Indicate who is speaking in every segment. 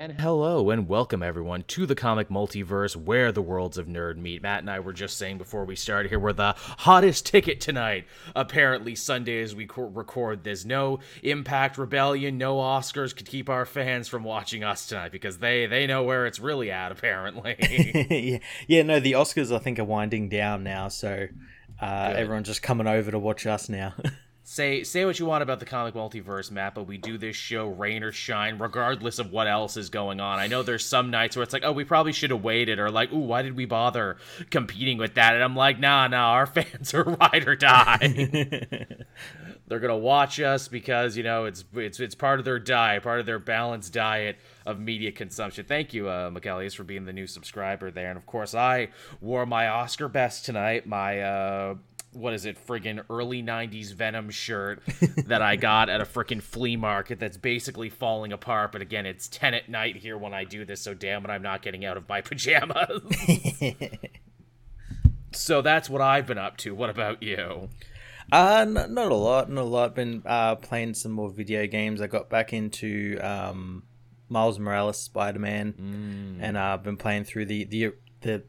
Speaker 1: And hello and welcome everyone to the comic multiverse where the worlds of nerd meet. Matt and I were just saying before we started here we're the hottest ticket tonight. Apparently Sunday as we co- record there's no Impact Rebellion, no Oscars could keep our fans from watching us tonight because they they know where it's really at apparently.
Speaker 2: yeah, yeah, no, the Oscars I think are winding down now, so uh, everyone's just coming over to watch us now.
Speaker 1: say say what you want about the comic multiverse map, but we do this show rain or shine, regardless of what else is going on. I know there's some nights where it's like, oh, we probably should have waited, or like, ooh, why did we bother competing with that? And I'm like, nah, nah, our fans are ride or die. They're gonna watch us because you know it's it's it's part of their diet, part of their balanced diet of media consumption. Thank you, uh, for being the new subscriber there. And of course, I wore my Oscar best tonight, my uh, what is it, friggin' early 90s Venom shirt that I got at a friggin' flea market that's basically falling apart. But again, it's 10 at night here when I do this, so damn it, I'm not getting out of my pajamas. so that's what I've been up to. What about you?
Speaker 2: Uh, n- not a lot, not a lot. Been uh, playing some more video games. I got back into um, Miles Morales Spider Man, mm. and I've uh, been playing through the the the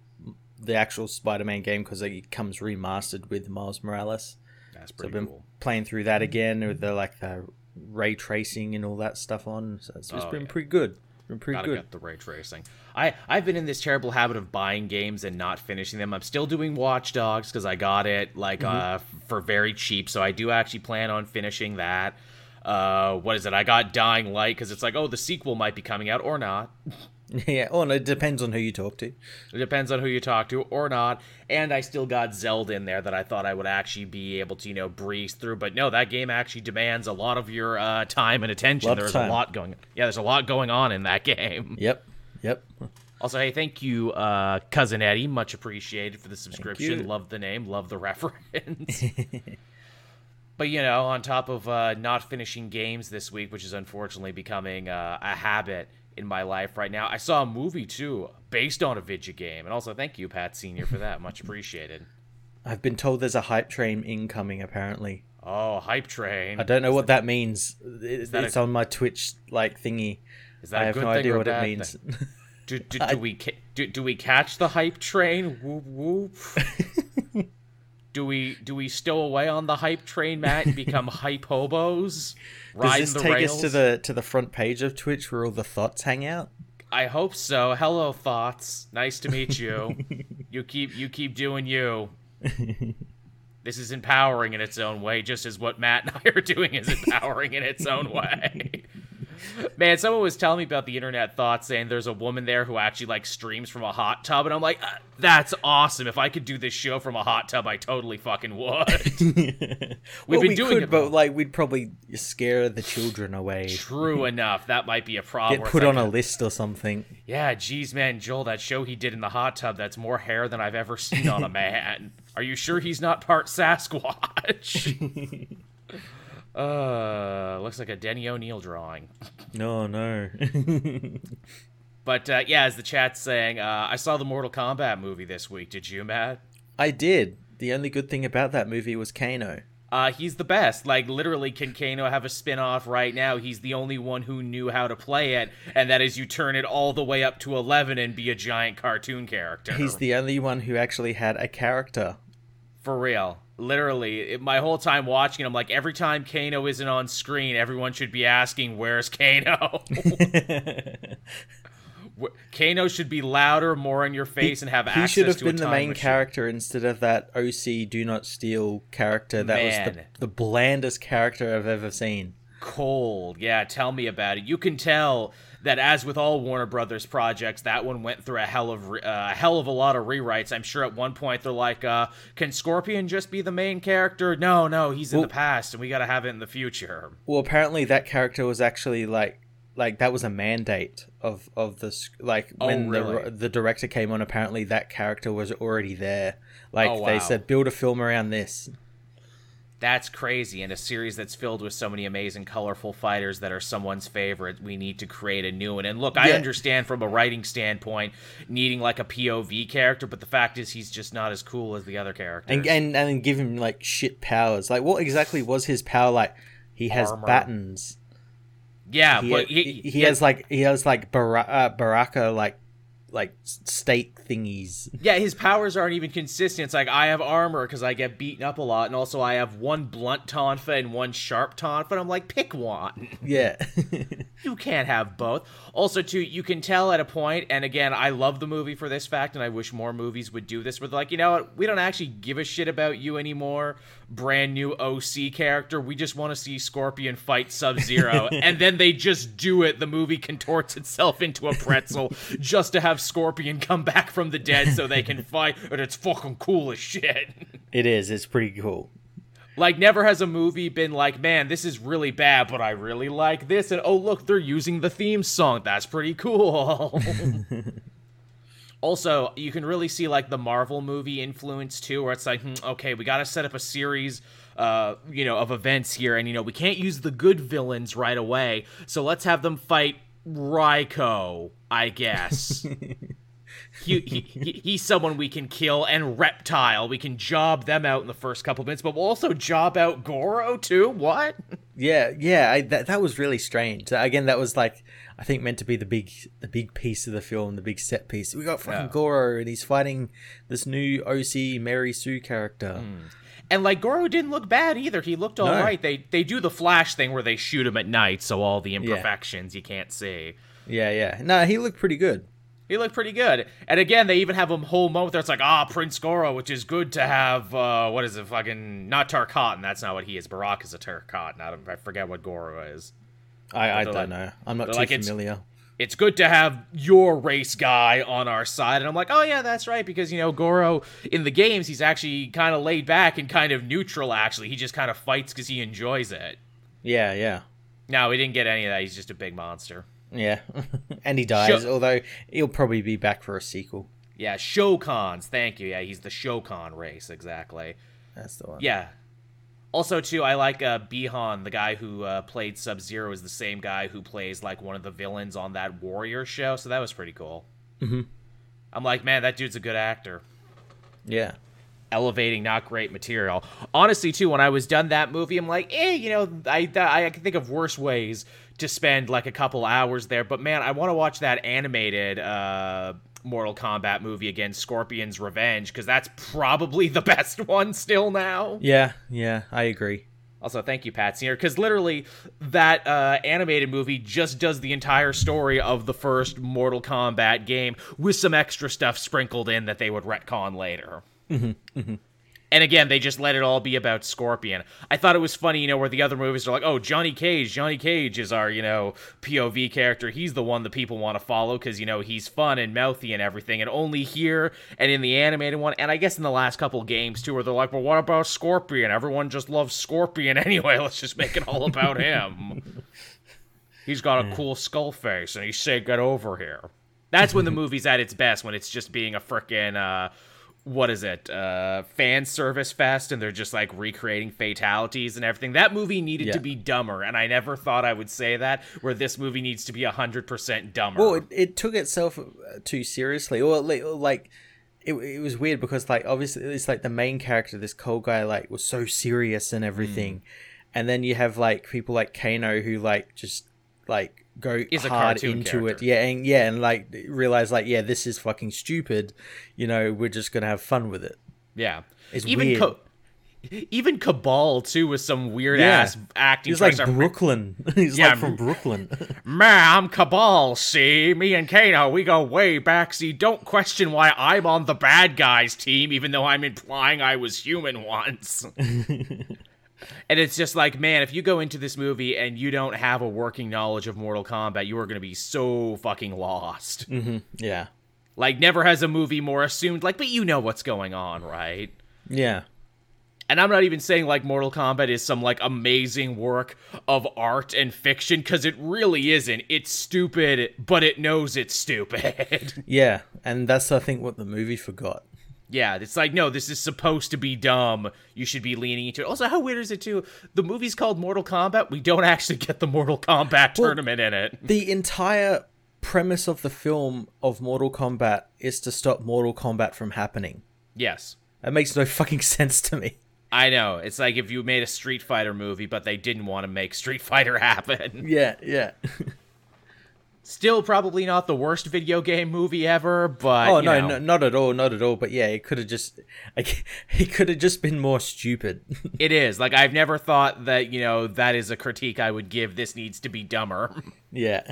Speaker 2: the actual Spider-Man game because it comes remastered with Miles Morales.
Speaker 1: That's pretty so I've been
Speaker 2: cool. Playing through that again with the like the ray tracing and all that stuff on. So it's, it's oh, been yeah. pretty good. Been pretty
Speaker 1: Gotta
Speaker 2: good.
Speaker 1: Get the ray tracing. I I've been in this terrible habit of buying games and not finishing them. I'm still doing Watch Dogs because I got it like mm-hmm. uh for very cheap. So I do actually plan on finishing that. Uh, what is it? I got Dying Light because it's like, oh, the sequel might be coming out or not.
Speaker 2: Yeah, oh, and it depends on who you talk to.
Speaker 1: It depends on who you talk to or not. And I still got Zelda in there that I thought I would actually be able to, you know, breeze through. But no, that game actually demands a lot of your uh, time and attention. There's a lot going. Yeah, there's a lot going on in that game.
Speaker 2: Yep. Yep.
Speaker 1: Also, hey, thank you, uh, cousin Eddie. Much appreciated for the subscription. Love the name. Love the reference. but you know, on top of uh, not finishing games this week, which is unfortunately becoming uh, a habit in my life right now. I saw a movie too based on a video game, and also thank you, Pat Senior, for that. Much appreciated.
Speaker 2: I've been told there's a hype train incoming. Apparently.
Speaker 1: Oh, hype train!
Speaker 2: I don't know is what that, that means. It, that it's a, on my Twitch like thingy. Is that I have no idea what it means.
Speaker 1: do, do, do we do, do we catch the hype train? Whoop whoop. do we do we stow away on the hype train, Matt, and become hype hobos?
Speaker 2: Does this take rails? us to the to the front page of Twitch where all the thoughts hang out?
Speaker 1: I hope so. Hello, thoughts. Nice to meet you. you keep you keep doing you. this is empowering in its own way, just as what Matt and I are doing is empowering in its own way. Man, someone was telling me about the internet thoughts saying there's a woman there who actually like streams from a hot tub, and I'm like, uh, that's awesome. If I could do this show from a hot tub, I totally fucking would.
Speaker 2: We've well, been we doing could, it, but like we'd probably scare the children away.
Speaker 1: True enough, that might be a problem.
Speaker 2: Get put on a list or something.
Speaker 1: Yeah, geez, man, Joel, that show he did in the hot tub, that's more hair than I've ever seen on a man. Are you sure he's not part Sasquatch? Uh, looks like a Denny O'Neil drawing.
Speaker 2: No, no.
Speaker 1: but uh, yeah, as the chat's saying, uh, I saw the Mortal Kombat movie this week. Did you, Matt?
Speaker 2: I did. The only good thing about that movie was Kano.
Speaker 1: Uh, he's the best. Like literally, can Kano have a spin-off right now? He's the only one who knew how to play it, and that is you turn it all the way up to eleven and be a giant cartoon character.
Speaker 2: He's the only one who actually had a character.
Speaker 1: For real literally it, my whole time watching it, I'm like, every time Kano isn't on screen, everyone should be asking, "Where's Kano?" Kano should be louder, more in your face,
Speaker 2: he,
Speaker 1: and have he access. He
Speaker 2: should have been
Speaker 1: the
Speaker 2: main
Speaker 1: machine.
Speaker 2: character instead of that OC Do Not Steal character. That Man. was the, the blandest character I've ever seen.
Speaker 1: Cold, yeah. Tell me about it. You can tell that as with all Warner Brothers projects, that one went through a hell of uh, a hell of a lot of rewrites. I'm sure at one point they're like, uh, "Can Scorpion just be the main character?" No, no, he's in the past, and we got to have it in the future.
Speaker 2: Well, apparently that character was actually like like that was a mandate of of this like oh, when really? the the director came on apparently that character was already there like oh, wow. they said build a film around this
Speaker 1: that's crazy. In a series that's filled with so many amazing, colorful fighters that are someone's favorite, we need to create a new one. And look, yeah. I understand from a writing standpoint needing like a POV character, but the fact is he's just not as cool as the other characters.
Speaker 2: And and, and give him like shit powers. Like what exactly was his power? Like he has Armor. battens.
Speaker 1: Yeah,
Speaker 2: he,
Speaker 1: but
Speaker 2: he,
Speaker 1: he,
Speaker 2: he has like he has like Bara- uh, Baraka like like stake thingies.
Speaker 1: Yeah, his powers aren't even consistent. It's like I have armor because I get beaten up a lot, and also I have one blunt tonfa and one sharp tonfa. And I'm like, pick one.
Speaker 2: Yeah.
Speaker 1: you can't have both. Also, too, you can tell at a point, and again, I love the movie for this fact, and I wish more movies would do this. They're like, you know what, we don't actually give a shit about you anymore. Brand new OC character, we just want to see Scorpion fight Sub Zero, and then they just do it. The movie contorts itself into a pretzel just to have Scorpion come back from the dead so they can fight, and it's fucking cool as shit.
Speaker 2: it is. It's pretty cool.
Speaker 1: Like, never has a movie been like, man, this is really bad, but I really like this. And oh, look, they're using the theme song. That's pretty cool. also, you can really see, like, the Marvel movie influence, too, where it's like, hmm, okay, we got to set up a series. Uh, you know, of events here, and you know, we can't use the good villains right away, so let's have them fight Reiko, I guess. he, he, he, he's someone we can kill, and Reptile. We can job them out in the first couple minutes, but we'll also job out Goro too. What?
Speaker 2: Yeah, yeah. I, that that was really strange. Again, that was like I think meant to be the big the big piece of the film, the big set piece. We got fucking
Speaker 1: Yeah.
Speaker 2: Goro, and he's fighting this new OC Mary Sue character. Hmm.
Speaker 1: And like Goro didn't look bad either. He looked all
Speaker 2: No.
Speaker 1: right. They they do the flash thing where they shoot him at night, so all the imperfections you can't see.
Speaker 2: Yeah, yeah. No, he looked pretty good.
Speaker 1: He looked pretty good. And again, they even have a whole moment there. It's like, ah, Prince Goro, which is good to have. Uh, what is it? Fucking not Tarkatan. That's not what he is. Barak is a Tarkatan. I, I forget what Goro is.
Speaker 2: I, I don't
Speaker 1: like-
Speaker 2: know. I'm not too
Speaker 1: like, it's-
Speaker 2: familiar.
Speaker 1: it's good to have your race guy on our side. And I'm like, oh, yeah, that's right. Because, you know, Goro in the games, he's actually kind of laid back and kind of neutral, actually. He just kind of fights because he enjoys it.
Speaker 2: Yeah, yeah,
Speaker 1: No, we didn't get any of that. He's just a big monster.
Speaker 2: Yeah. and he dies, although he'll probably be back for a sequel.
Speaker 1: Yeah, Shokans. Thank you. Yeah, he's the Shokan race, exactly.
Speaker 2: That's the one.
Speaker 1: Yeah. Also, too, I like uh, Bihan, the guy who uh, played Sub Zero, is the same guy who plays like one of the villains on that Warrior show. So that was pretty cool.
Speaker 2: Mhm.
Speaker 1: I'm like, man, that dude's a good actor.
Speaker 2: Yeah.
Speaker 1: Elevating not great material. Honestly, too, when I was done that movie, I'm like, eh, you know, I I can think of worse ways to spend like a couple hours there. But man, I want to watch that animated uh, Mortal Kombat movie again, Scorpion's Revenge, because that's probably the best one still now.
Speaker 2: Yeah, yeah, I agree.
Speaker 1: Also, thank you, Pat Senior, because literally that uh, animated movie just does the entire story of the first Mortal Kombat game with some extra stuff sprinkled in that they would retcon later. And again, they just let it all be about Scorpion. I thought it was funny, you know, where the other movies are like, oh, Johnny Cage. Johnny Cage is our, you know, POV character. He's the one that people want to follow because, you know, he's fun and mouthy and everything. And only here and in the animated one, and I guess in the last couple games too, where they're like, well, what about Scorpion? Everyone just loves Scorpion anyway. Let's just make it all about him. He's got a cool skull face and he's saying, get over here. That's when the movie's at its best, when it's just being a frickin' uh what is it? Uh fan service fest and they're just like recreating fatalities and everything. That movie needed
Speaker 2: Yeah.
Speaker 1: to be dumber, and I never thought I would say that, where this movie needs to be hundred percent dumber.
Speaker 2: Well, it, it took itself uh, too seriously, or like it, it was weird because like obviously it's like the main character, this Cole guy, like was so serious and everything,
Speaker 1: Hmm.
Speaker 2: and then you have like people like Kano who like just like go
Speaker 1: Is a
Speaker 2: hard
Speaker 1: cartoon
Speaker 2: into
Speaker 1: character.
Speaker 2: it, yeah, and yeah, and like realize like yeah, this is fucking stupid, you know, we're just gonna have fun with it.
Speaker 1: yeah.
Speaker 2: It's
Speaker 1: even
Speaker 2: weird.
Speaker 1: Ca- even Kabal too was some weird
Speaker 2: Yeah.
Speaker 1: ass acting.
Speaker 2: He's like Brooklyn. He's
Speaker 1: Yeah,
Speaker 2: like from Brooklyn.
Speaker 1: Man, I'm Kabal, see? Me and Kano, we go way back, see? Don't question why I'm on the bad guys team, even though I'm implying I was human once. and it's just like, man, if you go into this movie and you don't have a working knowledge of Mortal Kombat, you are going to be so fucking lost. Mm-hmm.
Speaker 2: yeah,
Speaker 1: Like, never has a movie more assumed, like, but you know what's going on, right?
Speaker 2: yeah,
Speaker 1: And I'm not even saying like Mortal Kombat is some like amazing work of art and fiction because it really isn't. It's stupid, but it knows it's stupid.
Speaker 2: yeah, and that's I think what the movie forgot.
Speaker 1: Yeah, it's like no, this is supposed to be dumb. You should be leaning into it. Also, how weird is it too? The movie's called Mortal Kombat. We don't actually get the Mortal Kombat tournament in it.
Speaker 2: the entire premise of the film of Mortal Kombat is to stop Mortal Kombat from happening.
Speaker 1: Yes.
Speaker 2: That makes no fucking sense to me.
Speaker 1: I know. It's like if you made a Street Fighter movie, but they didn't want to make Street Fighter happen.
Speaker 2: Yeah, yeah.
Speaker 1: Still, probably not the worst video game movie ever, but
Speaker 2: oh
Speaker 1: you
Speaker 2: no,
Speaker 1: know.
Speaker 2: no, not at all, not at all. But yeah, it could have just, like, it could have just been more stupid.
Speaker 1: It is. Like I've never thought that, you know, that is a critique I would give. This needs to be dumber.
Speaker 2: yeah,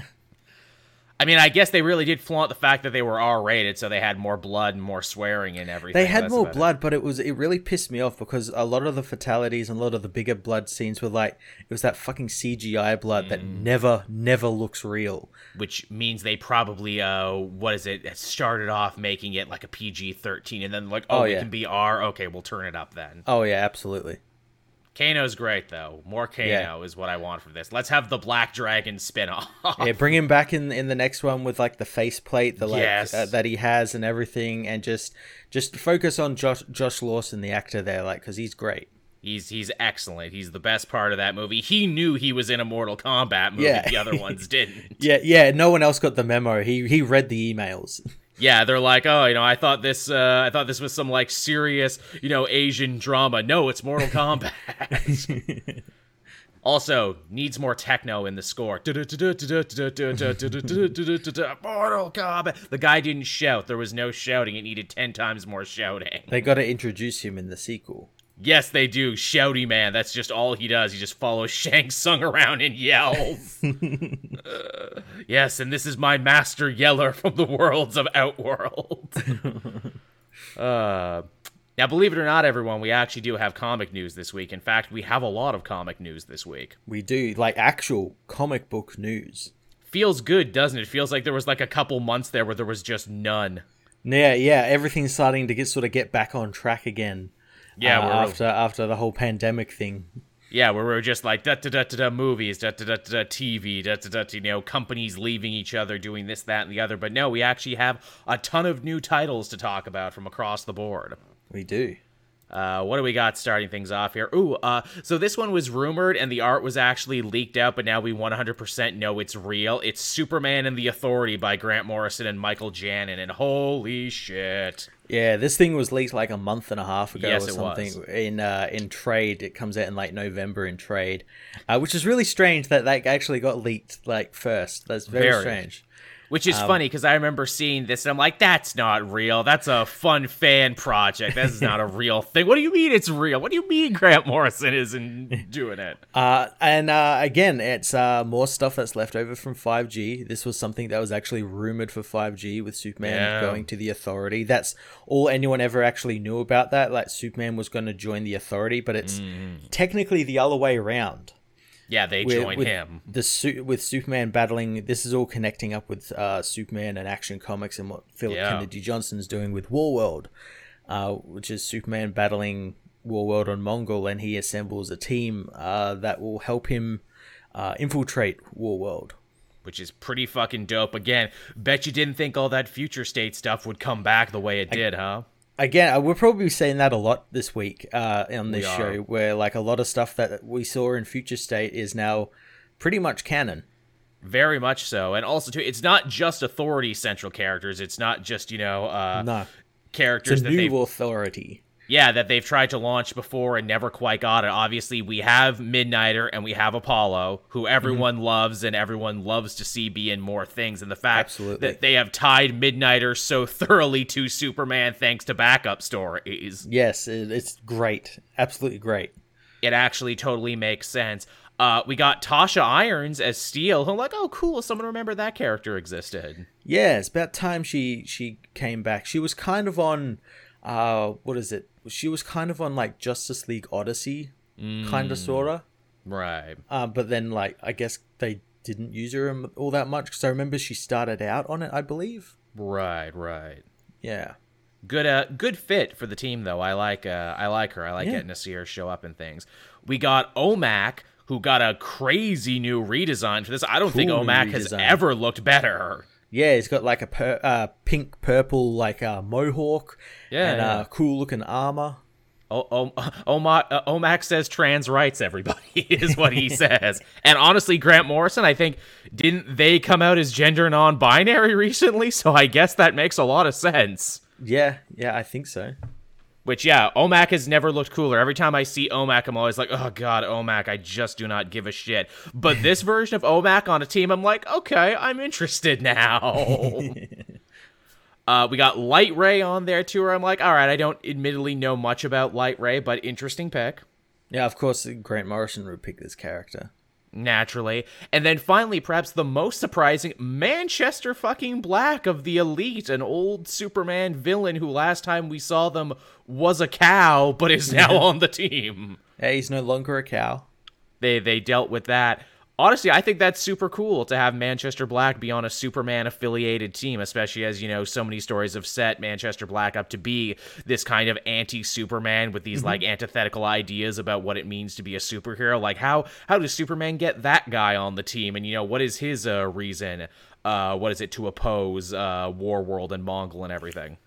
Speaker 1: I mean, I guess they really did flaunt the fact that they were R rated, so they had more blood and more swearing and everything.
Speaker 2: they had more
Speaker 1: about it.
Speaker 2: blood, but it was it really pissed me off because a lot of the fatalities and a lot of the bigger blood scenes were like it was that fucking CGI blood that
Speaker 1: Mm.
Speaker 2: never, never looks real.
Speaker 1: which means they probably uh what is it started off making it like a PG-13 and then like oh,
Speaker 2: Oh,
Speaker 1: it can be R okay we'll turn it up then
Speaker 2: Oh yeah, absolutely.
Speaker 1: Kano's great though more Kano
Speaker 2: Yeah.
Speaker 1: is what I want from this let's have the Black Dragon spin-off
Speaker 2: Yeah, bring him back in in the next one with like the faceplate, the like
Speaker 1: Yes.
Speaker 2: uh, that he has and everything, and just just focus on Josh Josh Lawson, the actor there, like because he's great.
Speaker 1: he's he's excellent he's the best part of that movie he knew he was in a Mortal Kombat movie
Speaker 2: Yeah.
Speaker 1: the other ones didn't
Speaker 2: Yeah, yeah. No one else got the memo. He he read the emails.
Speaker 1: Yeah they're like oh you know I thought this uh I thought this was some like serious you know Asian drama no it's Mortal Kombat Also, needs more techno in the score. Mortal Kombat. The guy didn't shout. There was no shouting. It needed 10 times more shouting.
Speaker 2: They got to introduce him in the sequel.
Speaker 1: Yes, they do. Shouty man. That's just all he does. He just follows Shang Tsung around and yells. Uh, yes, and this is my master yeller from the worlds of Outworld. uh, now, believe it or not, everyone, we actually do have comic news this week. In fact, we have a lot of comic news this week.
Speaker 2: We do like actual comic book news.
Speaker 1: feels good, doesn't it? It feels like there was like a couple months there where there was just none.
Speaker 2: Yeah, yeah. Everything's starting to get sort of get back on track again.
Speaker 1: Yeah,
Speaker 2: uh,
Speaker 1: we're
Speaker 2: after after the whole pandemic thing.
Speaker 1: yeah, where we were just like da da da da da movies, da da da da da TV, da da da da, you know, companies leaving each other, doing this, that, and the other. But no, we actually have a ton of new titles to talk about from across the board.
Speaker 2: We do.
Speaker 1: Uh, what do we got starting things off here? Ooh, uh, so this one was rumored and the art was actually leaked out, but now we 100% know it's real. It's Superman and the Authority by Grant Morrison and Mikel Janín, and holy shit.
Speaker 2: Yeah, this thing was leaked like a month and a half ago
Speaker 1: Yes,
Speaker 2: or
Speaker 1: it
Speaker 2: something
Speaker 1: was.
Speaker 2: in uh, in trade. It comes out in like November in trade, uh, which is really strange that that actually got leaked like first. That's very,
Speaker 1: Very.
Speaker 2: strange.
Speaker 1: Which is
Speaker 2: Um,
Speaker 1: funny because I remember seeing this and I'm like, that's not real. That's a fun fan project. This is not a real thing. What do you mean it's real? What do you mean Grant Morrison isn't doing it?
Speaker 2: Uh, and uh, again, it's uh, more stuff that's left over from 5G. This was something that was actually rumored for 5G with Superman
Speaker 1: Yeah.
Speaker 2: going to the Authority. That's all anyone ever actually knew about that. Like Superman was going to join the Authority, but it's
Speaker 1: Mm.
Speaker 2: technically the other way around.
Speaker 1: Yeah, they
Speaker 2: with-
Speaker 1: join
Speaker 2: with
Speaker 1: him.
Speaker 2: The with Superman battling. This is all connecting up with uh, Superman and Action Comics and what Philip
Speaker 1: Yeah.
Speaker 2: Kennedy Johnson's doing with Warworld, uh, which is Superman battling Warworld on Mongul, and he assembles a team uh, that will help him uh, infiltrate Warworld.
Speaker 1: Which is pretty fucking dope. Again, bet you didn't think all that future state stuff would come back the way it did, huh?
Speaker 2: Again, uh, we're probably saying that a lot this week uh, on this
Speaker 1: We
Speaker 2: show, where like a lot of stuff that we saw in Future State is now pretty much canon.
Speaker 1: Very much so. And also too, it's not just authority central characters. It's not just, you know, uh
Speaker 2: No,
Speaker 1: characters
Speaker 2: it's a new authority.
Speaker 1: Yeah, that they've tried to launch before and never quite got it. Obviously, we have Midnighter and we have Apollo, who everyone
Speaker 2: Mm-hmm.
Speaker 1: loves and everyone loves to see be in more things. And the fact
Speaker 2: Absolutely.
Speaker 1: that they have tied Midnighter so thoroughly to Superman thanks to backup stories,
Speaker 2: Yes, it's great, absolutely great.
Speaker 1: it actually totally makes sense. Uh, we got Tasha Irons as Steel, who I'm like, oh, cool, someone remember that character existed.
Speaker 2: Yeah, it's about time she she came back. She was kind of on, uh, what is it? She was kind of on like Justice League Odyssey, kind of sorta.
Speaker 1: Right.
Speaker 2: Uh, but then like I guess they didn't use her all that much because I remember she started out on it. I believe.
Speaker 1: Right, right.
Speaker 2: Yeah.
Speaker 1: Good uh good fit for the team though. I like uh I like her. I like
Speaker 2: Yeah.
Speaker 1: getting to see her show up in things. We got Omac who got a crazy new redesign for this. I don't think
Speaker 2: Cool new
Speaker 1: Omac has ever looked better.
Speaker 2: Yeah, he's got like a per, uh, pink purple like uh, mohawk
Speaker 1: Yeah,
Speaker 2: and
Speaker 1: yeah.
Speaker 2: uh, cool looking armor.
Speaker 1: O- o- Omac, uh, Omac says trans rights, everybody, is what he says. And honestly, Grant Morrison, I think, didn't they come out as gender non binary recently? So I guess that makes a lot of sense.
Speaker 2: Yeah, yeah, I think so.
Speaker 1: Which yeah, Omac has never looked cooler. Every time I see Omac, I'm always like, oh god, Omac, I just do not give a shit. But this version of Omac on a team, I'm like, okay, I'm interested now. uh, we got Light Ray on there too. Where I'm like, all right, I don't admittedly know much about Light Ray, but interesting pick.
Speaker 2: Yeah, of course, Grant Morrison would pick this character
Speaker 1: naturally. And then finally, perhaps the most surprising, Manchester fucking Black of the Elite, an old Superman villain who last time we saw them was a cow, but is now on the team.
Speaker 2: Yeah, he's no longer a cow.
Speaker 1: They they dealt with that honestly, I think that's super cool to have Manchester Black be on a Superman affiliated team, especially as, you know, so many stories have set Manchester Black up to be this kind of anti Superman with these mm-hmm. like antithetical ideas about what it means to be a superhero. Like how how does Superman get that guy on the team? And you know, what is his uh, reason? Uh, what is it to oppose uh, War World and Mongul and everything?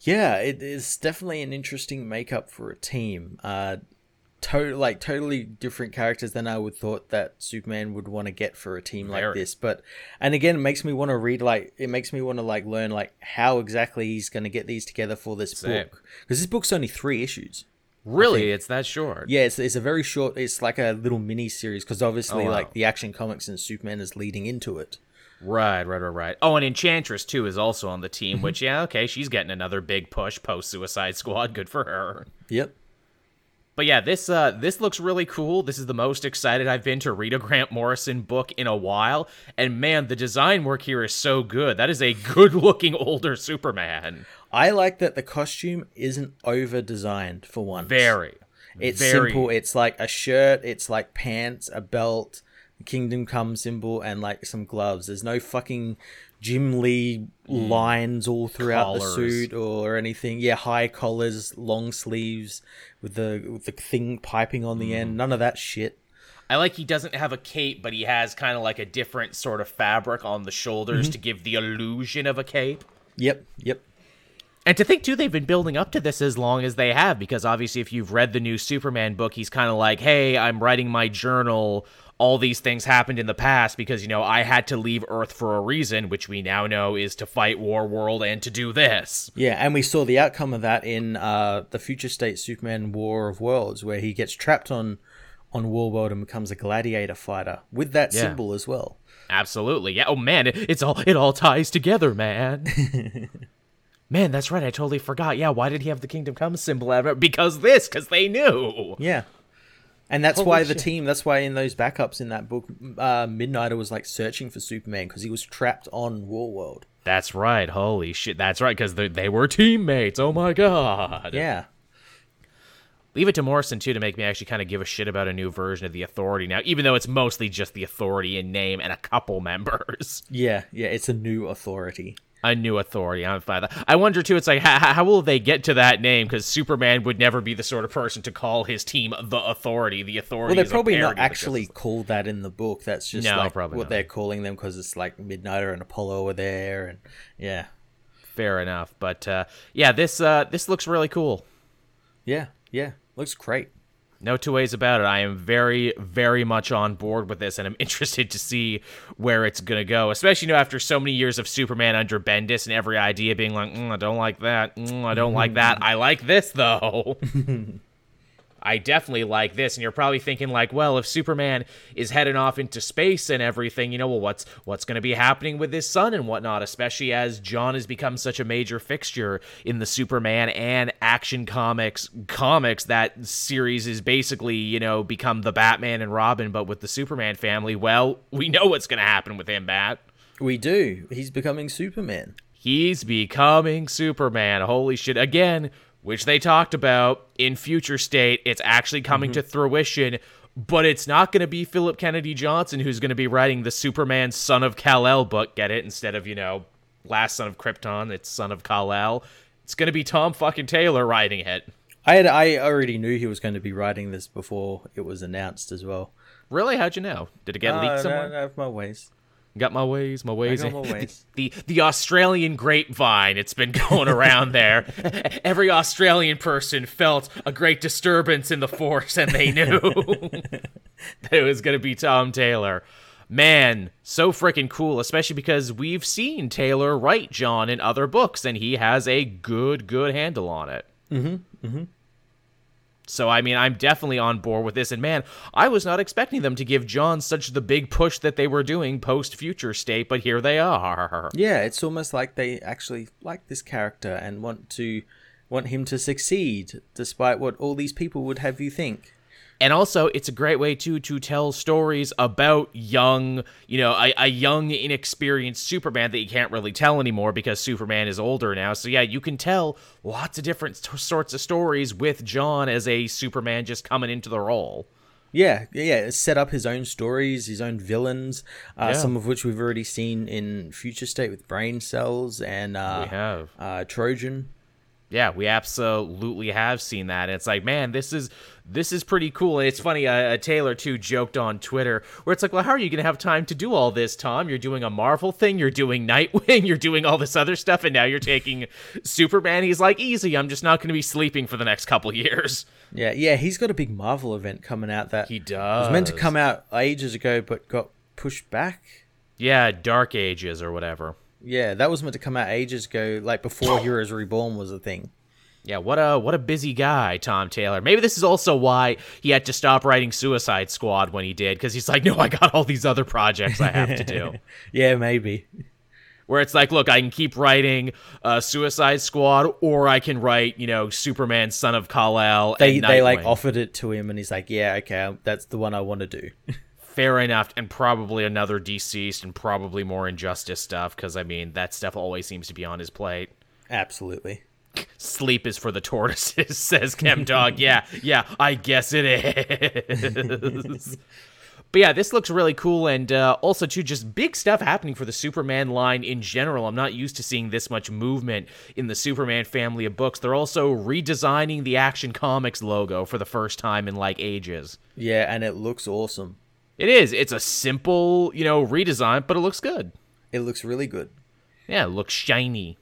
Speaker 2: Yeah, it is definitely an interesting makeup for a team. Uh, to- like totally different characters than I would thought that Superman would want to get for a team like this. But and again, it makes me want to read like it makes me want to like learn like how exactly he's going to get these together for this Same. book because this book's only three issues.
Speaker 1: Really, it's that short.
Speaker 2: Yeah, it's, it's a very short. It's like a little mini series because obviously, oh, wow. like the Action Comics and Superman is leading into it.
Speaker 1: Right, right, right, right. Oh, and Enchantress too is also on the team. Mm-hmm. Which, yeah, okay, she's getting another big push post Suicide Squad. Good for her.
Speaker 2: Yep.
Speaker 1: But yeah, this uh, this looks really cool. This is the most excited I've been to read a Grant Morrison book in a while, and man, the design work here is so good. That is a good-looking older Superman.
Speaker 2: I like that the costume isn't over-designed for one.
Speaker 1: Very.
Speaker 2: It's
Speaker 1: very.
Speaker 2: simple. It's like a shirt. It's like pants, a belt, Kingdom Come symbol, and like some gloves. There's no fucking Jim Lee mm. lines all throughout collars. the suit or anything. Yeah, high collars, long sleeves with the with the thing piping on the mm. end. None of that shit.
Speaker 1: I like he doesn't have a cape, but he has kind of like a different sort of fabric on the shoulders mm-hmm. to give the illusion of a cape.
Speaker 2: Yep, yep.
Speaker 1: And to think too, they've been building up to this as long as they have, because obviously, if you've read the new Superman book, he's kind of like, "Hey, I'm writing my journal all these things happened in the past because, you know, I had to leave Earth for a reason, which we now know is to fight Warworld and to do this.
Speaker 2: Yeah, and we saw the outcome of that in uh, the future state Superman War of Worlds, where he gets trapped on on Warworld and becomes a gladiator fighter with that yeah. symbol as well.
Speaker 1: Absolutely. Yeah. Oh man, it, it's all it all ties together, man. man, that's right. I totally forgot. Yeah, why did he have the Kingdom Come symbol ever? Because this, because they knew.
Speaker 2: Yeah. And that's Holy why shit. the team, that's why in those backups in that book, uh, Midnighter was like searching for Superman because he was trapped on Warworld.
Speaker 1: That's right. Holy shit. That's right. Because they, they were teammates. Oh my God.
Speaker 2: Yeah.
Speaker 1: Leave it to Morrison, too, to make me actually kind of give a shit about a new version of the Authority now, even though it's mostly just the Authority in name and a couple members.
Speaker 2: Yeah. Yeah. It's a new Authority
Speaker 1: a new authority. I'm fine. I wonder too. It's like how, how will they get to that name? Because Superman would never be the sort of person to call his team the Authority. The Authority.
Speaker 2: Well, they're probably not actually called that in the book. That's just no, like what not. they're calling them because it's like Midnighter and Apollo are there, and yeah.
Speaker 1: Fair enough, but uh, yeah, this uh, this looks really cool.
Speaker 2: Yeah, yeah, looks great.
Speaker 1: No two ways about it. I am very, very much on board with this, and I'm interested to see where it's gonna go. Especially, you know, after so many years of Superman under Bendis and every idea being like, mm, I don't like that, mm, I don't like that. I like this though. I definitely like this. And you're probably thinking like, well, if Superman is heading off into space and everything, you know, well, what's what's going to be happening with his son and whatnot, especially as Jon has become such a major fixture in the Superman and Action Comics comics. That series is basically, you know, become the Batman and Robin, but with the Superman family. Well, we know what's going to happen with him, Matt.
Speaker 2: We do. He's becoming Superman.
Speaker 1: He's becoming Superman. Holy shit. Again, which they talked about in future state. It's actually coming mm-hmm. to fruition, but it's not going to be Philip Kennedy Johnson who's going to be writing the Superman Son of Kal-El book. Get it? Instead of, you know, Last Son of Krypton, it's Son of Kal-El. It's going to be Tom fucking Taylor writing it.
Speaker 2: I had I already knew he was going to be writing this before it was announced as well.
Speaker 1: Really? How'd you know? Did it get uh, leaked somewhere?
Speaker 2: I have my ways.
Speaker 1: Got my ways, my ways.
Speaker 2: my ways.
Speaker 1: The, the, the Australian grapevine. It's been going around there. Every Australian person felt a great disturbance in the force, and they knew that it was going to be Tom Taylor. Man, so freaking cool, especially because we've seen Taylor write Jon in other books, and he has a good, good handle on it. Mm-hmm. Mm-hmm. So I mean, I'm definitely on board with this. And man, I was not expecting them to give Jon such the big push that they were doing post Future State, but here they are.
Speaker 2: Yeah, it's almost like they actually like this character and want to want him to succeed, despite what all these people would have you think
Speaker 1: and also it's a great way too to tell stories about young you know a, a, young inexperienced superman that you can't really tell anymore because superman is older now so yeah you can tell lots of different t- sorts of stories with jon as a superman just coming into the role
Speaker 2: yeah, yeah, set up his own stories, his own villains, uh, yeah. some of which we've already seen in Future State with Brain Cells and uh,
Speaker 1: we have
Speaker 2: uh, Trojan.
Speaker 1: Yeah, we absolutely have seen that. It's like, man, this is this is pretty cool. And it's funny, uh, Taylor too joked on Twitter where it's like, well, how are you going to have time to do all this, Tom? You're doing a Marvel thing, you're doing Nightwing, you're doing all this other stuff, and now you're taking Superman. He's like, easy. I'm just not going to be sleeping for the next couple years.
Speaker 2: Yeah, yeah. He's got a big Marvel event coming out that
Speaker 1: he does.
Speaker 2: was meant to come out ages ago, but got pushed back.
Speaker 1: Yeah, Dark Ages or whatever.
Speaker 2: Yeah, that was meant to come out ages ago, like before Heroes Reborn was a thing.
Speaker 1: Yeah, what a what a busy guy, Tom Taylor. Maybe this is also why he had to stop writing Suicide Squad when he did, because he's like, no, I got all these other projects I have to do.
Speaker 2: yeah, maybe.
Speaker 1: Where it's like, look, I can keep writing uh, Suicide Squad, or I can write, you know, Superman, Son of Kal El.
Speaker 2: They they like offered it to him, and he's like, yeah, okay, that's the one I want to do.
Speaker 1: Fair enough, and probably another DCeased, and probably more Injustice stuff, because I mean that stuff always seems to be on his plate.
Speaker 2: Absolutely.
Speaker 1: Sleep is for the tortoises, says Chemdog. yeah, yeah, I guess it is. but yeah, this looks really cool, and uh, also too, just big stuff happening for the Superman line in general. I'm not used to seeing this much movement in the Superman family of books. They're also redesigning the Action Comics logo for the first time in like ages.
Speaker 2: Yeah, and it looks awesome.
Speaker 1: It is. It's a simple, you know, redesign, but it looks good.
Speaker 2: It looks really good.
Speaker 1: Yeah, it looks shiny.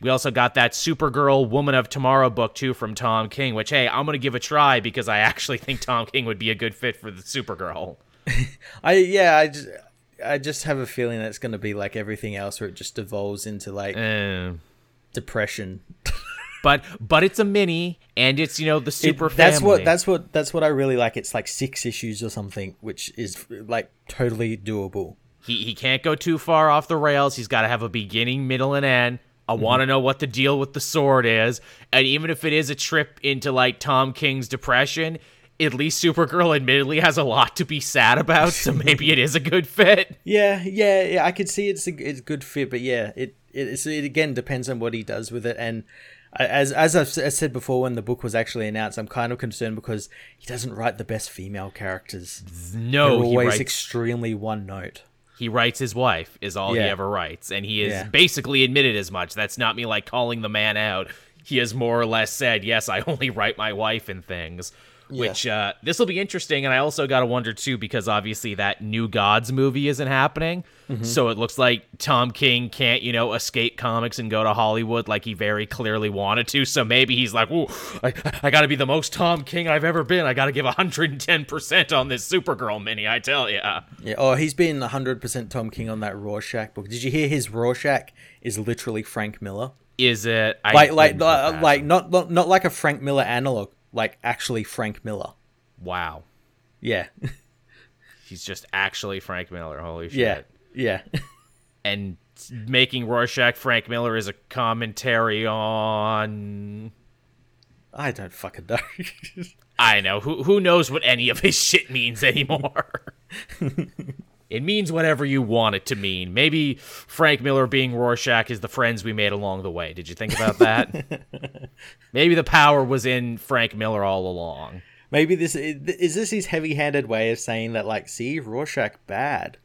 Speaker 1: We also got that Supergirl Woman of Tomorrow book too from Tom King, which hey, I'm gonna give a try because I actually think Tom King would be a good fit for the Supergirl.
Speaker 2: I yeah, I just I just have a feeling that it's gonna be like everything else, where it just devolves into like uh, depression.
Speaker 1: but but it's a mini, and it's you know the super. It,
Speaker 2: that's what that's what that's what I really like. It's like six issues or something, which is like totally doable.
Speaker 1: He he can't go too far off the rails. He's got to have a beginning, middle, and end I mm-hmm. want to know what the deal with the sword is. And even if it is a trip into like Tom King's depression, at least Supergirl admittedly has a lot to be sad about, so maybe it is a good fit.
Speaker 2: Yeah, yeah, yeah. I could see it's a, it's a good fit, but yeah, it, it it again depends on what he does with it. And as as I've said before, when the book was actually announced, I'm kind of concerned because he doesn't write the best female characters.
Speaker 1: No,
Speaker 2: They're always writes... extremely one note
Speaker 1: he writes his wife is all yeah. he ever writes and he has yeah. basically admitted as much that's not me like calling the man out he has more or less said yes i only write my wife and things yeah. which uh, this will be interesting. And I also got to wonder too, because obviously that New Gods movie isn't happening. Mm-hmm. So it looks like Tom King can't, you know, escape comics and go to Hollywood like he very clearly wanted to. So maybe he's like, "Ooh, I, I got to be the most Tom King I've ever been. I got to give 110% on this Supergirl mini, I tell you.
Speaker 2: Yeah, oh, he's been 100% Tom King on that Rorschach book. Did you hear his Rorschach is literally Frank Miller?
Speaker 1: Is it?
Speaker 2: I like, like, uh, like, not, not, not like a Frank Miller analog like actually Frank Miller.
Speaker 1: Wow.
Speaker 2: Yeah.
Speaker 1: He's just actually Frank Miller. Holy shit.
Speaker 2: Yeah. Yeah.
Speaker 1: and making Rorschach Frank Miller is a commentary on
Speaker 2: I don't fucking know.
Speaker 1: I know. Who who knows what any of his shit means anymore? It means whatever you want it to mean. Maybe Frank Miller being Rorschach is the friends we made along the way. Did you think about that? Maybe the power was in Frank Miller all along.
Speaker 2: Maybe this is this his heavy-handed way of saying that like see Rorschach bad.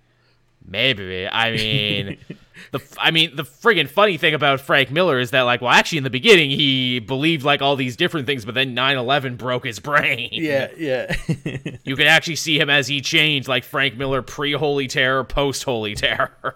Speaker 1: Maybe. I mean, the I mean the friggin' funny thing about Frank Miller is that like, well, actually in the beginning he believed like all these different things, but then 9/11 broke his brain.
Speaker 2: Yeah, yeah.
Speaker 1: you can actually see him as he changed, like Frank Miller pre-Holy Terror, post-Holy Terror.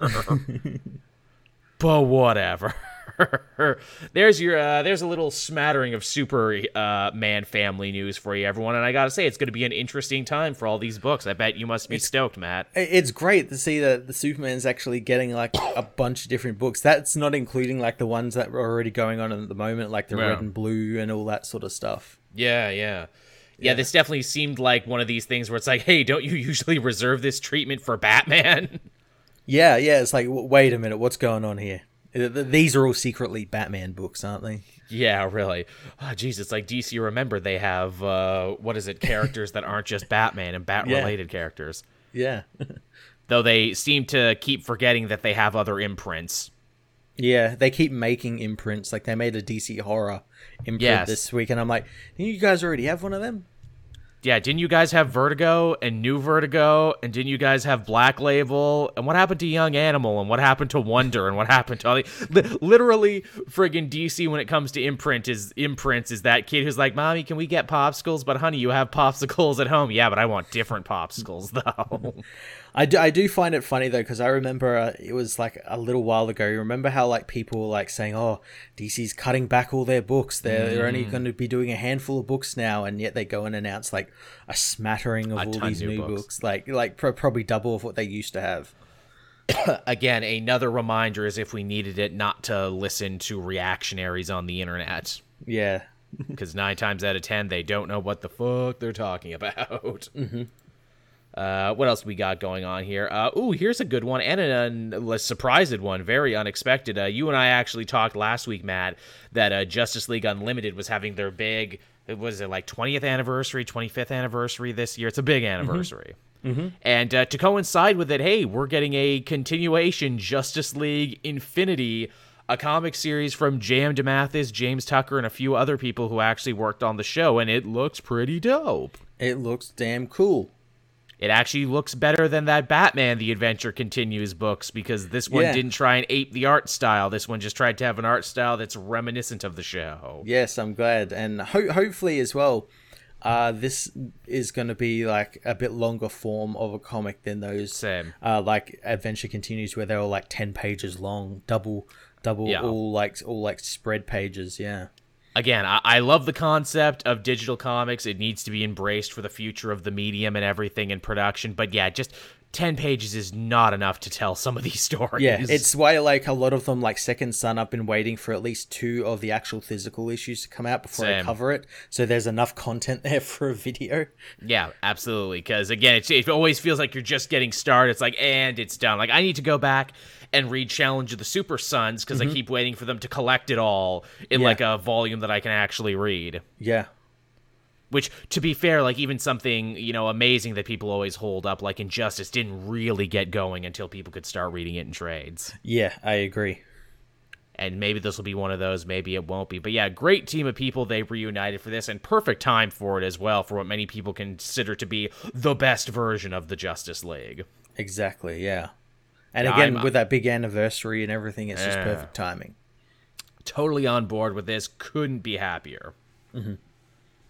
Speaker 1: but whatever. there's your uh, there's a little smattering of Super uh, Man family news for you, everyone. And I gotta say, it's going to be an interesting time for all these books. I bet you must be
Speaker 2: It's-
Speaker 1: stoked, Matt.
Speaker 2: It's great to see that the Superman's actually getting like a bunch of different books. That's not including like the ones that are already going on at the moment, like the
Speaker 1: Yeah.
Speaker 2: red and blue and all that sort of stuff.
Speaker 1: Yeah, yeah. Yeah, this definitely seemed like one of these things where it's like, hey, don't you usually reserve this treatment for Batman?
Speaker 2: Yeah, yeah. It's like, wait a minute, what's going on here? Th- th- These are all secretly Batman books, aren't they?
Speaker 1: yeah, really. Oh, it's like DC. Remember, they have uh, what is it? Characters that aren't just Batman and Bat-related characters.
Speaker 2: Yeah,
Speaker 1: Though they seem to keep forgetting that they have other imprints.
Speaker 2: yeah. They keep making imprints. Like they made a DC horror imprint
Speaker 1: Yes.
Speaker 2: this week, and I'm like, "Didn't you guys already have one of them?
Speaker 1: Yeah, didn't you guys have Vertigo and New Vertigo? And didn't you guys have Black Label? And what happened to Young Animal? And what happened to Wonder? And what happened to all the li- literally friggin' DC when it comes to imprint is imprints is that kid who's like, Mommy, can we get popsicles? But honey, you have popsicles at home. Yeah, but I want different popsicles though.
Speaker 2: I do, I do find it funny though because I remember uh, it was like a little while ago. You remember how like people were like saying, "Oh, DC's cutting back all their books. They're, they're only
Speaker 1: Mm.
Speaker 2: going to be doing a handful of books now," and yet they go and announce like a smattering of
Speaker 1: A
Speaker 2: all these
Speaker 1: new
Speaker 2: new
Speaker 1: books.
Speaker 2: books. like like pro- probably double of what they used to have.
Speaker 1: Again, another reminder is if we needed it not to listen to reactionaries on the internet.
Speaker 2: Yeah,
Speaker 1: because nine times out of ten they don't know what the fuck they're talking about. Mm-hmm. Uh, what else we got going on here? Uh, ooh, here's a good one and a, a surprised one, very unexpected. Uh, you and I actually talked last week, Matt, that uh, Justice League Unlimited was having their big, it was it like 20th anniversary, 25th anniversary this year. It's a big anniversary. And uh, to coincide with it, hey, we're getting a continuation Justice League Infinity, a comic series from J.M. DeMatteis, James Tucker, and a few other people who actually worked on the show, and it looks pretty dope.
Speaker 2: it looks damn cool.
Speaker 1: It actually looks better than that Batman The Adventure Continues books because this one
Speaker 2: Yeah.
Speaker 1: didn't try and ape the art style. This one just tried to have an art style that's reminiscent of the show.
Speaker 2: Yes, I'm glad, and ho- hopefully as well. Uh, this is going to be like a bit longer form of a comic than those
Speaker 1: Same.
Speaker 2: uh, like Adventure Continues, where they were like ten pages long, double, double,
Speaker 1: Yeah.
Speaker 2: all like all like spread pages. Yeah,
Speaker 1: again, I, I love the concept of digital comics. It needs to be embraced for the future of the medium and everything in production. But yeah, just 10 pages is not enough to tell some of these stories.
Speaker 2: yeah. It's why like a lot of them, like Second Son, I've been waiting for at least two of the actual physical issues to come out before I cover it. So there's enough content there for a video.
Speaker 1: Yeah, absolutely. Because again, it, it always feels like you're just getting started. It's like, and it's done. Like, I need to go back and read Challenge of the Super Sons because I keep waiting for them to collect it all in
Speaker 2: Mm-hmm. Yeah.
Speaker 1: like a volume that I can actually read.
Speaker 2: Yeah,
Speaker 1: Which, to be fair, like even something you know amazing that people always hold up, like Injustice, didn't really get going until people could start reading it in trades.
Speaker 2: yeah, I agree.
Speaker 1: And maybe this will be one of those, maybe it won't be. But yeah, great team of people they reunited for this, and perfect time for it as well, for what many people consider to be the best version of the Justice League.
Speaker 2: Exactly. Yeah. And
Speaker 1: Yeah,
Speaker 2: again,
Speaker 1: I'm- uh,
Speaker 2: with that big anniversary and everything, it's just perfect timing.
Speaker 1: totally on board with this. Couldn't be happier. Mm-hmm.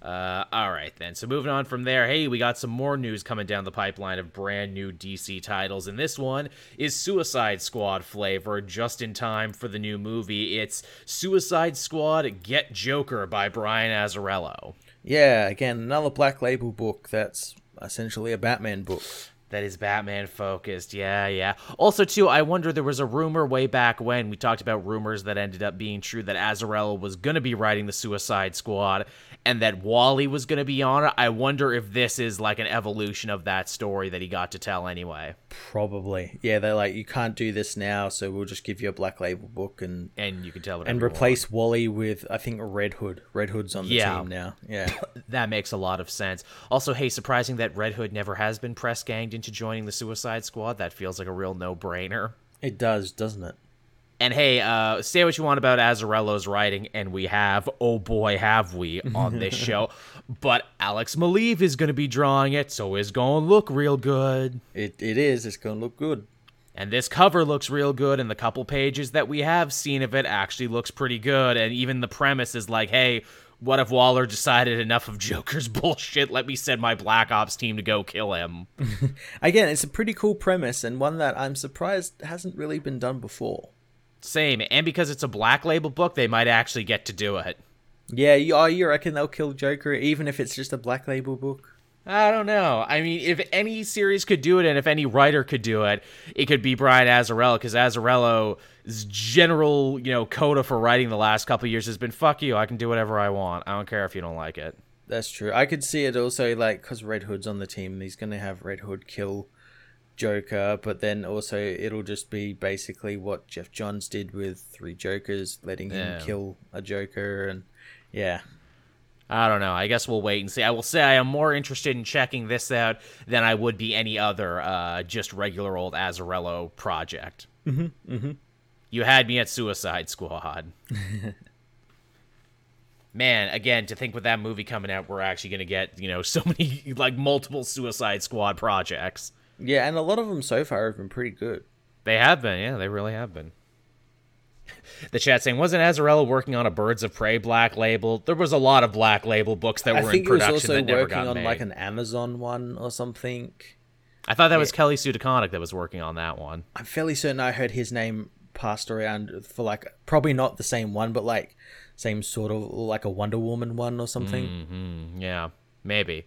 Speaker 1: Uh, all right, then. So moving on from there, hey, we got some more news coming down the pipeline of brand new DC titles, and this one is Suicide Squad flavor, just in time for the new movie. It's Suicide Squad Get Joker by Brian Azzarello.
Speaker 2: Yeah, again, another Black Label book that's essentially a Batman book.
Speaker 1: That is Batman focused. Yeah, yeah. Also, too, I wonder there was a rumor way back when we talked about rumors that ended up being true that Azzarello was going to be writing the Suicide Squad and that Wally was going to be on it. I wonder if this is like an evolution of that story that he got to tell anyway.
Speaker 2: Probably. Yeah, they're like, you can't do this now, so we'll just give you a Black Label book and
Speaker 1: And you can tell
Speaker 2: and replace Wally with I think Red Hood. Red Hood's on the
Speaker 1: Yeah.
Speaker 2: team now. Yeah.
Speaker 1: That makes a lot of sense. Also, hey, surprising that Red Hood never has been press ganged into joining the Suicide Squad. That feels like a real no brainer.
Speaker 2: it does, doesn't it?
Speaker 1: And hey, uh, say what you want about Azzarello's writing, and we have, oh boy, have we on this show. But Alex Maleev is going to be drawing it, so it's going to look real good.
Speaker 2: It it is. It's gonna look good.
Speaker 1: And this cover looks real good, and the couple pages that we have seen of it actually looks pretty good. And even the premise is like, hey, what if Waller decided enough of Joker's bullshit? Let me send my Black Ops team to go kill him.
Speaker 2: Again, it's a pretty cool premise and one that I'm surprised hasn't really been done before.
Speaker 1: Same, and because it's a black label book, they might actually get to do it.
Speaker 2: Yeah, you, oh, you reckon they'll kill Joker even if it's just a black label book?
Speaker 1: I don't know. I mean, if any series could do it, and if any writer could do it, it could be Brian Azzarello, because Azzarello's general, you know, coda for writing the last couple years has been "fuck you, I can do whatever I want. I don't care if you don't like it."
Speaker 2: That's true. I could see it also like because Red Hood's on the team, he's gonna have Red Hood kill Joker, but then also it'll just be basically what Geoff Johns did with Three Jokers, letting him kill a Joker, and yeah,
Speaker 1: I don't know. I guess we'll wait and see. I will say I am more interested in checking this out than I would be any other uh, just regular old Azzarello project. Mm-hmm. Mm-hmm. You had me at Suicide Squad. Man, again, to think with that movie coming out, we're actually going to get you know so many like multiple Suicide Squad projects.
Speaker 2: Yeah, and a lot of them so far have been pretty good.
Speaker 1: They have been, yeah, they really have been. The chat saying, wasn't Azzarello working on a Birds of Prey black label? There was a lot of black label books that
Speaker 2: I
Speaker 1: were in
Speaker 2: think he was
Speaker 1: production
Speaker 2: also
Speaker 1: that never
Speaker 2: working
Speaker 1: got
Speaker 2: on
Speaker 1: made.
Speaker 2: like an Amazon one or something.
Speaker 1: I thought that was Kelly Sue DeConnick that was working on that one.
Speaker 2: I'm fairly certain I heard his name passed around for like probably not the same one, but like same sort of like a Wonder Woman one or something.
Speaker 1: Mm, yeah, maybe.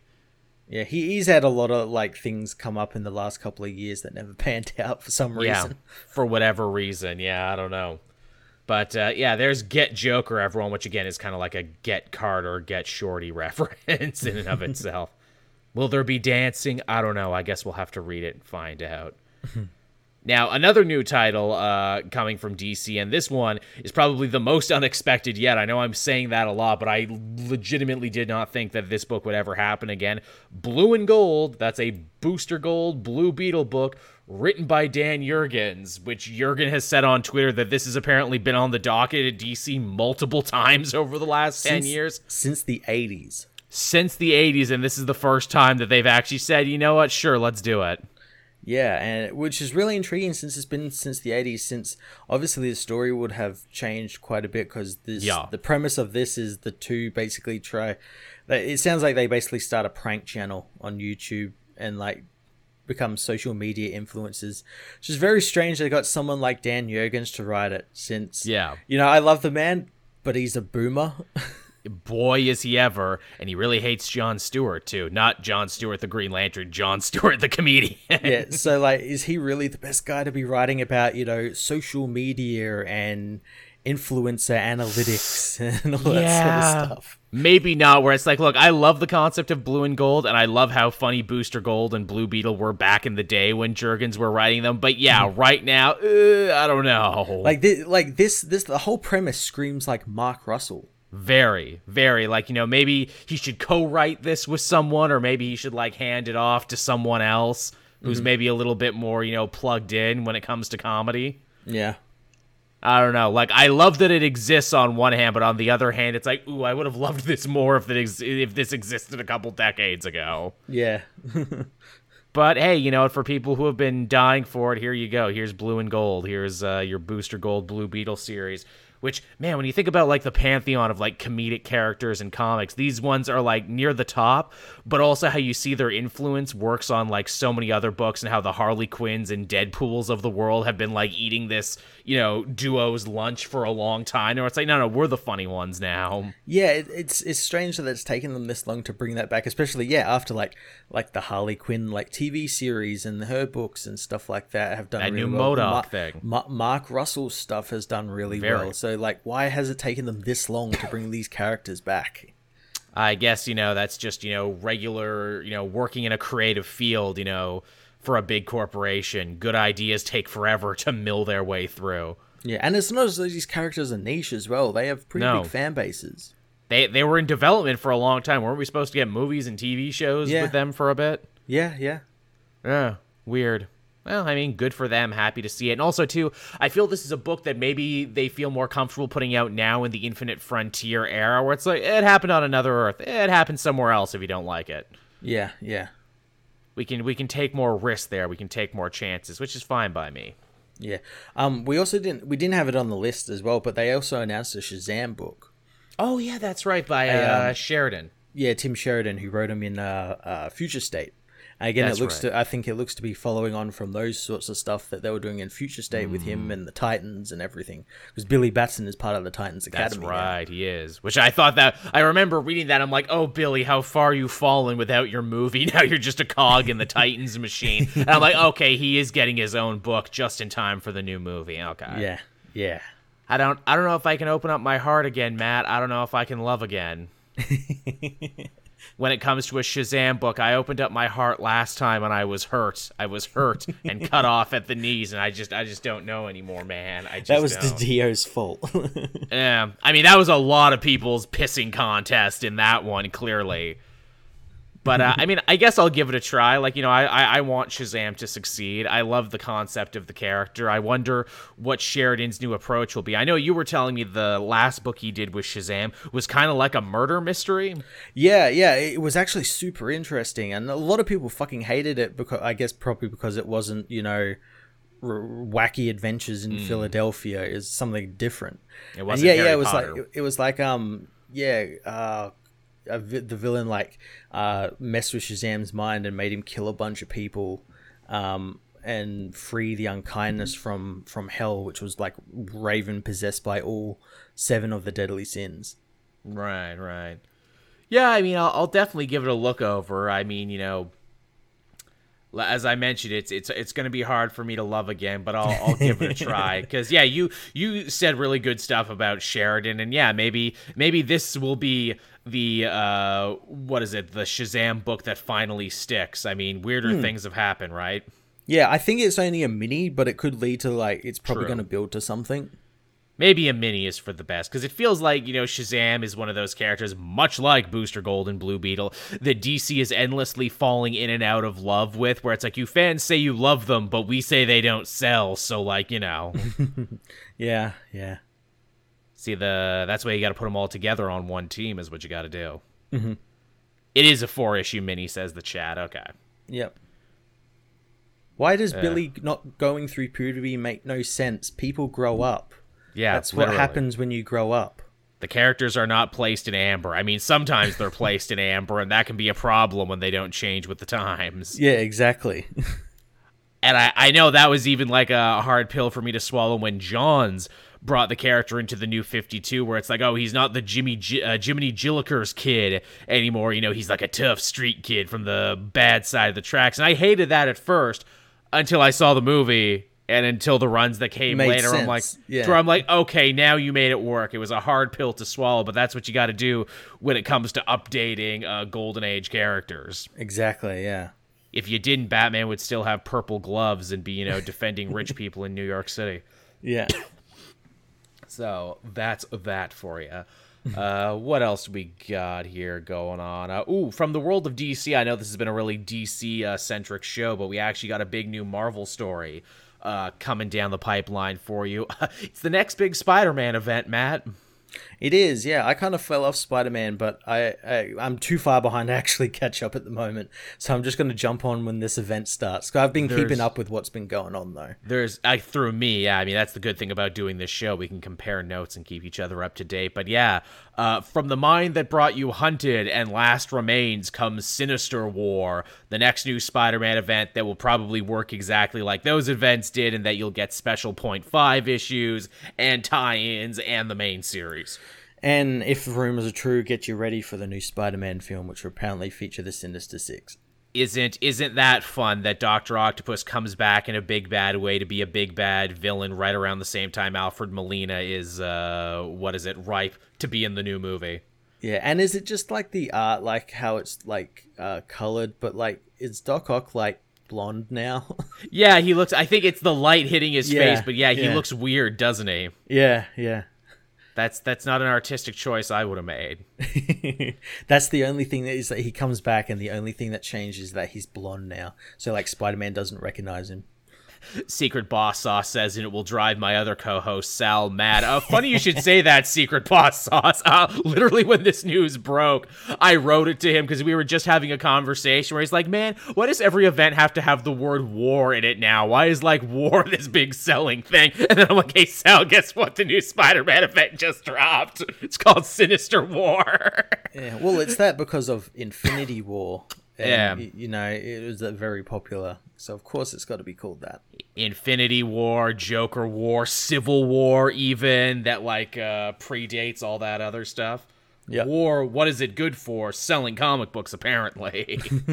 Speaker 2: Yeah, he, he's had a lot of like things come up in the last couple of years that never panned out for some reason.
Speaker 1: Yeah, for whatever reason. Yeah, I don't know. But uh, yeah, there's Get Joker, everyone, which again is kind of like a Get Carter, Get Shorty reference in and of itself. Will there be dancing? I don't know. I guess we'll have to read it and find out. Now, another new title uh, coming from DC, and this one is probably the most unexpected yet. I know I'm saying that a lot, but I legitimately did not think that this book would ever happen again. Blue and Gold, that's a Booster Gold Blue Beetle book written by Dan Jurgens, which Jurgen has said on Twitter that this has apparently been on the docket at DC multiple times over the last 10 years
Speaker 2: Since the 80s.
Speaker 1: since the 80s, and this is the first time that they've actually said, you know what, sure, let's do it.
Speaker 2: Yeah, and which is really intriguing since it's been since the 80s since obviously the story would have changed quite a bit cuz this
Speaker 1: Yeah.
Speaker 2: the premise of this is the two basically try it sounds like they basically start a prank channel on YouTube and like become social media influencers. Which is very strange they got someone like Dan Jurgens to write it since
Speaker 1: Yeah.
Speaker 2: You know, I love the man, but he's a boomer.
Speaker 1: boy is he ever and he really hates jon stewart too not john stewart the green lantern jon stewart the comedian
Speaker 2: yeah, so like is he really the best guy to be writing about, you know, social media and influencer analytics and all that
Speaker 1: Yeah.
Speaker 2: sort of stuff?
Speaker 1: maybe not where it's like look i love the concept of blue and gold and i love how funny booster gold and blue beetle were back in the day when jurgens were writing them but yeah right now uh, i don't know
Speaker 2: Like this, like this, this the whole premise screams like Mark Russell.
Speaker 1: Very very like you know maybe he should co-write this with someone or maybe he should like hand it off to someone else who's maybe a little bit more you know plugged in when it comes to comedy
Speaker 2: Yeah,
Speaker 1: I don't know. Like I love that it exists on one hand, but on the other hand, it's like, ooh, I would have loved this more if it ex- if this existed a couple decades ago.
Speaker 2: yeah,
Speaker 1: But hey, you know, for people who have been dying for it, here you go. Here's Blue and Gold. Here's uh, your Booster Gold Blue Beetle series. Which, man, when you think about like the pantheon of like comedic characters in comics, these ones are like near the top, but also how you see their influence works on like so many other books and how the Harley Quinns and Deadpools of the world have been like eating this, you know, duo's lunch for a long time. Or it's like, no, no, we're the funny ones now.
Speaker 2: yeah. It, it's it's strange that it's taken them this long to bring that back, especially yeah after like like the Harley Quinn like TV series and her books and stuff like that have done
Speaker 1: That
Speaker 2: really
Speaker 1: new
Speaker 2: well.
Speaker 1: MODOK
Speaker 2: Ma-
Speaker 1: thing.
Speaker 2: Ma- Mark Russell's stuff has done really
Speaker 1: Very.
Speaker 2: well. So like, why has it taken them this long to bring these characters back?
Speaker 1: I guess, you know, that's just, you know, regular, you know, working in a creative field, you know, for a big corporation. Good ideas take forever to mill their way through.
Speaker 2: Yeah, and it's not as though these characters are niche as well. They have pretty
Speaker 1: No.
Speaker 2: big fan bases.
Speaker 1: They they were in development for a long time. Weren't we supposed to get movies and TV shows
Speaker 2: Yeah.
Speaker 1: with them for a bit?
Speaker 2: Yeah, yeah.
Speaker 1: Yeah, weird. Well, I mean, good for them. Happy to see it. And also, too, I feel this is a book that maybe they feel more comfortable putting out now in the Infinite Frontier era, where it's like it happened on another Earth. It happened somewhere else if you don't like it.
Speaker 2: Yeah, yeah.
Speaker 1: We can we can take more risks there. We can take more chances, which is fine by me.
Speaker 2: Yeah. Um we also didn't we didn't have it on the list as well, but they also announced a Shazam book.
Speaker 1: Oh yeah, that's right. By
Speaker 2: um,
Speaker 1: uh, Sheridan.
Speaker 2: Yeah, Tim Sheridan who wrote them in uh, uh Future State. Again,
Speaker 1: That's
Speaker 2: it looks
Speaker 1: right.
Speaker 2: to I think it looks to be following on from those sorts of stuff that they were doing in Future State with
Speaker 1: Mm.
Speaker 2: him and the Titans and everything. Because Billy Batson is part of the Titans
Speaker 1: That's
Speaker 2: Academy. now.
Speaker 1: right, he is. Which I thought that I remember reading that. I'm like, oh Billy, how far you've fallen without your movie? Now you're just a cog in the Titans machine. And I'm like, okay, he is getting his own book just in time for the new movie. Okay.
Speaker 2: Yeah, yeah.
Speaker 1: I don't I don't know if I can open up my heart again, Matt. I don't know if I can love again. when it comes to a Shazam book, I opened up my heart last time and I was hurt. I was hurt and cut off at the knees and I just I just don't know anymore, man. I just
Speaker 2: That was
Speaker 1: don't.
Speaker 2: Dio's fault.
Speaker 1: Yeah, I mean that was a lot of people's pissing contest in that one, clearly. But uh, I mean, I guess I'll give it a try. Like you know, I, I I want Shazam to succeed. I love the concept of the character. I wonder what Sheridan's new approach will be. I know you were telling me the last book he did with Shazam was kind of like a murder mystery.
Speaker 2: Yeah, yeah, it was actually super interesting, and a lot of people fucking hated it because I guess probably because it wasn't, you know, r- wacky adventures in Philadelphia is something different.
Speaker 1: It wasn't
Speaker 2: yeah,
Speaker 1: Harry
Speaker 2: yeah, it was
Speaker 1: Potter.
Speaker 2: like it was like um yeah uh. The villain like uh, messed with Shazam's mind and made him kill a bunch of people, um, and free the unkindness from from hell, which was like Raven possessed by all seven of the deadly sins.
Speaker 1: Right, right. Yeah, I mean, I'll, I'll definitely give it a look over. I mean, you know, as I mentioned, it's it's it's going to be hard for me to love again, but I'll I'll give it a try because yeah, you you said really good stuff about Sheridan, and yeah, maybe maybe this will be the uh what is it the Shazam book that finally sticks. I mean, weirder things have happened, right?
Speaker 2: Yeah, I think it's only a mini, but it could lead to like it's probably going to build to something.
Speaker 1: maybe a mini is for the best because it feels like you know Shazam is one of those characters, much like Booster Gold and Blue Beetle, that DC is endlessly falling in and out of love with. Where it's like you fans say you love them, but we say they don't sell. So like you know,
Speaker 2: Yeah, yeah.
Speaker 1: See the that's why you got to put them all together on one team is what you got to do. Mm-hmm. is a four issue mini, says the chat. Okay.
Speaker 2: Yep. Why does Billy not going through puberty make no sense? People grow up.
Speaker 1: Yeah,
Speaker 2: That's what happens when you grow up.
Speaker 1: The characters are not placed in amber. I mean, sometimes they're placed in amber, and that can be a problem when they don't change with the times.
Speaker 2: Yeah, exactly.
Speaker 1: And I, I know that was even like a hard pill for me to swallow when Johns brought the character into the new 52 where it's like oh he's not the jimmy J- uh, jiminy jillikers kid anymore you know he's like a tough street kid from the bad side of the tracks and i hated that at first until i saw the movie and until the runs that came
Speaker 2: Made
Speaker 1: later i'm like
Speaker 2: yeah.
Speaker 1: where i'm like okay now you made it work it was a hard pill to swallow but that's what you got to do when it comes to updating uh, golden age characters
Speaker 2: exactly, yeah.
Speaker 1: if you didn't batman would still have purple gloves and be you know defending rich people in new york city
Speaker 2: Yeah.
Speaker 1: So that's that for you. Uh, what else we got here going on? Uh, ooh, from the world of DC, I know this has been a really DC uh, centric show, but we actually got a big new Marvel story uh, coming down the pipeline for you. it's the next big Spider Man event, Matt.
Speaker 2: It is, yeah. I kind of fell off Spider Man, but I, I I'm too far behind to actually catch up at the moment. So I'm just going to jump on when this event starts. I've been
Speaker 1: There's-
Speaker 2: keeping up with what's been going on though.
Speaker 1: There's I through me, yeah. I mean that's the good thing about doing this show. We can compare notes and keep each other up to date. But yeah, uh, from the mind that brought you Hunted and Last Remains comes Sinister War, the next new Spider-Man event that will probably work exactly like those events did, and that you'll get special point five issues and tie-ins and the main series.
Speaker 2: And if rumors are true, get you ready for the new Spider Man film, which will apparently feature the Sinister Six.
Speaker 1: Isn't isn't that fun that Doctor Octopus comes back in a big bad way to be a big bad villain right around the same time Alfred Molina is uh what is it ripe to be in the new movie.
Speaker 2: Yeah, and is it just like the art, like how it's like uh, colored, but like is Doc Ock like blonde now?
Speaker 1: Yeah, he looks I think it's the light hitting his
Speaker 2: Yeah,
Speaker 1: face, but yeah, he
Speaker 2: yeah.
Speaker 1: looks weird, doesn't he?
Speaker 2: yeah, yeah.
Speaker 1: That's that's not an artistic choice I would have made.
Speaker 2: That's the only thing that is that he comes back, and the only thing that changes is that he's blonde now. So like Spider Man doesn't recognize him.
Speaker 1: Secret Boss Sauce says, and it will drive my other co-host Sal mad. Uh, funny you should say that, Secret Boss Sauce. Uh, literally, when this news broke, I wrote it to him because we were just having a conversation where he's like, "Man, why does every event have to have the word war in it now? Why is like war this big selling thing?" And then I'm like, "Hey Sal, guess what? The new Spider-Man event just dropped. It's called Sinister War."
Speaker 2: Yeah, well, it's that because of Infinity War.
Speaker 1: Yeah.
Speaker 2: you know, it was uh, very popular. So of course it's got to be called that.
Speaker 1: Infinity War, Joker War, Civil War, even that like uh, predates all that other stuff.
Speaker 2: Yep.
Speaker 1: War, what is it good for? Selling comic books, apparently.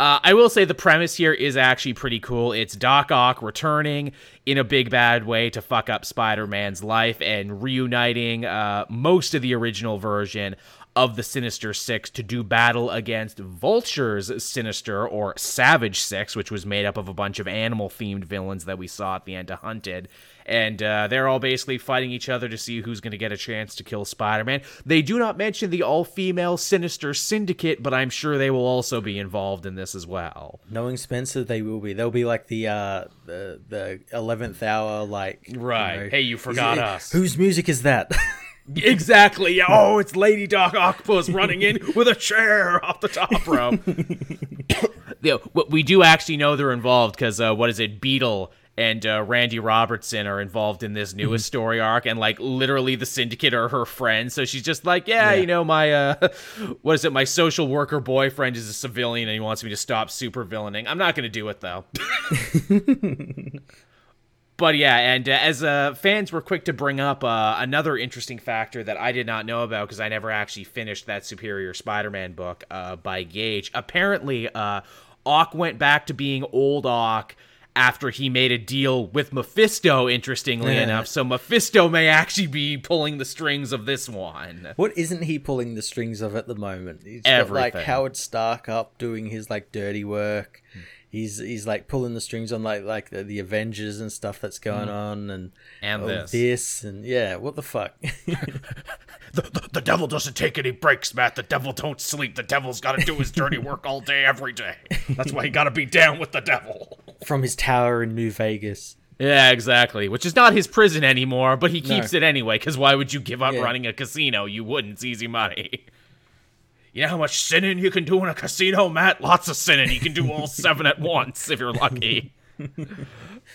Speaker 1: uh, I will say the premise here is actually pretty cool. It's Doc Ock returning in a big bad way to fuck up Spider Man's life and reuniting uh, most of the original version of the Sinister Six to do battle against Vulture's Sinister or Savage Six, which was made up of a bunch of animal themed villains that we saw at the end of Hunted. And uh, they're all basically fighting each other to see who's going to get a chance to kill Spider Man. They do not mention the all female Sinister Syndicate, but I'm sure they will also be involved in this as well.
Speaker 2: Knowing Spencer, they will be. They'll be like the uh the the eleventh hour, like you
Speaker 1: Right.
Speaker 2: know,
Speaker 1: Hey, you forgot
Speaker 2: it-
Speaker 1: us.
Speaker 2: Whose music is that?
Speaker 1: Exactly. Oh, it's Lady Doc Octopus running in with a chair off the top rope. yeah, we do actually know they're involved because uh, what is it? Beetle and uh, Randy Robertson are involved in this newest story arc, and like literally the Syndicate are her friends. So she's just like, yeah,
Speaker 2: Yeah.
Speaker 1: you know, my uh, what is it? My social worker boyfriend is a civilian, and he wants me to stop supervillaining. I'm not going to do it though. But yeah, and uh, as uh, fans were quick to bring up uh, another interesting factor that I did not know about because I never actually finished that Superior Spider-Man book uh, by Gage. Apparently, uh, Ock went back to being old Ock after he made a deal with Mephisto. Interestingly
Speaker 2: Yeah.
Speaker 1: enough, so Mephisto may actually be pulling the strings of this one.
Speaker 2: what isn't he pulling the strings of at the moment? He's got like
Speaker 1: Everything.
Speaker 2: Howard Stark up doing his like dirty work. He's he's like pulling the strings on like like the, the Avengers and stuff that's mm-hmm. going on and
Speaker 1: And
Speaker 2: oh,
Speaker 1: this.
Speaker 2: this and yeah, what the fuck?
Speaker 1: The, the, the devil doesn't take any breaks, Matt. The devil don't sleep. The devil's got to do his dirty work all day, every day. That's why you got to be down with the devil.
Speaker 2: From his tower in New Vegas.
Speaker 1: Yeah, exactly. Which is not his prison anymore, but he keeps
Speaker 2: No.
Speaker 1: it anyway, because why would you give up
Speaker 2: Yeah.
Speaker 1: running a casino? You wouldn't. It's easy money. You know how much sinning you can do in a casino, Matt? Lots of sinning. You can do all seven at once if you're lucky.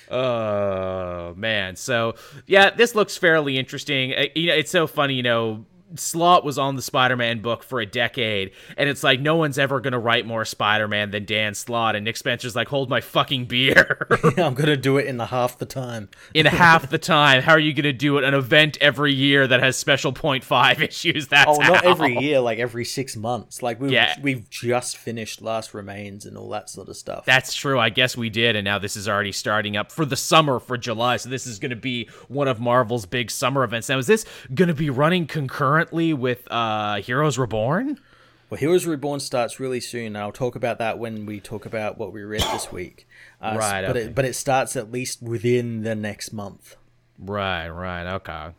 Speaker 1: Oh man, so yeah, this looks fairly interesting. Uh, You know, it's so funny. You know, Slott was on the Spider-Man book for a decade, and it's like no one's ever gonna write more Spider-Man than Dan Slott. And Nick Spencer's like, hold my fucking beer.
Speaker 2: I'm gonna do it in the half the time.
Speaker 1: in half the time. How are you going to do it? An event every year that has special point five issues. That's
Speaker 2: Oh, not
Speaker 1: how.
Speaker 2: every year, like every six months. Like we've
Speaker 1: Yeah.
Speaker 2: we've just finished Last Remains and all that sort of stuff.
Speaker 1: That's true. I guess we did, and now this is already starting up for the summer for July. So this is going to be one of Marvel's big summer events. Now, is this going to be running concurrently with uh, Heroes Reborn?
Speaker 2: Well, Heroes Reborn starts really soon. and I'll talk about that when we talk about what we read this week. Uh,
Speaker 1: Right,
Speaker 2: But
Speaker 1: okay.
Speaker 2: it, but it starts at least within the next month.
Speaker 1: Right. Right. Okay.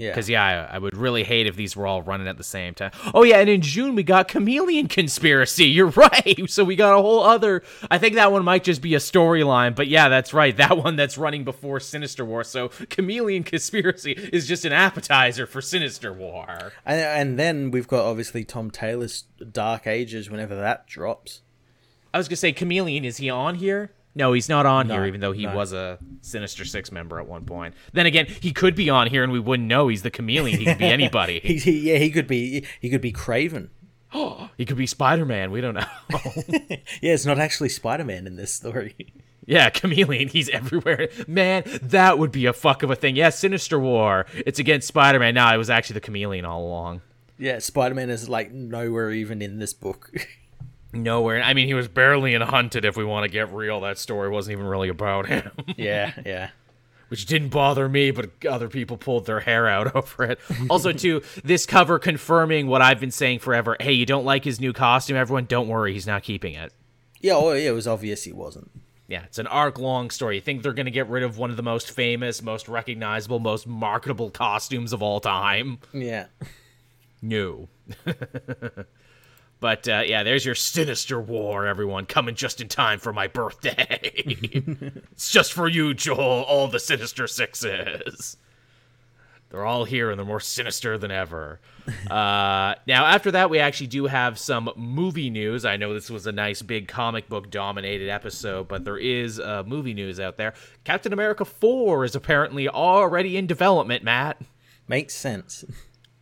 Speaker 2: Yeah.
Speaker 1: Because yeah, I, I would really hate if these were all running at the same time. Oh yeah, and in June we got Chameleon Conspiracy. You're right. So we got a whole other. I think that one might just be a storyline, but yeah, that's right. That one that's running before Sinister War. So Chameleon Conspiracy is just an appetizer for Sinister War.
Speaker 2: And, and then we've got obviously Tom Taylor's Dark Ages whenever that drops.
Speaker 1: I was gonna say Chameleon. Is he on here? No, he's not on here, even though he
Speaker 2: no.
Speaker 1: was a Sinister Six member at one point. Then again, he could be on here and we wouldn't know. He's the Chameleon. He could be anybody.
Speaker 2: He, he, yeah, he could be he could be Kraven.
Speaker 1: he could be Spider Man. We don't know.
Speaker 2: Yeah, it's not actually Spider Man in this story.
Speaker 1: Yeah, chameleon. He's everywhere. Man, that would be a fuck of a thing. Yeah, Sinister War. It's against Spider Man. No, it was actually the chameleon all along.
Speaker 2: Yeah, Spider Man is like nowhere even in this book.
Speaker 1: Nowhere. I mean, he was barely in Hunted, if we want to get real. That story wasn't even really about him,
Speaker 2: yeah, yeah.
Speaker 1: which didn't bother me, but other people pulled their hair out over it. Also, too, this cover confirming what I've been saying forever. Hey, you don't like his new costume, everyone? Don't worry, he's not keeping it.
Speaker 2: Yeah, oh yeah, it was obvious he wasn't.
Speaker 1: Yeah, it's an arc long story. You think they're going to get rid of one of the most famous, most recognizable, most marketable costumes of all time?
Speaker 2: Yeah.
Speaker 1: No. but uh, yeah, there's your sinister war, everyone, coming just in time for my birthday. it's just for you, Joel, all the sinister sixes. They're all here and they're more sinister than ever. Uh, now, after that, we actually do have some movie news. I know this was a nice big comic book dominated episode, but there is uh, movie news out there. Captain America 4 is apparently already in development, Matt.
Speaker 2: Makes sense.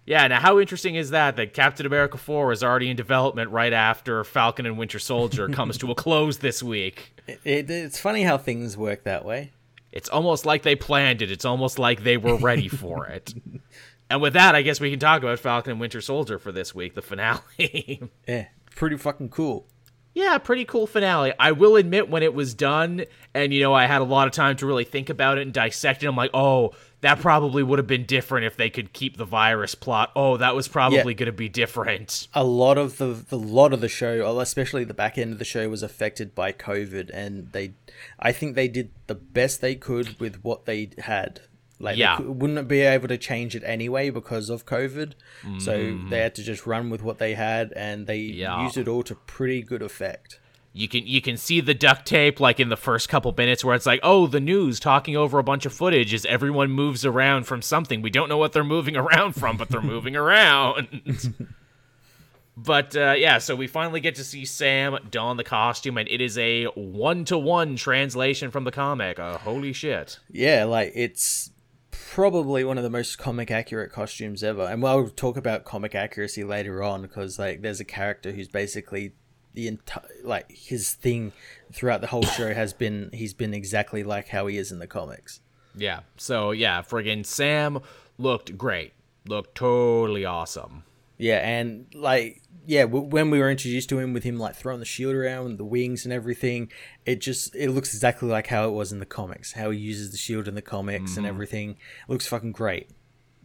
Speaker 1: Yeah, now how interesting is that that Captain America 4 is already in development right after Falcon and Winter Soldier comes to a close this week.
Speaker 2: It, it, it's funny how things work that way.
Speaker 1: It's almost like they planned it. It's almost like they were ready for it. and with that, I guess we can talk about Falcon and Winter Soldier for this week, the finale.
Speaker 2: Yeah, pretty fucking cool.
Speaker 1: yeah, pretty cool finale. I will admit when it was done and you know, I had a lot of time to really think about it and dissect it. I'm like, "Oh, that probably would have been different if they could keep the virus plot. Oh, that was probably
Speaker 2: Yeah.
Speaker 1: going to be different."
Speaker 2: a lot of the the lot of the show, oh, especially the back end of the show, was affected by COVID, and they, I think they did the best they could with what they had. Like,
Speaker 1: Yeah.
Speaker 2: they wouldn't be able to change it anyway because of COVID, so they mm-hmm. had to just run with what they had, and they
Speaker 1: Yeah.
Speaker 2: used it all to pretty good effect.
Speaker 1: You can you can see the duct tape like in the first couple minutes where it's like, oh, the news talking over a bunch of footage as everyone moves around from something. We don't know what they're moving around from, but they're moving around. but uh, yeah, so we finally get to see Sam don the costume, and it is a one to one translation from the comic. Uh, holy shit!
Speaker 2: Yeah, like it's probably one of the most comic accurate costumes ever. And we'll talk about comic accuracy later on because like there's a character who's basically the entire like his thing throughout the whole show has been he's been exactly like how he is in the comics.
Speaker 1: Yeah, so yeah, friggin' Sam looked great, looked totally awesome.
Speaker 2: Yeah, and like yeah, w- when we were introduced to him with him like throwing the shield around with the wings and everything, it just it looks exactly like how it was in the comics. How he uses the shield in the comics and everything it looks fucking great.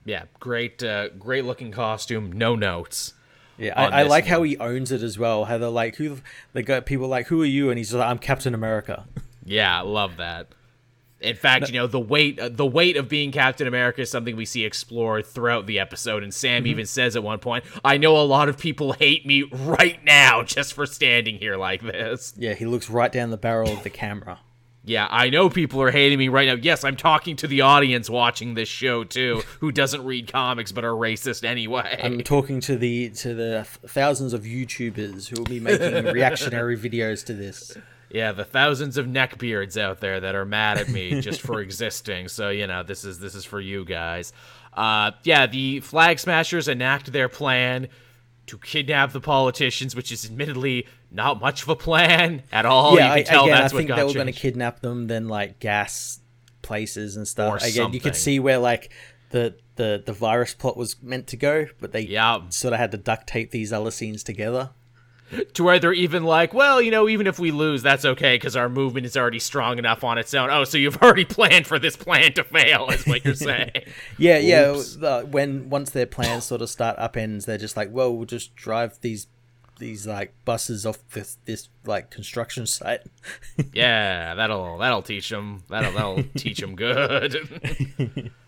Speaker 1: Yeah, great, uh, great looking costume. No notes.
Speaker 2: Yeah, I, I like
Speaker 1: one.
Speaker 2: how he owns it as well. How they're like, who they got people like, who are you? And he's like, I'm Captain America.
Speaker 1: Yeah, I love that. In fact, you know the weight uh, the weight of being Captain America is something we see explored throughout the episode, and Sam even says at one point, "I know a lot of people hate me right now just for standing here like this."
Speaker 2: yeah, he looks right down the barrel of the camera.
Speaker 1: Yeah, I know people are hating me right now. Yes, I'm talking to the audience watching this show too, who doesn't read comics but are racist anyway.
Speaker 2: I'm talking to the to the thousands of YouTubers who will be making reactionary videos to this.
Speaker 1: Yeah, the thousands of neckbeards out there that are mad at me just for existing. So you know, this is this is for you guys. Uh, yeah, the flag smashers enact their plan to kidnap the politicians, which is admittedly not much of a plan at all.
Speaker 2: yeah,
Speaker 1: you
Speaker 2: I,
Speaker 1: tell
Speaker 2: again, I think they were going to kidnap them, then like gas places and stuff.
Speaker 1: Or
Speaker 2: again, you could see where like the the the virus plot was meant to go, but they
Speaker 1: Yeah.
Speaker 2: sort of had to duct tape these other scenes together.
Speaker 1: to where they're even like, well, you know, even if we lose, that's okay because our movement is already strong enough on its own. Oh, so you've already planned for this plan to fail, is what you're saying.
Speaker 2: Yeah, yeah.
Speaker 1: Oops.
Speaker 2: The, when once their plans sort of start upends, they're just like, well, we'll just drive these these like buses off this this like construction site.
Speaker 1: Yeah, that'll that'll teach them. That'll that'll teach them good.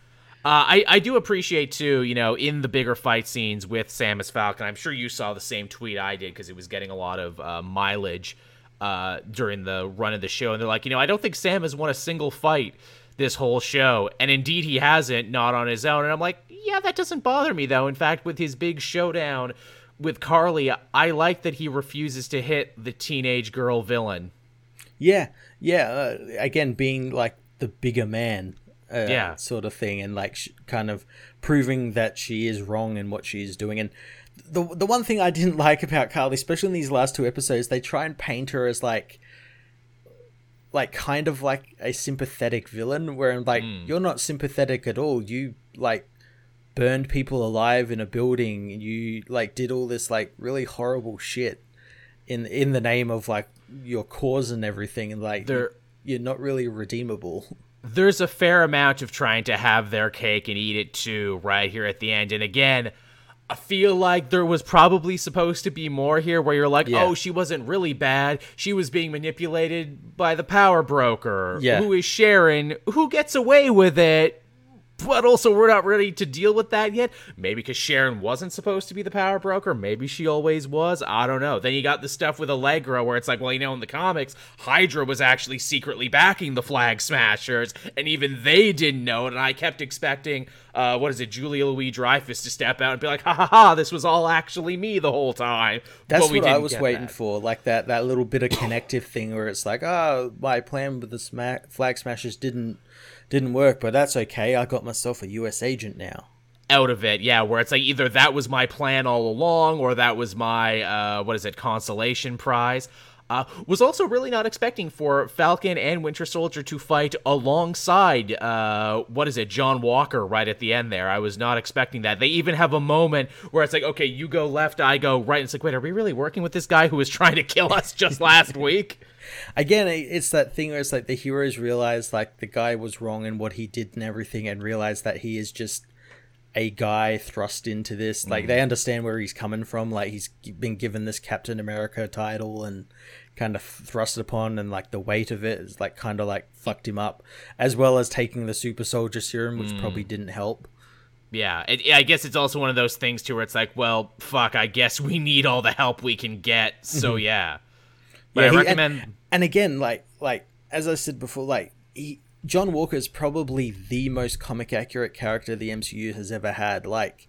Speaker 1: Uh, I, I do appreciate too, you know, in the bigger fight scenes with Samus Falcon. I'm sure you saw the same tweet I did because it was getting a lot of uh, mileage uh, during the run of the show. And they're like, you know, I don't think Sam has won a single fight this whole show, and indeed he hasn't, not on his own. And I'm like, yeah, that doesn't bother me though. In fact, with his big showdown with Karli, I like that he refuses to hit the teenage girl villain.
Speaker 2: Yeah, yeah. Uh, again, being like the bigger man, uh,
Speaker 1: Yeah.
Speaker 2: sort of thing, and like sh- kind of proving that she is wrong in what she is doing. And the the one thing I didn't like about Karli, especially in these last two episodes, they try and paint her as like. Like kind of like a sympathetic villain, where I'm like, you're not sympathetic at all. You like burned people alive in a building. You like did all this like really horrible shit in in the name of like your cause and everything, and like
Speaker 1: There-
Speaker 2: you're not really redeemable.
Speaker 1: there's a fair amount of trying to have their cake and eat it too right here at the end and again i feel like there was probably supposed to be more here where you're like
Speaker 2: Yeah.
Speaker 1: oh she wasn't really bad she was being manipulated by the power broker
Speaker 2: Yeah.
Speaker 1: who is sharon who gets away with it but also we're not ready to deal with that yet. Maybe because Sharon wasn't supposed to be the power broker. Maybe she always was. I don't know. Then you got the stuff with Allegra where it's like, well, you know, in the comics, Hydra was actually secretly backing the Flag Smashers, and even they didn't know it. And I kept expecting, uh, what is it, Julia Louis Dreyfus to step out and be like, ha ha ha, this was all actually me the whole time.
Speaker 2: That's what I was waiting
Speaker 1: that.
Speaker 2: for, like that that little bit of connective thing where it's like, oh, my plan with the sma- flag smashers didn't didn't work, but that's okay. I got myself a U.S. agent now.
Speaker 1: out of it. Yeah, where it's like either that was my plan all along or that was my uh what is it, consolation prize. Uh, was also really not expecting for Falcon and Winter Soldier to fight alongside, uh, what is it, John Walker right at the end there. I was not expecting that. They even have a moment where it's like, okay, you go left, I go right. And it's like, wait, are we really working with this guy who was trying to kill us just last week?
Speaker 2: Again, it's that thing where it's like the heroes realize like the guy was wrong in what he did and everything, and realize that he is just a guy thrust into this. Like mm. they understand where he's coming from. Like he's been given this Captain America title and kind of thrust upon, and like the weight of it is like kind of like fucked him up, as well as taking the super soldier serum, which probably mm. didn't help.
Speaker 1: Yeah, it, I guess it's also one of those things too where it's like, well, fuck, I guess we need all the help we can get. So mm-hmm. yeah, but
Speaker 2: Yeah,
Speaker 1: I
Speaker 2: he-
Speaker 1: recommend.
Speaker 2: And, and again, like like as I said before, like he, John Walker is probably the most comic accurate character the MCU has ever had. Like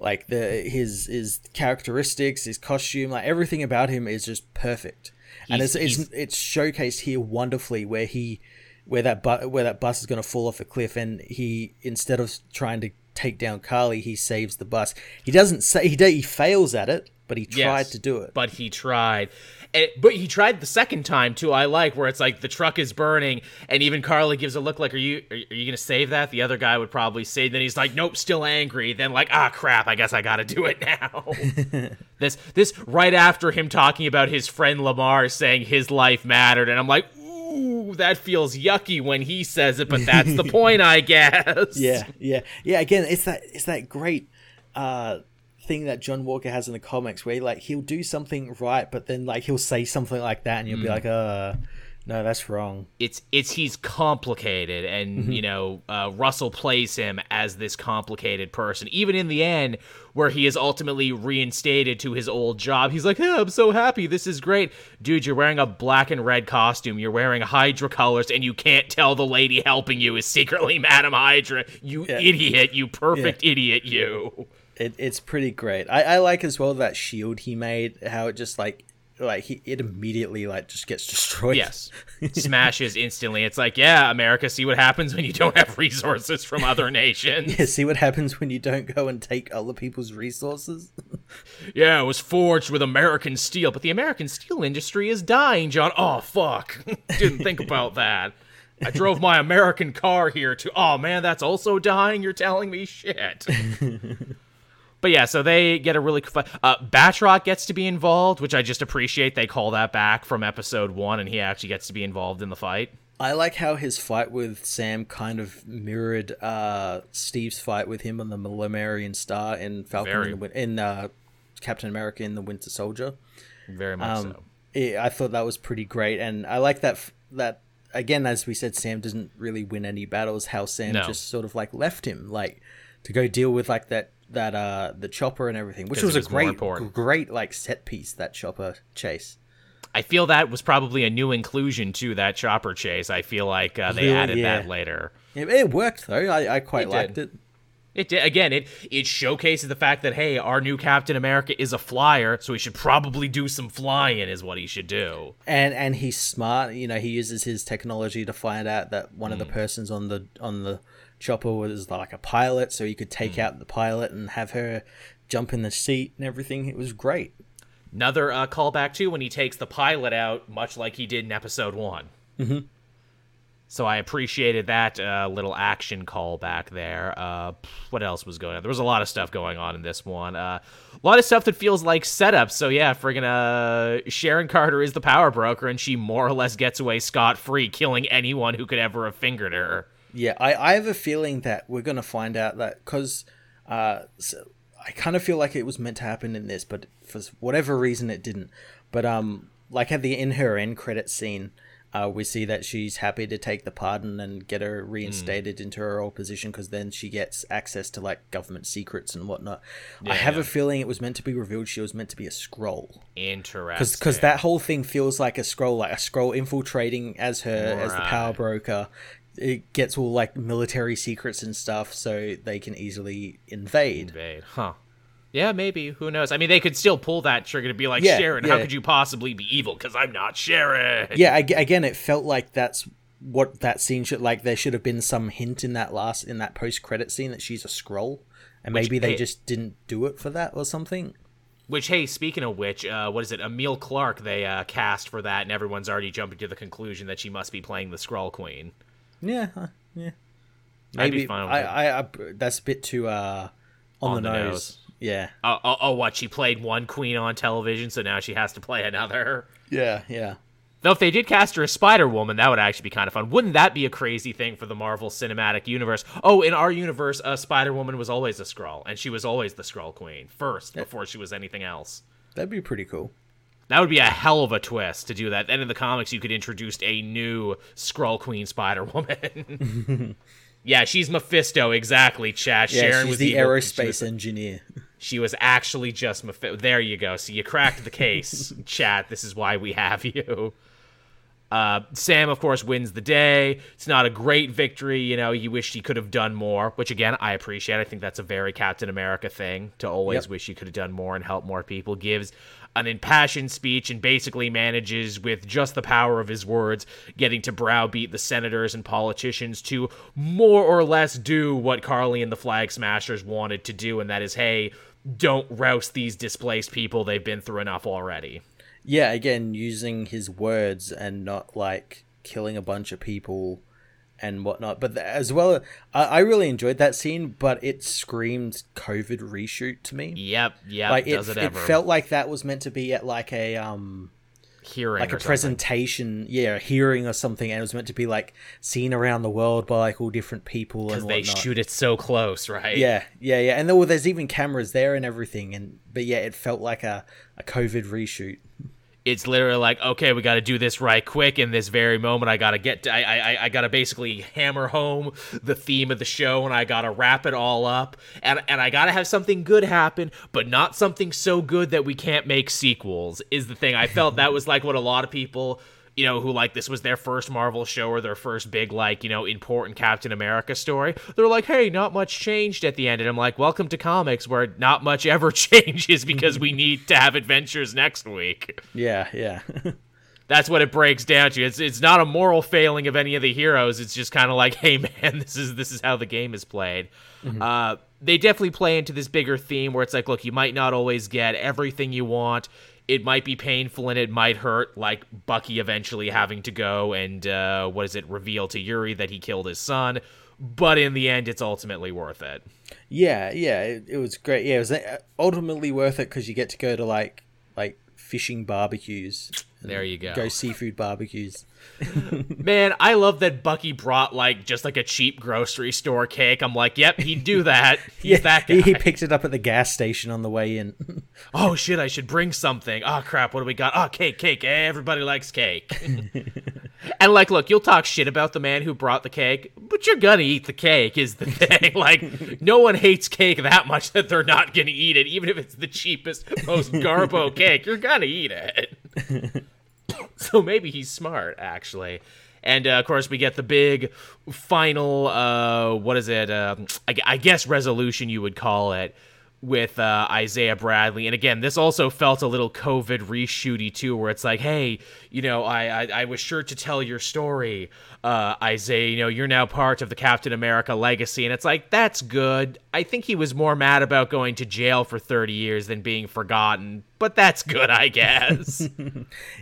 Speaker 2: like the his his characteristics, his costume, like everything about him is just perfect. and it's, it's it's showcased here wonderfully where he where that bu- where that bus is going to fall off a cliff and he instead of trying to take down Karli, he saves the bus. He doesn't say he he fails at it, but he tried
Speaker 1: Yes,
Speaker 2: to do it.
Speaker 1: But he tried. And- but he tried the second time too. I like where it's like the truck is burning, and even Karli gives a look like, "Are you are, you gonna save that?" The other guy would probably say. Then he's like, "Nope, still angry." Then like, "Ah, crap! I guess I got to do it now." this this right after him talking about his friend Lamar saying his life mattered, and I'm like, "Ooh, that feels yucky when he says it." But that's the point, I guess.
Speaker 2: yeah yeah yeah again it's that it's that great uh thing that john walker has in the comics where like he'll do something right but then like he'll say something like that and you'll be like uh no that's wrong.
Speaker 1: It's it's he's complicated and
Speaker 2: Mm-hmm.
Speaker 1: you know uh, russell plays him as this complicated person even in the end where he is ultimately reinstated to his old job. He's like hey, i'm so happy. This is great. Dude you're wearing a black and red costume. You're wearing hydra colors and you can't tell the lady helping you is secretly madam hydra. You
Speaker 2: Yeah.
Speaker 1: idiot. You perfect idiot you
Speaker 2: it, it's pretty great I, I like as well that shield he made how it just like like he it immediately like just gets destroyed
Speaker 1: yes smashes instantly it's like yeah america see what happens when you don't have resources from other nations
Speaker 2: yeah, see what happens when you don't go and take other people's resources
Speaker 1: Yeah, it was forged with American steel, but the American steel industry is dying, John. Oh, fuck. Didn't think about that. I drove my American car here to. Oh, man, that's also dying? You're telling me shit. But yeah, so they get a really. Fu- uh, Batroc gets to be involved, which I just appreciate. They call that back from episode one, and he actually gets to be involved in the fight.
Speaker 2: I like how his fight with Sam kind of mirrored uh, Steve's fight with him on the Lemurian Star in Falcon
Speaker 1: Very.
Speaker 2: in, the, in uh, Captain America in the Winter Soldier.
Speaker 1: Very much
Speaker 2: Um,
Speaker 1: so.
Speaker 2: it, I thought that was pretty great, and I like that that again, as we said, Sam doesn't really win any battles. How Sam
Speaker 1: No.
Speaker 2: just sort of like left him, like to go deal with like that that uh the chopper and everything, which was
Speaker 1: it
Speaker 2: a great great like set piece that chopper chase.
Speaker 1: I feel that was probably a new inclusion to that chopper chase. I feel like uh, they
Speaker 2: Really?
Speaker 1: added
Speaker 2: Yeah.
Speaker 1: that later.
Speaker 2: It, it worked though. I, I quite
Speaker 1: It
Speaker 2: liked
Speaker 1: did.
Speaker 2: it.
Speaker 1: It did, again. It it showcases the fact that hey, our new Captain America is a flyer, so he should probably do some flying. Is what he should do.
Speaker 2: and and he's smart you know he uses his technology to find out that one of
Speaker 1: Mm.
Speaker 2: the persons on the on the chopper was like a pilot so he could take
Speaker 1: Mm.
Speaker 2: out the pilot and have her jump in the seat and everything it was great
Speaker 1: Another uh, callback too when he takes the pilot out, much like he did in Episode One. Mm-hmm. So I appreciated that uh, little action callback there. Uh, what else was going on? There was a lot of stuff going on in this one. Uh, a lot of stuff that feels like setup. So yeah, friggin' uh, Sharon Carter is the power broker, and she more or less gets away scot free, killing anyone who could ever have fingered her.
Speaker 2: Yeah i i have a feeling that we're gonna find out that because uh so i kind of feel like it was meant to happen in this but for whatever reason it didn't but um like at the in her end credit scene uh, we see that she's happy to take the pardon and get her reinstated into her old position because then she gets access to like government secrets and whatnot. I have
Speaker 1: yeah.
Speaker 2: a feeling it was meant to be revealed she was meant to be a Skrull
Speaker 1: Interesting.
Speaker 2: because that whole thing feels like a Skrull, like a Skrull infiltrating as her as the power broker. It gets all like military secrets and stuff, so they can easily invade.
Speaker 1: invade, huh? Yeah, maybe. Who knows? I mean, they could still pull that trigger to be like,
Speaker 2: Yeah,
Speaker 1: Sharon, how could you possibly be evil? Because I'm not Sharon.
Speaker 2: Yeah, ag- again, it felt like that's what that scene should like. There should have been some hint in that last in that post credit scene that she's a Skrull, and maybe they
Speaker 1: hey-
Speaker 2: just didn't do it for that or something.
Speaker 1: Which, hey, speaking of which, uh, what is it? Emilia Clarke they uh, cast for that, and everyone's already jumping to the conclusion that she must be playing the Skrull Queen.
Speaker 2: Yeah, uh, yeah. Maybe I. I, I, that's a bit too uh on,
Speaker 1: On
Speaker 2: the,
Speaker 1: the
Speaker 2: nose.
Speaker 1: nose.
Speaker 2: Yeah,
Speaker 1: Oh, oh, oh, what? She played one queen on television, so now she has to play another.
Speaker 2: yeah, yeah.
Speaker 1: Though if they did cast her as Spider Woman, that would actually be kind of fun. Wouldn't that be a crazy thing for the Marvel Cinematic Universe? Oh, in our universe, uh, Spider Woman was always a Skrull, and she was always the Skrull Queen first before she was anything else.
Speaker 2: That'd be pretty cool.
Speaker 1: That would be a hell of a twist to do that. Then in the comics, you could introduce a new Skrull Queen Spider Woman. yeah, she's Mephisto, exactly. Chat.
Speaker 2: Yeah,
Speaker 1: Sharon
Speaker 2: she's
Speaker 1: was
Speaker 2: the aerospace
Speaker 1: was-
Speaker 2: engineer.
Speaker 1: She was actually just Mephisto. There you go. So you cracked the case, chat. This is why we have you. Uh, Sam, of course, wins the day. It's not a great victory. You know, you wish he could have done more, which again, I appreciate. I think that's a very Captain America thing to always
Speaker 2: Yep.
Speaker 1: wish he could have done more and help more people. Gives an impassioned speech and basically manages, with just the power of his words, getting to browbeat the senators and politicians to more or less do what Karli and the Flag Smashers wanted to do, and that is, hey, don't rouse these displaced people. They've been through enough already.
Speaker 2: Yeah, again, using his words and not like killing a bunch of people and whatnot. But as well, I, I really enjoyed that scene, but it screamed COVID reshoot to me.
Speaker 1: Yep, yep.
Speaker 2: like it,
Speaker 1: does it,
Speaker 2: it felt like that was meant to be at like a um
Speaker 1: hearing
Speaker 2: like a
Speaker 1: something.
Speaker 2: presentation, yeah, a hearing or something, and it was meant to be like seen around the world by like all different people and
Speaker 1: because they
Speaker 2: whatnot.
Speaker 1: shoot it so close, right?
Speaker 2: Yeah, yeah, yeah, and there, well, there's even cameras there and everything, and but yeah, it felt like a, a COVID reshoot.
Speaker 1: It's literally like, okay, we got to do this right quick in this very moment. I gotta get, I, I, I gotta basically hammer home the theme of the show, and I gotta wrap it all up, and and I gotta have something good happen, but not something so good that we can't make sequels. Is the thing I felt that was like what a lot of people. You know, who like this was their first Marvel show or their first big, like, you know, important Captain America story. They're like, hey, not much changed at the end. And I'm like, welcome to comics where not much ever changes because we need to have adventures next week.
Speaker 2: Yeah, yeah,
Speaker 1: That's what it breaks down to. It's it's not a moral failing of any of the heroes. It's just kind of like, hey man, this is this is how the game is played. Uh, they definitely play into this bigger theme where it's like, look, you might not always get everything you want. It might be painful and it might hurt, like Bucky eventually having to go and uh, what is it, reveal to Yori that he killed his son. But in the end, it's ultimately worth it.
Speaker 2: yeah, yeah. It, it was great. Yeah, it was uh, ultimately worth it because you get to go to like like fishing barbecues.
Speaker 1: There mm. you go.
Speaker 2: Go seafood barbecues.
Speaker 1: Man, I love that Bucky brought like just like a cheap grocery store cake. I'm like, yep, he'd do that. He's that guy.
Speaker 2: He, he picked it up at the gas station on the way in.
Speaker 1: oh shit, I should bring something. Oh crap, what do we got? Oh, cake, cake. Everybody likes cake. and like, look, you'll talk shit about the man who brought the cake, but you're gonna eat the cake. Is the thing. like, no one hates cake that much that they're not gonna eat it, even if it's the cheapest, most garbo cake. You're gonna eat it. so maybe he's smart, actually. And uh, of course, we get the big final, uh, what is it? Um, I, I guess resolution you would call it, with uh, Isaiah Bradley. And again, this also felt a little COVID reshooty too, where it's like, hey, you know, I I, I was sure to tell your story, uh, Isaiah. You know, you're now part of the Captain America legacy, and it's like that's good. I think he was more mad about going to jail for 30 years than being forgotten, but that's good, I guess.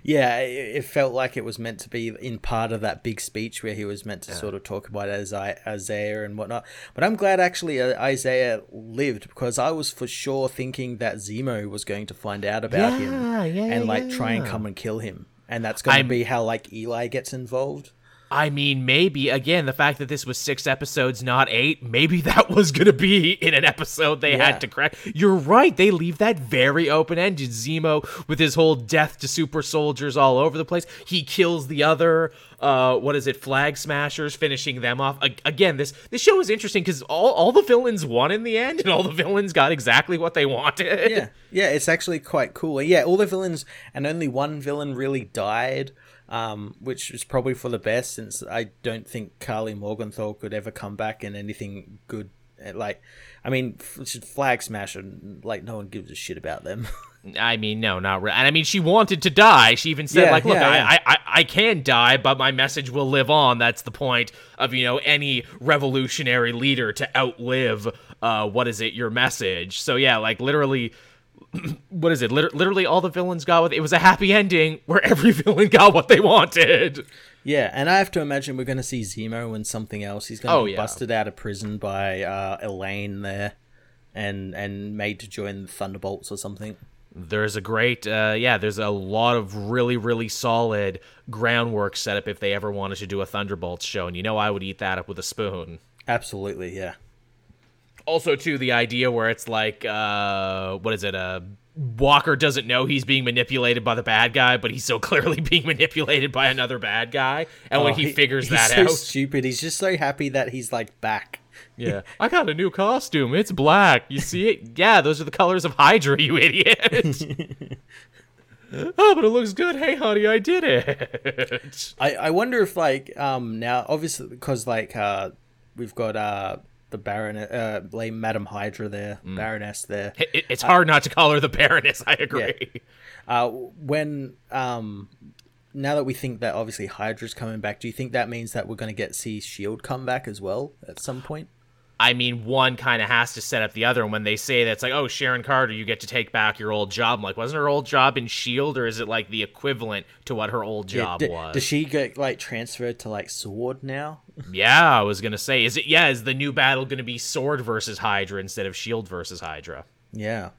Speaker 2: Yeah, it, felt like it was meant to be in part of that big speech where he was meant to sort of talk about Isaiah, Isaiah and whatnot. But I'm glad actually uh, Isaiah lived because I was for sure thinking that Zemo was going to find out about him
Speaker 1: Yeah, yeah,
Speaker 2: and like try and come and kill him. And that's going to be how like Eli gets involved.
Speaker 1: I mean, maybe again the fact that this was six episodes, not eight. Maybe that was gonna be in an episode they
Speaker 2: Yeah.
Speaker 1: had to crack. You're right; they leave that very open ended. Zemo with his whole death to super soldiers all over the place. He kills the other. Uh, what is it? Flag smashers, finishing them off. A- again, this this show is interesting because all all the villains won in the end, and all the villains got exactly what they wanted.
Speaker 2: yeah, yeah, it's actually quite cool. Yeah, all the villains and only one villain really died, um, which is probably for the best since I don't think Karli Morgenthau could ever come back in anything good Like, I mean, Flag Smasher, like no one gives a shit about them.
Speaker 1: I mean, no, not really. And I mean, she wanted to die. She even said,
Speaker 2: Yeah,
Speaker 1: like, look,
Speaker 2: yeah,
Speaker 1: I,
Speaker 2: yeah.
Speaker 1: I, I, I can die, but my message will live on. That's the point of, you know, any revolutionary leader to outlive, uh, what is it, your message. So, yeah, like, literally, what is it? Liter- literally, all the villains got what it was a happy ending where every villain got what they wanted.
Speaker 2: yeah, and I have to imagine we're going to see Zemo and something else. He's going to
Speaker 1: Oh,
Speaker 2: be
Speaker 1: yeah.
Speaker 2: busted out of prison by uh, Elaine there, and and made to join the Thunderbolts or something.
Speaker 1: There's a great, uh, yeah, there's a lot of really, really solid groundwork set up if they ever wanted to do a Thunderbolts show. And you know, I would eat that up with a spoon.
Speaker 2: Absolutely, yeah.
Speaker 1: Also too the idea where it's like uh what is it uh Walker doesn't know he's being manipulated by the bad guy, but he's so clearly being manipulated by another bad guy. And when
Speaker 2: Oh,
Speaker 1: he, figures
Speaker 2: he's
Speaker 1: that
Speaker 2: so
Speaker 1: out,
Speaker 2: stupid. He's just so happy that he's like back.
Speaker 1: yeah, I got a new costume. It's black. You see it? Yeah, those are the colors of Hydra, you idiot. oh, but it looks good. Hey, honey, I did it.
Speaker 2: I, I wonder if like um now obviously because like uh we've got uh the Baroness, uh like Madam Hydra there
Speaker 1: Mm.
Speaker 2: Baroness there
Speaker 1: It- it's hard not to call her the Baroness. I agree.
Speaker 2: uh when um now that we think that obviously Hydra's coming back do you think that means that we're going to get see Shield come back as well at some point
Speaker 1: I mean, one kind of has to set up the other. And when they say that it's like, oh, Sharon Carter, you get to take back your old job. I'm like, wasn't her old job in Shield, or is it like the equivalent to what her old
Speaker 2: Yeah,
Speaker 1: job
Speaker 2: d-
Speaker 1: was?
Speaker 2: does she get like transferred to like Sword now
Speaker 1: yeah, I was gonna say, is it? Yeah, is the new battle gonna be Sword versus Hydra instead of Shield versus Hydra?
Speaker 2: yeah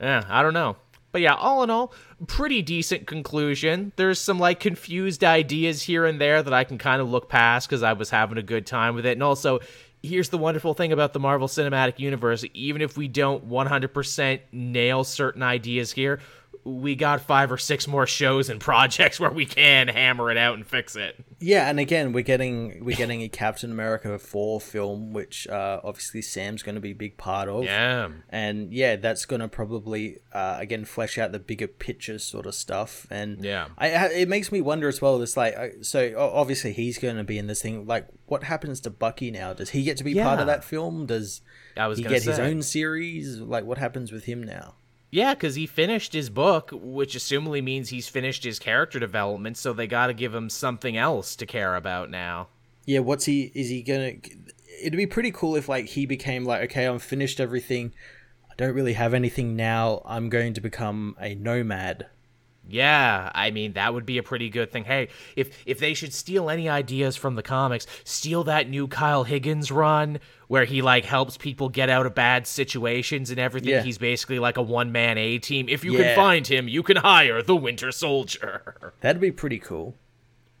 Speaker 1: Yeah, I don't know. But yeah, all in all, pretty decent conclusion. There's some like confused ideas here and there that I can kind of look past because I was having a good time with it. And also, here's the wonderful thing about the Marvel Cinematic Universe even if we don't 100% nail certain ideas here, we got five or six more shows and projects where we can hammer it out and fix it.
Speaker 2: Yeah, and again, we're getting we're getting a Captain America four film, which uh, obviously Sam's going to be a big part of.
Speaker 1: Yeah.
Speaker 2: and yeah, that's going to probably uh, again flesh out the bigger picture sort of stuff. And
Speaker 1: Yeah.
Speaker 2: I, it makes me wonder as well. It's like so obviously he's going to be in this thing. Like, what happens to Bucky now? Does he get to be part of that film? Does
Speaker 1: I was
Speaker 2: he get his own series? Like, what happens with him now?
Speaker 1: Yeah, because he finished his book, which assumably means he's finished his character development, so they got to give him something else to care about now.
Speaker 2: Yeah, what's he? Is he gonna? It'd be pretty cool if like he became like, okay, I'm finished everything. I don't really have anything now. I'm going to become a nomad.
Speaker 1: Yeah, I mean that would be a pretty good thing. Hey, if if they should steal any ideas from the comics, steal that new Kyle Higgins run where he like helps people get out of bad situations and everything.
Speaker 2: Yeah.
Speaker 1: He's basically like a one man A team. If you
Speaker 2: Yeah.
Speaker 1: can find him, you can hire the Winter Soldier.
Speaker 2: That'd be pretty cool.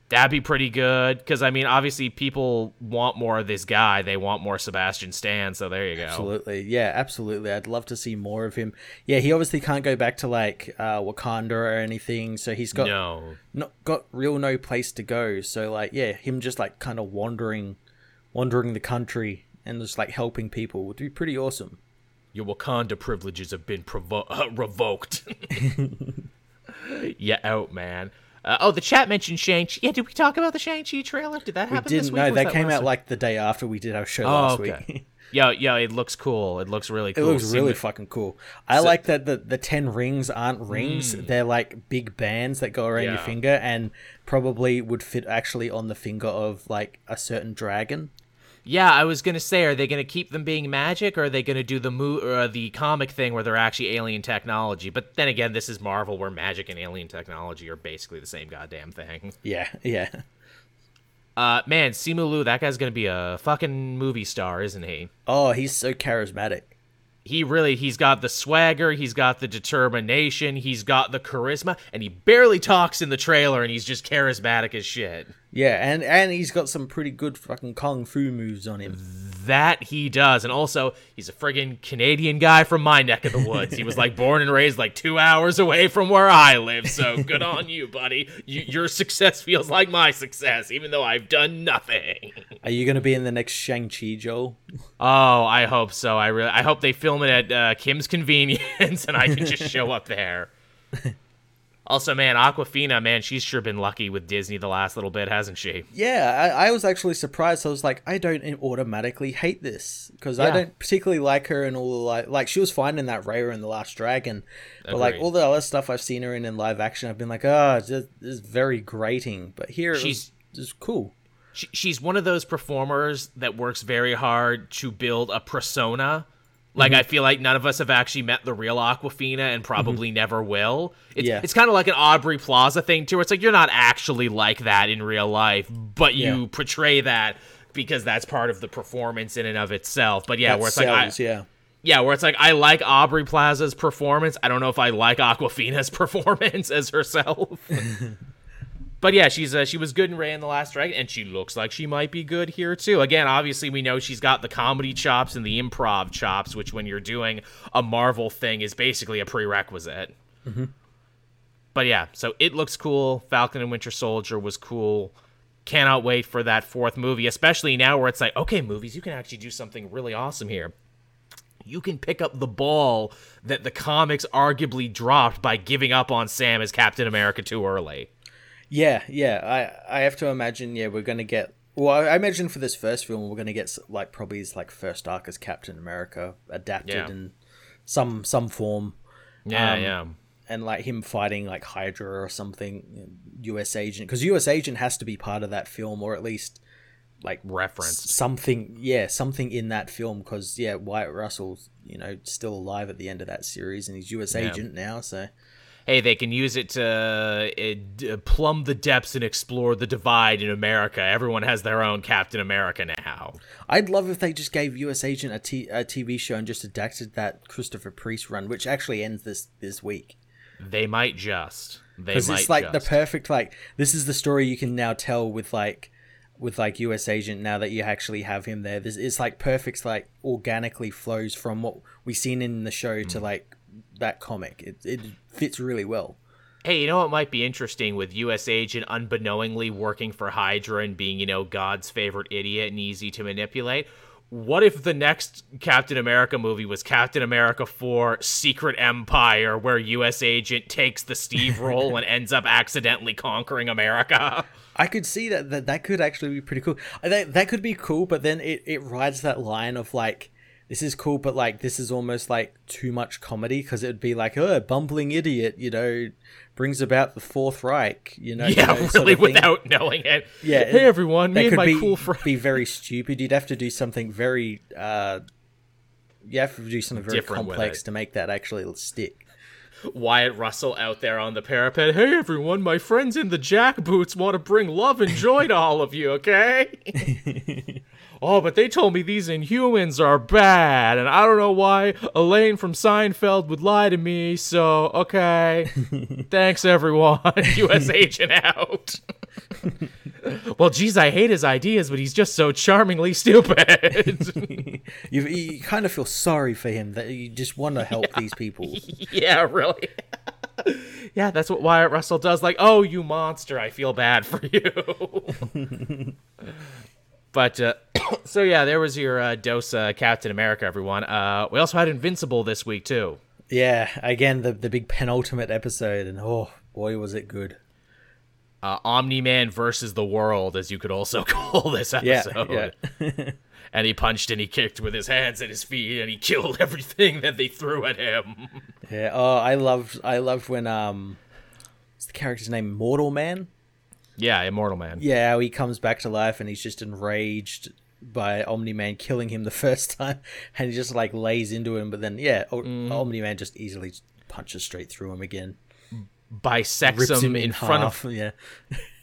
Speaker 1: That'd be pretty good because I mean, obviously, people want more of this guy. They want more Sebastian Stan. So there you go.
Speaker 2: Absolutely. Yeah, absolutely. I'd love to see more of him. Yeah, he obviously can't go back to like uh, Wakanda or anything, so he's got
Speaker 1: No.
Speaker 2: not got real no place to go. So like, yeah, him just like kind of wandering, wandering the country and just like helping people would be pretty awesome.
Speaker 1: Your Wakanda privileges have been provo- uh, revoked. yeah, out, man. Uh, oh, the chat mentioned Shang-Chi. Yeah, did we talk about the Shang-Chi trailer? Did that happen this
Speaker 2: didn't
Speaker 1: week?
Speaker 2: know
Speaker 1: or
Speaker 2: that came out
Speaker 1: week?
Speaker 2: like the day after we did our show
Speaker 1: Oh,
Speaker 2: last
Speaker 1: okay.
Speaker 2: week.
Speaker 1: Yo, yo, it looks cool. It looks really cool.
Speaker 2: It
Speaker 1: looks
Speaker 2: really
Speaker 1: the-
Speaker 2: fucking cool. I like that the, the 10 rings aren't rings. They're like big bands that go around your
Speaker 1: Mm.
Speaker 2: Finger and probably would fit actually on the finger of like a certain dragon.
Speaker 1: Yeah, I was gonna say, are they gonna keep them being magic, or are they gonna do the mo- uh, the comic thing where they're actually alien technology? But then again, this is Marvel, where magic and alien technology are basically the same goddamn thing.
Speaker 2: Yeah, yeah.
Speaker 1: Uh, man, Simu Liu, that guy's gonna be a fucking movie star, isn't he?
Speaker 2: Oh, he's so charismatic.
Speaker 1: He really he's got the swagger he's got the determination he's got the charisma and he barely talks in the trailer and he's just charismatic as shit
Speaker 2: Yeah, and and he's got some pretty good fucking kung fu moves on him.
Speaker 1: That he does. And also he's a friggin canadian guy from my neck of the woods. He was like born and raised like two hours away from where i live. So good on you buddy. You, your success feels like my success even though i've done nothing.
Speaker 2: Are you gonna be in the next Shang Chi, Joel?
Speaker 1: oh i hope so. I really i hope they film it at uh, kim's convenience and i can just show up there Also, man, Awkwafina, man, she's sure been lucky with Disney the last little bit, hasn't she?
Speaker 2: Yeah, I, I was actually surprised. I was like, I don't automatically hate this because I don't particularly like her and all the like. Like she was fine in that Raya and the Last Dragon, but like all the other stuff I've seen her in in live action, I've been like, ah, oh, it's just it's very grating. But here,
Speaker 1: She's-
Speaker 2: just cool.
Speaker 1: She, she's one of those performers that works very hard to build a persona. Like
Speaker 2: Mm-hmm.
Speaker 1: I feel like none of us have actually met the real Awkwafina and probably never will. It's,
Speaker 2: Yeah.
Speaker 1: it's kind of like an Aubrey Plaza thing too. Where it's like you're not actually like that in real life, but you
Speaker 2: Yeah.
Speaker 1: portray that because that's part of the performance in and of itself. But yeah,
Speaker 2: That
Speaker 1: where it's like I,
Speaker 2: yeah.
Speaker 1: yeah, where it's like I like Aubrey Plaza's performance. I don't know if I like Awkwafina's performance as herself. but yeah, she's uh, she was good in Raya and the Last Dragon, and she looks like she might be good here too. Again, obviously we know she's got the comedy chops and the improv chops, which when you're doing a Marvel thing is basically a prerequisite. But yeah, so it looks cool. Falcon and Winter Soldier was cool. Cannot wait for that fourth movie, especially now where it's like, okay, movies, you can actually do something really awesome here you can pick up the ball that the comics arguably dropped by giving up on Sam as Captain America too early.
Speaker 2: Yeah, yeah. I I have to imagine. Yeah, we're gonna get. Well, I imagine for this first film, we're gonna get like probably his like first arc as Captain America adapted
Speaker 1: Yeah.
Speaker 2: in some some form.
Speaker 1: Yeah,
Speaker 2: Um,
Speaker 1: yeah.
Speaker 2: and like him fighting like Hydra or something, U.S. agent, because U.S. agent has to be part of that film, or at least like
Speaker 1: reference
Speaker 2: something. Yeah, something in that film, because yeah, Wyatt Russell's you know still alive at the end of that series, and he's U.S.
Speaker 1: Yeah.
Speaker 2: agent now. So
Speaker 1: Hey, they can use it to uh, d- plumb the depths and explore the divide in America. Everyone has their own Captain America now.
Speaker 2: I'd love if they just gave U.S. agent a, t- a TV show and just adapted that Christopher Priest run, which actually ends this this week.
Speaker 1: They might just. They
Speaker 2: because
Speaker 1: might
Speaker 2: it's like
Speaker 1: just.
Speaker 2: the perfect like this is the story you can now tell with like with like US agent now that you actually have him there this it's like perfect like organically flows from what we've seen in the show
Speaker 1: Hmm.
Speaker 2: to like that comic it, it fits really well
Speaker 1: Hey, you know what might be interesting with U.S. Agent unbeknowingly working for Hydra and being, you know, God's favorite idiot and easy to manipulate? What if the next Captain America movie was Captain America 4 Secret Empire, where U.S. Agent takes the Steve role and ends up accidentally conquering America?
Speaker 2: I could see that that, that could actually be pretty cool Uh, that, that could be cool but then it, it rides that line of like this is cool but like this is almost like too much comedy because it would be like oh bumbling idiot you know brings about the fourth reich you know you
Speaker 1: yeah,
Speaker 2: know, sort
Speaker 1: really,
Speaker 2: of thing.
Speaker 1: without knowing it.
Speaker 2: Yeah,
Speaker 1: Hey, everyone, me and
Speaker 2: could
Speaker 1: my
Speaker 2: be,
Speaker 1: cool friend.
Speaker 2: be very stupid. You'd have to do something very. Uh, you have to do something very
Speaker 1: Different
Speaker 2: complex to make that actually stick.
Speaker 1: Wyatt Russell out there on the parapet. Hey everyone, my friends in the jack boots want to bring love and joy to all of you, okay? oh, but they told me these Inhumans are bad, and I don't know why Elaine from Seinfeld would lie to me, so okay. Thanks everyone. US agent out. well, geez, I hate his ideas, but he's just so charmingly stupid.
Speaker 2: You, you kind of feel sorry for him that you just want to help these people.
Speaker 1: yeah, really. yeah, that's what Wyatt Russell does. Like, oh, you monster, I feel bad for you. But uh, so yeah, there was your uh, dose uh, Captain America, everyone. Uh, we also had Invincible this week too.
Speaker 2: Yeah, again the the big penultimate episode, and oh boy was it good.
Speaker 1: Uh, Omni Man versus the world, as you could also call this
Speaker 2: Yeah,
Speaker 1: episode.
Speaker 2: yeah.
Speaker 1: and he punched and he kicked with his hands and his feet, and he killed everything that they threw at him.
Speaker 2: Yeah. Oh, I loved I loved when um, what's the character's name? Mortal Man.
Speaker 1: Yeah, Immortal Man.
Speaker 2: Yeah, he comes back to life and he's just enraged by Omni Man killing him the first time, and he just like lays into him. But then, yeah, o-
Speaker 1: Mm.
Speaker 2: Omni Man just easily punches straight through him again,
Speaker 1: Bisects him
Speaker 2: him
Speaker 1: in front of.
Speaker 2: Yeah,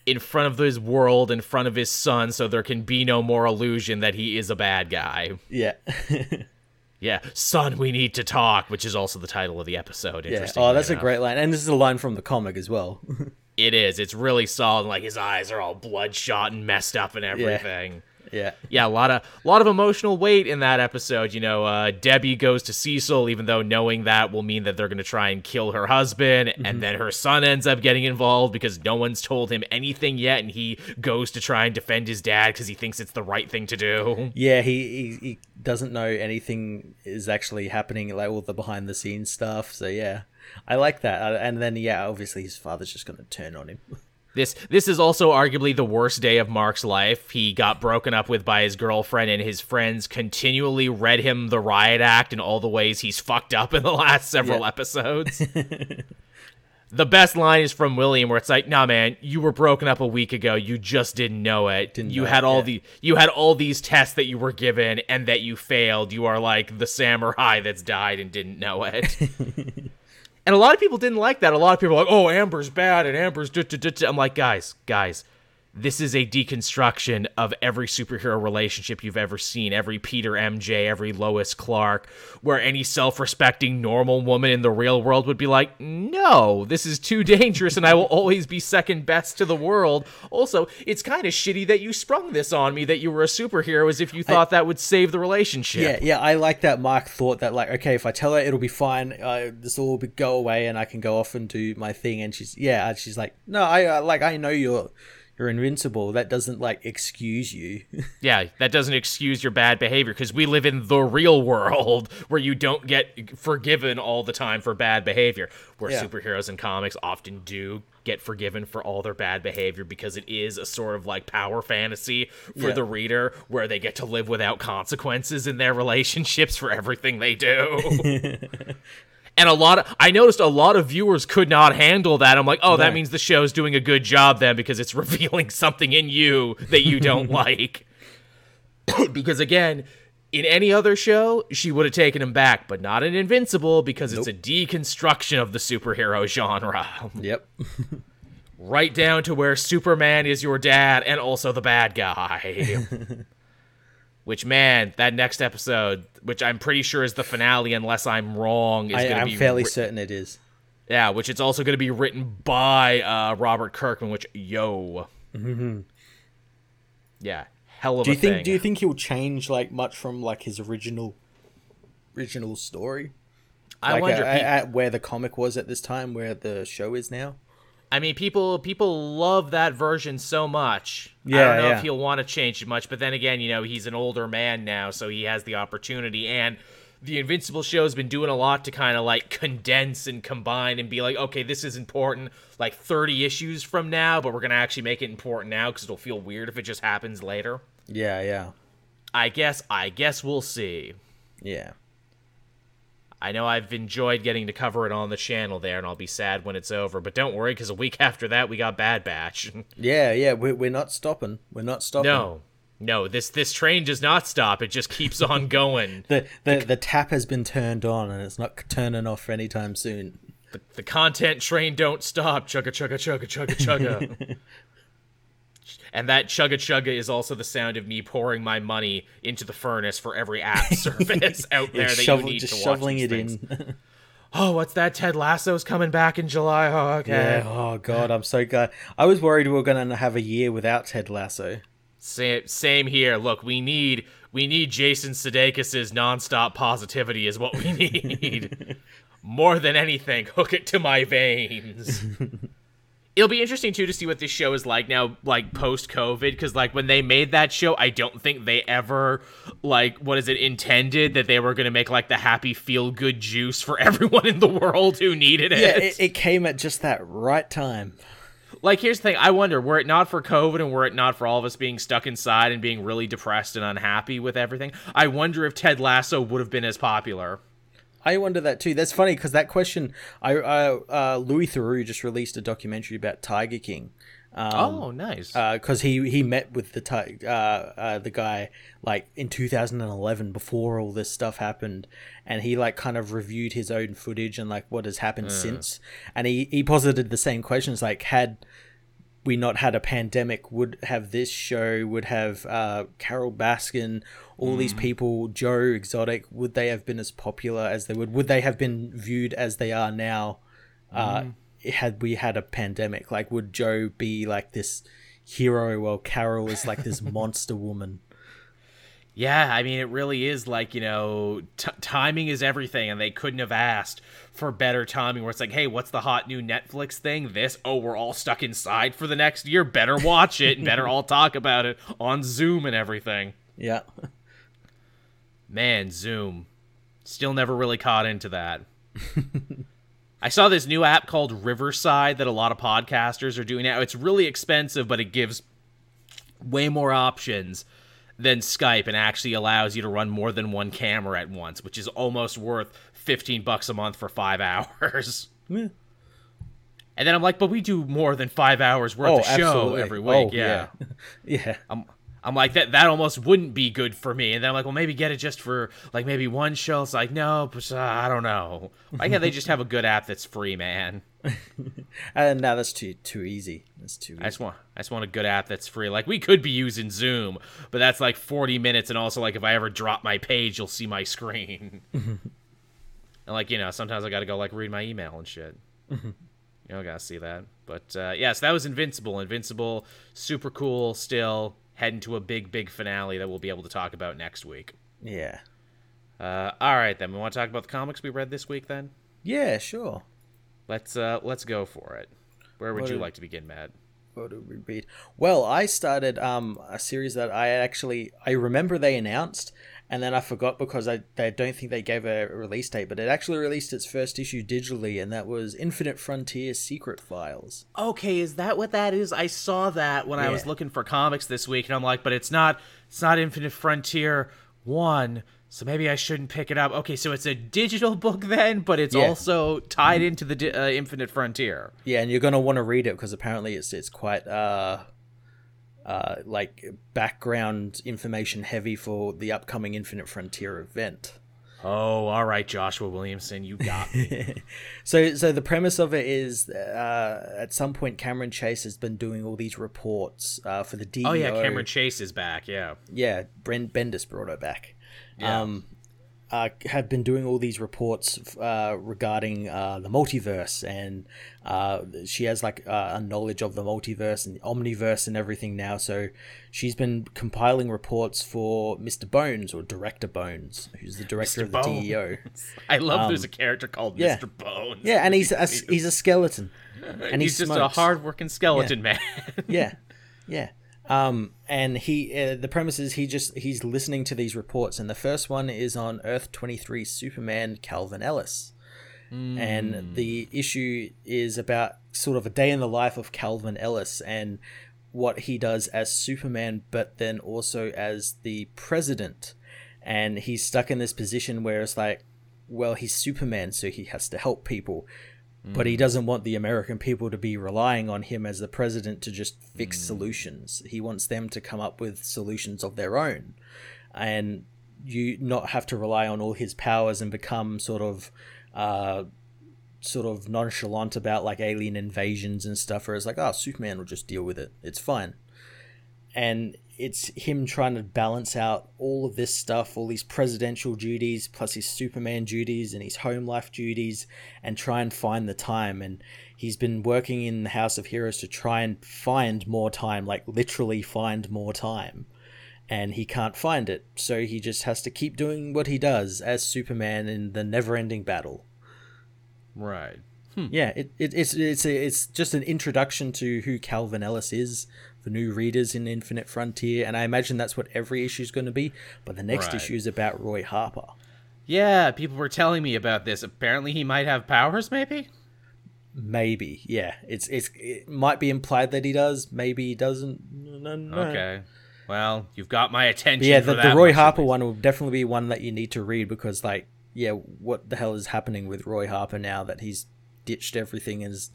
Speaker 1: in front of his world, in front of his son, so there can be no more illusion that he is a bad guy.
Speaker 2: yeah,
Speaker 1: Yeah, son, we need to talk, which is also the title of the episode.
Speaker 2: yeah.
Speaker 1: Interesting.
Speaker 2: Oh, that's a great line, and this is a line from the comic as well.
Speaker 1: It is. It's really solid. Like his eyes are all bloodshot and messed up and everything.
Speaker 2: Yeah.
Speaker 1: Yeah, a lot of a lot of emotional weight in that episode. You know, uh, Debbie goes to Cecil, even though knowing that will mean that they're going to try and kill her husband, mm-hmm. and then her son ends up getting involved because no one's told him anything yet, and he goes to try and defend his dad because he thinks it's the right thing to do.
Speaker 2: Yeah, he, he, he doesn't know anything is actually happening, like all the behind the scenes stuff. So yeah, I like that. Uh, and then yeah, obviously his father's just going to turn on him.
Speaker 1: This this is also arguably the worst day of Mark's life. He got broken up with by his girlfriend, and his friends continually read him the riot act and all the ways he's fucked up in the last several yeah. episodes. the best line is from William, where it's like, "Nah, man, you were broken up a week ago. You just didn't know it. Didn't you know had it, all yeah. the you had all these tests that you were given and that you failed. You are like the samurai that's died and didn't know it." And a lot of people didn't like that. A lot of people are like, oh, Amber's bad and Amber's. I'm like, guys, guys, this is a deconstruction of every superhero relationship you've ever seen every peter mj every lois clark where any self-respecting normal woman in the real world would be like no this is too dangerous and i will always be second best to the world. Also it's kind of shitty that you sprung this on me that you were a superhero as if you thought I, that would save the relationship.
Speaker 2: Yeah yeah i like that mark thought that like okay if i tell her it'll be fine uh, this will go away and i can go off and do my thing and she's yeah she's like no i uh, like i know you're you're invincible that doesn't like excuse you
Speaker 1: yeah that doesn't excuse your bad behavior because we live in the real world where you don't get forgiven all the time for bad behavior where yeah. superheroes in comics often do get forgiven for all their bad behavior because it is a sort of like power fantasy for yeah. the reader where they get to live without consequences in their relationships for everything they do and a lot of I noticed a lot of viewers could not handle that. I'm like, oh, that means the show's doing a good job then because it's revealing something in you that you don't like. because again, in any other show, she would have taken him back, but not in Invincible because nope. it's a deconstruction of the superhero genre.
Speaker 2: Yep.
Speaker 1: right down to where Superman is your dad and also the bad guy. Which man, that next episode, which I'm pretty sure is the finale, unless I'm wrong, is going to be.
Speaker 2: I'm fairly ri- certain it is.
Speaker 1: Yeah, which it's also going to be written by uh, Robert Kirkman. Which yo, mm-hmm. yeah, hell of
Speaker 2: do you
Speaker 1: a
Speaker 2: think,
Speaker 1: thing.
Speaker 2: Do you think he'll change like much from like his original original story?
Speaker 1: I like, wonder
Speaker 2: at, at where the comic was at this time, where the show is now.
Speaker 1: I mean, people people love that version so much. Yeah, I don't know yeah. if he'll want to change it much, but then again, you know, he's an older man now, so he has the opportunity. And the Invincible show has been doing a lot to kind of like condense and combine and be like, okay, this is important like 30 issues from now, but we're gonna actually make it important now because it'll feel weird if it just happens later.
Speaker 2: Yeah, yeah.
Speaker 1: I guess I guess we'll see.
Speaker 2: Yeah.
Speaker 1: I know I've enjoyed getting to cover it on the channel there, and I'll be sad when it's over. But don't worry, because a week after that, we got Bad Batch.
Speaker 2: yeah, yeah, we're, we're not stopping. We're not stopping.
Speaker 1: No, no, this this train does not stop. It just keeps on going.
Speaker 2: the, the the tap has been turned on, and it's not turning off anytime soon.
Speaker 1: The, the content train don't stop. Chugga chugga chugga chugga chugga. And that chugga chugga is also the sound of me pouring my money into the furnace for every app service out there that shovel, you need just to shoveling it in. oh, what's that? Ted Lasso's coming back in July. Oh, okay.
Speaker 2: Yeah. Oh God, I'm so glad. I was worried we were going to have a year without Ted Lasso.
Speaker 1: Same, same here. Look, we need we need Jason Sudeikis's nonstop positivity is what we need. More than anything, hook it to my veins. It'll be interesting too to see what this show is like now, like post COVID, because like when they made that show, I don't think they ever like what is it intended that they were going to make like the happy feel good juice for everyone in the world who needed it.
Speaker 2: Yeah, it, it came at just that right time.
Speaker 1: Like here's the thing, I wonder were it not for COVID and were it not for all of us being stuck inside and being really depressed and unhappy with everything, I wonder if Ted Lasso would have been as popular.
Speaker 2: I wonder that too. That's funny because that question, I, uh, Louis Theroux just released a documentary about Tiger King.
Speaker 1: Um, oh, nice.
Speaker 2: Because uh, he he met with the uh, uh, the guy like in 2011 before all this stuff happened, and he like kind of reviewed his own footage and like what has happened mm. since, and he he posited the same questions like had we not had a pandemic, would have this show, would have uh, Carole Baskin, all mm. these people, Joe Exotic, would they have been as popular as they would? Would they have been viewed as they are now? Uh, mm. had we had a pandemic, like would Joe be like this hero while Carol is like this monster woman?
Speaker 1: Yeah, I mean, it really is like, you know, t- timing is everything, and they couldn't have asked for better timing where it's like, hey, what's the hot new Netflix thing? This? Oh, we're all stuck inside for the next year. Better watch it and better all talk about it on Zoom and everything.
Speaker 2: Yeah.
Speaker 1: Man, Zoom. Still never really caught into that. I saw this new app called Riverside that a lot of podcasters are doing now. It's really expensive, but it gives way more options than Skype and actually allows you to run more than one camera at once, which is almost worth 15 bucks a month for 5 hours.
Speaker 2: Yeah.
Speaker 1: And then I'm like, but we do more than 5 hours worth
Speaker 2: Oh,
Speaker 1: of show
Speaker 2: absolutely.
Speaker 1: every week.
Speaker 2: Oh,
Speaker 1: yeah.
Speaker 2: yeah. yeah.
Speaker 1: I'm I'm like that that almost wouldn't be good for me. And then I'm like, well, maybe get it just for like maybe one show. It's like, no, but, uh, I don't know. Why can't they just have a good app that's free, man?
Speaker 2: And now that's too too easy. That's too
Speaker 1: I just want I just want a good app that's free. Like we could be using Zoom, but that's like 40 minutes and also like if I ever drop my page, you'll see my screen. And like, you know, sometimes I got to go like read my email and shit. you know, I got to see that. But uh yeah, so that was Invincible. Invincible super cool still heading to a big big finale that we'll be able to talk about next week.
Speaker 2: Yeah.
Speaker 1: Uh all right then. We want to talk about the comics we read this week then?
Speaker 2: Yeah, sure.
Speaker 1: Let's uh let's go for it. Where would
Speaker 2: What
Speaker 1: you
Speaker 2: did-
Speaker 1: like to begin, Matt?
Speaker 2: What did we read? Well, I started um, a series that I actually I remember they announced, and then I forgot because I, I don't think they gave a release date, but it actually released its first issue digitally, and that was Infinite Frontier Secret Files.
Speaker 1: okay is that what that is i saw that when i was looking for comics this week and i'm like but it's not it's not infinite frontier 1 so maybe i shouldn't pick it up okay so it's a digital book then but it's
Speaker 2: Yeah.
Speaker 1: also tied into the uh, infinite frontier
Speaker 2: Yeah, and you're gonna want to read it because apparently it's it's quite uh, uh, like background information heavy for the upcoming Infinite Frontier event.
Speaker 1: oh all right joshua williamson you got me
Speaker 2: So, so the premise of it is, uh, at some point, Cameron Chase has been doing all these reports uh, for the DEO.
Speaker 1: oh yeah cameron chase is back yeah
Speaker 2: Yeah, Brian Bendis brought her back.
Speaker 1: Yeah.
Speaker 2: Um, uh, have been doing all these reports uh, regarding uh, the multiverse, and uh, she has like uh, a knowledge of the multiverse and the omniverse and everything now. So she's been compiling reports for Mr. Bones or Director Bones, who's the director
Speaker 1: Mr.
Speaker 2: of the
Speaker 1: Bones.
Speaker 2: DEO.
Speaker 1: i love there's a character called
Speaker 2: Um, yeah.
Speaker 1: mr bones
Speaker 2: Yeah, and he's a, he's a skeleton, and
Speaker 1: he's
Speaker 2: he
Speaker 1: just
Speaker 2: smokes.
Speaker 1: a hard-working skeleton man
Speaker 2: yeah yeah um and he uh, the premise is he just he's listening to these reports and the first one is on earth 23 superman calvin ellis. And the issue is about sort of a day in the life of calvin ellis and what he does as superman but then also as the president. And he's stuck in this position where it's like well he's superman so he has to help people but he mm. doesn't want the American people to be relying on him as the president to just fix mm. solutions. He wants them to come up with solutions of their own and you not have to rely on all his powers and become sort of uh, sort of nonchalant about like alien invasions and stuff where it's like, oh, Superman will just deal with it. It's fine. And it's him trying to balance out all of this stuff, all these presidential duties, plus his Superman duties and his home life duties, and try and find the time. And he's been working in the House of Heroes to try and find more time, like literally find more time. And he can't find it, so he just has to keep doing what he does as Superman in the never ending battle.
Speaker 1: right hmm.
Speaker 2: Yeah, it, it, it's it's a, it's just an introduction to who Calvin Ellis is for new readers in Infinite Frontier, and I imagine that's what every issue is going to be. But the next
Speaker 1: Right.
Speaker 2: issue is about Roy Harper.
Speaker 1: yeah people were telling me about this apparently he might have powers maybe
Speaker 2: Maybe, yeah, it's it's it might be implied that he does. Maybe he doesn't. No, no.
Speaker 1: Okay. Well, you've got my attention.
Speaker 2: But yeah, the,
Speaker 1: that
Speaker 2: the Roy Harper one will definitely be one that you need to read because, like, yeah, what the hell is happening with Roy Harper now that he's ditched everything? And is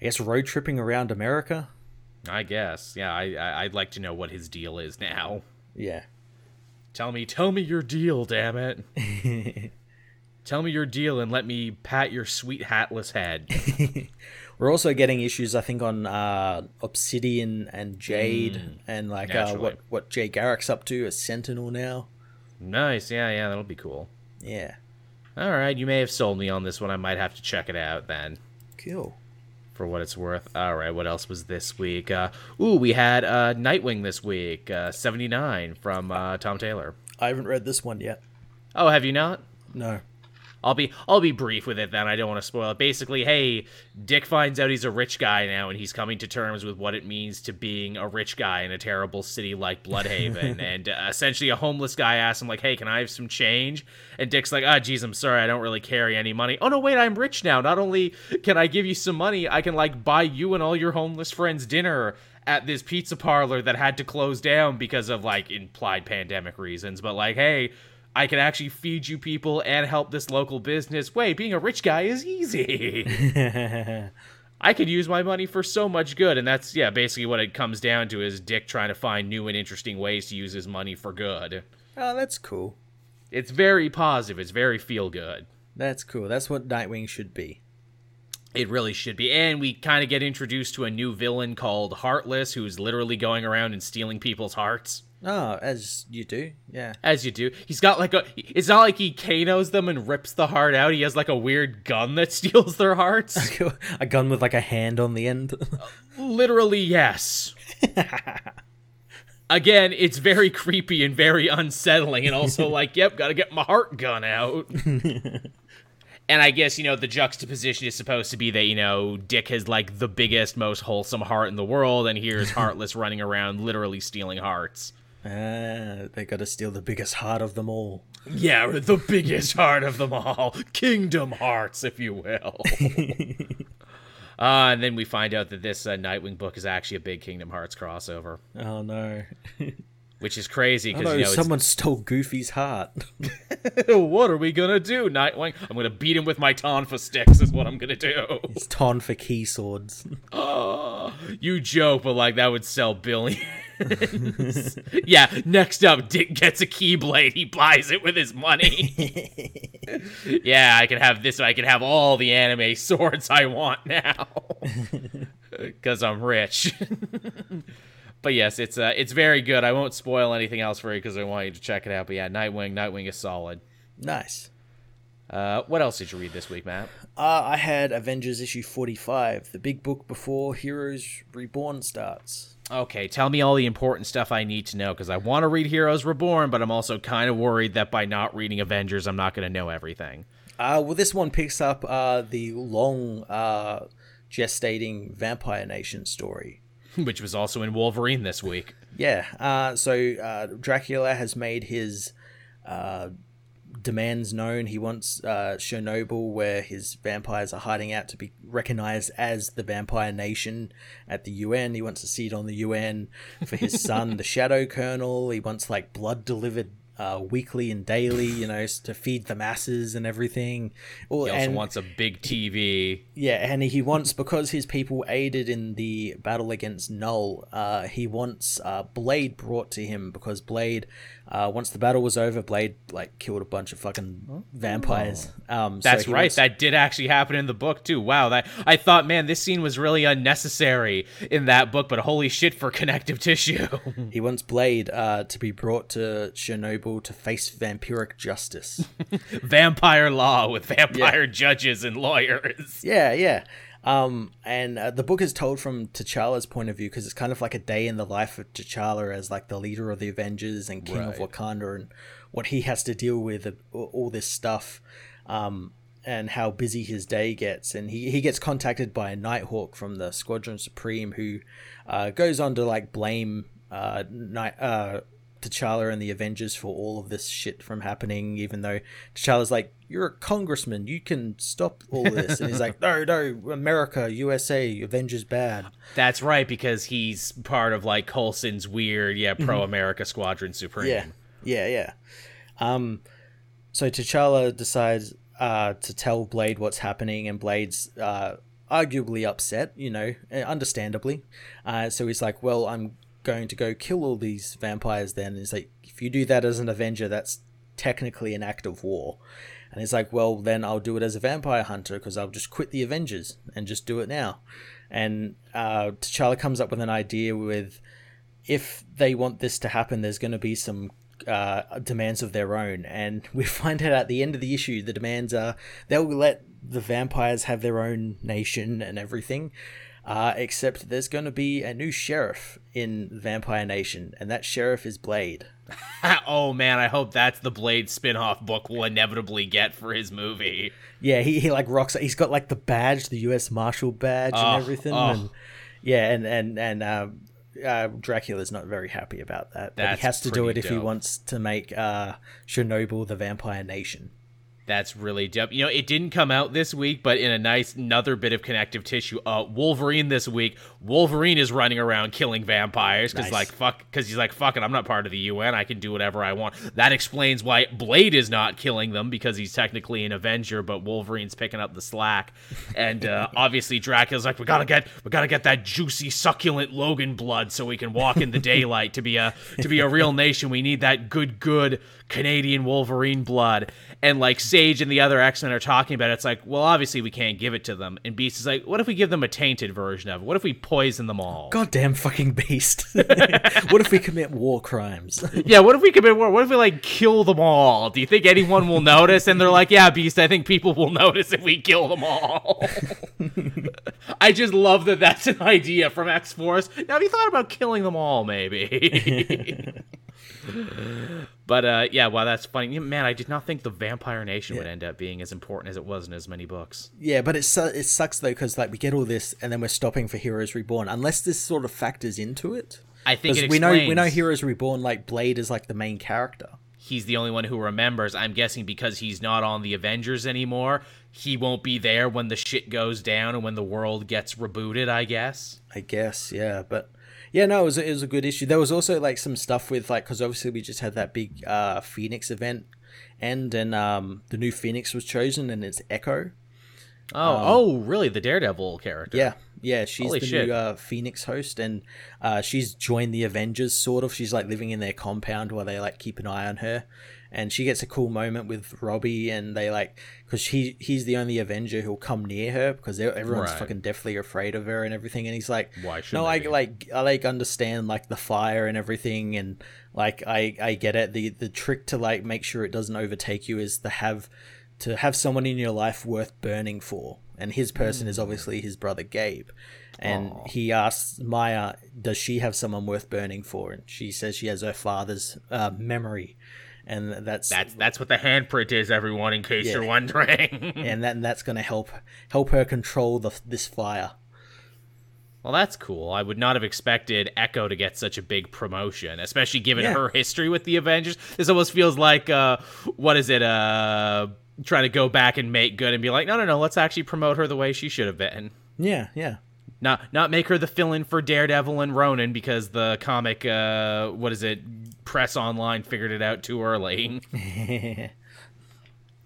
Speaker 2: I guess road tripping around America.
Speaker 1: I guess. Yeah, I, I I'd like to know what his deal is now.
Speaker 2: Yeah.
Speaker 1: Tell me, tell me your deal, damn it. tell me your deal and let me pat your sweet hatless head.
Speaker 2: We're also getting issues, I think, on uh, Obsidian and Jade, and like uh, what what Jay Garrick's up to as Sentinel now.
Speaker 1: nice. Yeah, yeah, that'll be cool.
Speaker 2: Yeah,
Speaker 1: All right, you may have sold me on this one. I might have to check it out then.
Speaker 2: cool.
Speaker 1: For what it's worth. All right, what else was this week? Uh, ooh, we had uh, Nightwing this week, uh, 79 from uh, Tom Taylor.
Speaker 2: I haven't read this one yet.
Speaker 1: Oh, have you not?
Speaker 2: No.
Speaker 1: I'll be I'll be brief with it then. I don't want to spoil it. Basically, hey, Dick finds out he's a rich guy now and he's coming to terms with what it means to being a rich guy in a terrible city like Blüdhaven. and uh, essentially a homeless guy asks him like, "Hey, can I have some change?" And Dick's like, "Ah, oh, geez, I'm sorry. I don't really carry any money." "Oh no, wait, I'm rich now. Not only can I give you some money, I can like buy you and all your homeless friends dinner." at this pizza parlor that had to close down because of like implied pandemic reasons but like hey I can actually feed you people and help this local business. Wait, being a rich guy is easy. I could use my money for so much good, and that's yeah, basically what it comes down to is Dick trying to find new and interesting ways to use his money for good.
Speaker 2: Oh, that's cool.
Speaker 1: It's very positive. It's very feel good.
Speaker 2: That's cool. That's what Nightwing should be.
Speaker 1: It really should be. And we kind of get introduced to a new villain called Heartless, who's literally going around and stealing people's hearts.
Speaker 2: Oh, as you do, yeah.
Speaker 1: As you do. He's got like a. It's not like he Kanos them and rips the heart out. He has like a weird gun that steals their hearts.
Speaker 2: a gun with like a hand on the end.
Speaker 1: Literally, yes. Again, it's very creepy and very unsettling, and also like, yep, gotta get my heart gun out. and I guess you know the juxtaposition is supposed to be that you know Dick has like the biggest, most wholesome heart in the world, and here's Heartless running around literally stealing hearts.
Speaker 2: Ah, they gotta steal the biggest heart of them all.
Speaker 1: Yeah, the biggest heart of them all. Kingdom Hearts, if you will. uh, and then we find out that this uh, Nightwing book is actually a big Kingdom Hearts crossover.
Speaker 2: Oh no.
Speaker 1: Which is crazy because you know,
Speaker 2: someone stole Goofy's heart.
Speaker 1: what are we gonna do, Nightwing? I'm gonna beat him with my Tonfa sticks. Is what I'm gonna do.
Speaker 2: It's Tonfa key swords.
Speaker 1: oh, you joke, but like that would sell billions. yeah, next up, Dick gets a Keyblade. He buys it with his money. yeah, I can have this. I can have all the anime swords I want now. Because I'm rich. But yes, it's uh, it's very good. I won't spoil anything else for you because I want you to check it out. But yeah, Nightwing, Nightwing is solid.
Speaker 2: Nice.
Speaker 1: Uh, what else did you read this week, Matt?
Speaker 2: Uh, I had Avengers issue 45, the big book before Heroes Reborn starts.
Speaker 1: Okay, tell me all the important stuff I need to know because I want to read Heroes Reborn, but I'm also kind of worried that by not reading Avengers, I'm not going to know everything.
Speaker 2: Uh, well, this one picks up uh, the long uh, gestating Vampire Nation story.
Speaker 1: Which was also in Wolverine this week.
Speaker 2: Yeah, uh, so uh, Dracula has made his uh, demands known. He wants uh, Chernobyl, where his vampires are hiding out, to be recognized as the vampire nation at the UN. He wants a seat on the UN for his son, the Shadow Colonel. He wants like blood delivered uh, weekly and daily, you know, to feed the masses and everything.
Speaker 1: Well, he also and, wants a big TV.
Speaker 2: Yeah, and he wants because his people aided in the battle against Null. Uh, he wants uh, Blade brought to him because Blade uh, once the battle was over, Blade like killed a bunch of fucking vampires. Um,
Speaker 1: That's so right. Was... That did actually happen in the book too. Wow. That I thought, man, this scene was really unnecessary in that book, but holy shit for connective tissue.
Speaker 2: he wants Blade uh, to be brought to Chernobyl to face vampiric justice,
Speaker 1: vampire law with vampire yeah. judges and lawyers.
Speaker 2: Yeah, yeah. Um, and uh, the book is told from T'Challa's point of view because it's kind of like a day in the life of T'Challa as like the leader of the Avengers and king right. of Wakanda and what he has to deal with uh, all this stuff. Um, and how busy his day gets. And he, he gets contacted by a Nighthawk from the Squadron Supreme who uh, goes on to like blame uh, Night, uh, T'Challa and the Avengers for all of this shit from happening, even though T'Challa's like, You're a congressman, you can stop all this. and he's like, No, no, America, USA, Avengers bad.
Speaker 1: That's right, because he's part of like Coulson's weird, yeah, mm-hmm. pro America Squadron Supreme.
Speaker 2: Yeah, yeah, yeah. Um, so T'Challa decides uh, to tell Blade what's happening, and Blade's uh, arguably upset, you know, understandably. Uh, so he's like, Well, I'm going to go kill all these vampires then is like if you do that as an avenger that's technically an act of war. And he's like well then i'll do it as a vampire hunter because i'll just quit the avengers and just do it now. And uh, t'challa comes up with an idea with if they want this to happen there's going to be some uh, demands of their own. And we find out at the end of the issue the demands are they'll let the vampires have their own nation and everything Uh, except there's going to be a new sheriff in Vampire Nation, and that sheriff is Blade.
Speaker 1: oh man, I hope that's the Blade spin-off book we'll inevitably get for his movie.
Speaker 2: Yeah, he, he like rocks. He's got like the badge, the U.S. Marshal badge,
Speaker 1: Oh,
Speaker 2: and everything.
Speaker 1: oh.
Speaker 2: And yeah, and and and uh, uh, Dracula's not very happy about that.
Speaker 1: That's But
Speaker 2: he has to do it
Speaker 1: pretty
Speaker 2: if he wants to make uh, Chernobyl the Vampire Nation.
Speaker 1: That's really dope. You know, it didn't come out this week, but in a nice another bit of connective tissue, uh, Wolverine this week. Wolverine is running around killing vampires because
Speaker 2: Nice.
Speaker 1: like fuck, because he's like fuck it, I'm not part of the UN. I can do whatever I want. That explains why Blade is not killing them because he's technically an Avenger, but Wolverine's picking up the slack. And uh, obviously Dracula's like, we gotta get, we gotta get that juicy, succulent Logan blood so we can walk in the daylight to be a to be a real nation. We need that good, good Canadian Wolverine blood. And like Sage and the other X Men are talking about it. It's like, well, obviously we can't give it to them. And Beast is like, what if we give them a tainted version of it? What if we poison them all?
Speaker 2: Goddamn fucking beast! what if we commit war crimes?
Speaker 1: Yeah, what if we commit war? What if we like kill them all? Do you think anyone will notice? And they're like, yeah, Beast, I think people will notice if we kill them all. I just love that that's an idea from X Force. Now, have you thought about killing them all, maybe? But uh, yeah, wow, that's funny. Man, I did not think the Vampire Nation would end up being as important as it was in as many books.
Speaker 2: yeah, but it su- it sucks though because like we get all this and then we're stopping for Heroes Reborn unless this sort of factors into it.
Speaker 1: I think
Speaker 2: we know we know Heroes Reborn like Blade is like the main character.
Speaker 1: he's the only one who remembers. I'm guessing because he's not on the Avengers anymore, he won't be there when the shit goes down and when the world gets rebooted, I guess.
Speaker 2: I guess, yeah, but yeah, no, it was, it was a good issue. There was also like some stuff with like because obviously we just had that big uh, Phoenix event, end, and then um, the new Phoenix was chosen, and it's Echo.
Speaker 1: Oh, oh, really? The Daredevil character.
Speaker 2: Yeah, yeah, she's
Speaker 1: Holy
Speaker 2: the
Speaker 1: shit.
Speaker 2: new uh, Phoenix host, and uh, she's joined the Avengers. Sort of, she's like living in their compound while they like keep an eye on her, and she gets a cool moment with Robbie, and they like because he he's the only Avenger who'll come near her because everyone's
Speaker 1: Right.
Speaker 2: fucking deathly afraid of her and everything, and he's like,
Speaker 1: Why shouldn't
Speaker 2: no, I
Speaker 1: be?"
Speaker 2: like I like understand like the fire and everything, and like I I get it. The the trick to like make sure it doesn't overtake you is to have to have someone in your life worth burning for. And his person is obviously his brother Gabe. And
Speaker 1: Aw.
Speaker 2: he asks Maya, does she have someone worth burning for? And she says she has her father's uh, memory. And that's,
Speaker 1: That's that's what the handprint is, everyone, in case
Speaker 2: Yeah.
Speaker 1: you're wondering.
Speaker 2: and that, and that's going to help help her control the, this fire.
Speaker 1: well, that's cool. I would not have expected Echo to get such a big promotion, especially given
Speaker 2: Yeah.
Speaker 1: her history with the Avengers. This almost feels like uh what is it, uh trying to go back and make good and be like, no no no, let's actually promote her the way she should have been.
Speaker 2: Yeah, yeah.
Speaker 1: Not not make her the fill-in for Daredevil and Ronin because the comic uh what is it press online figured it out too early.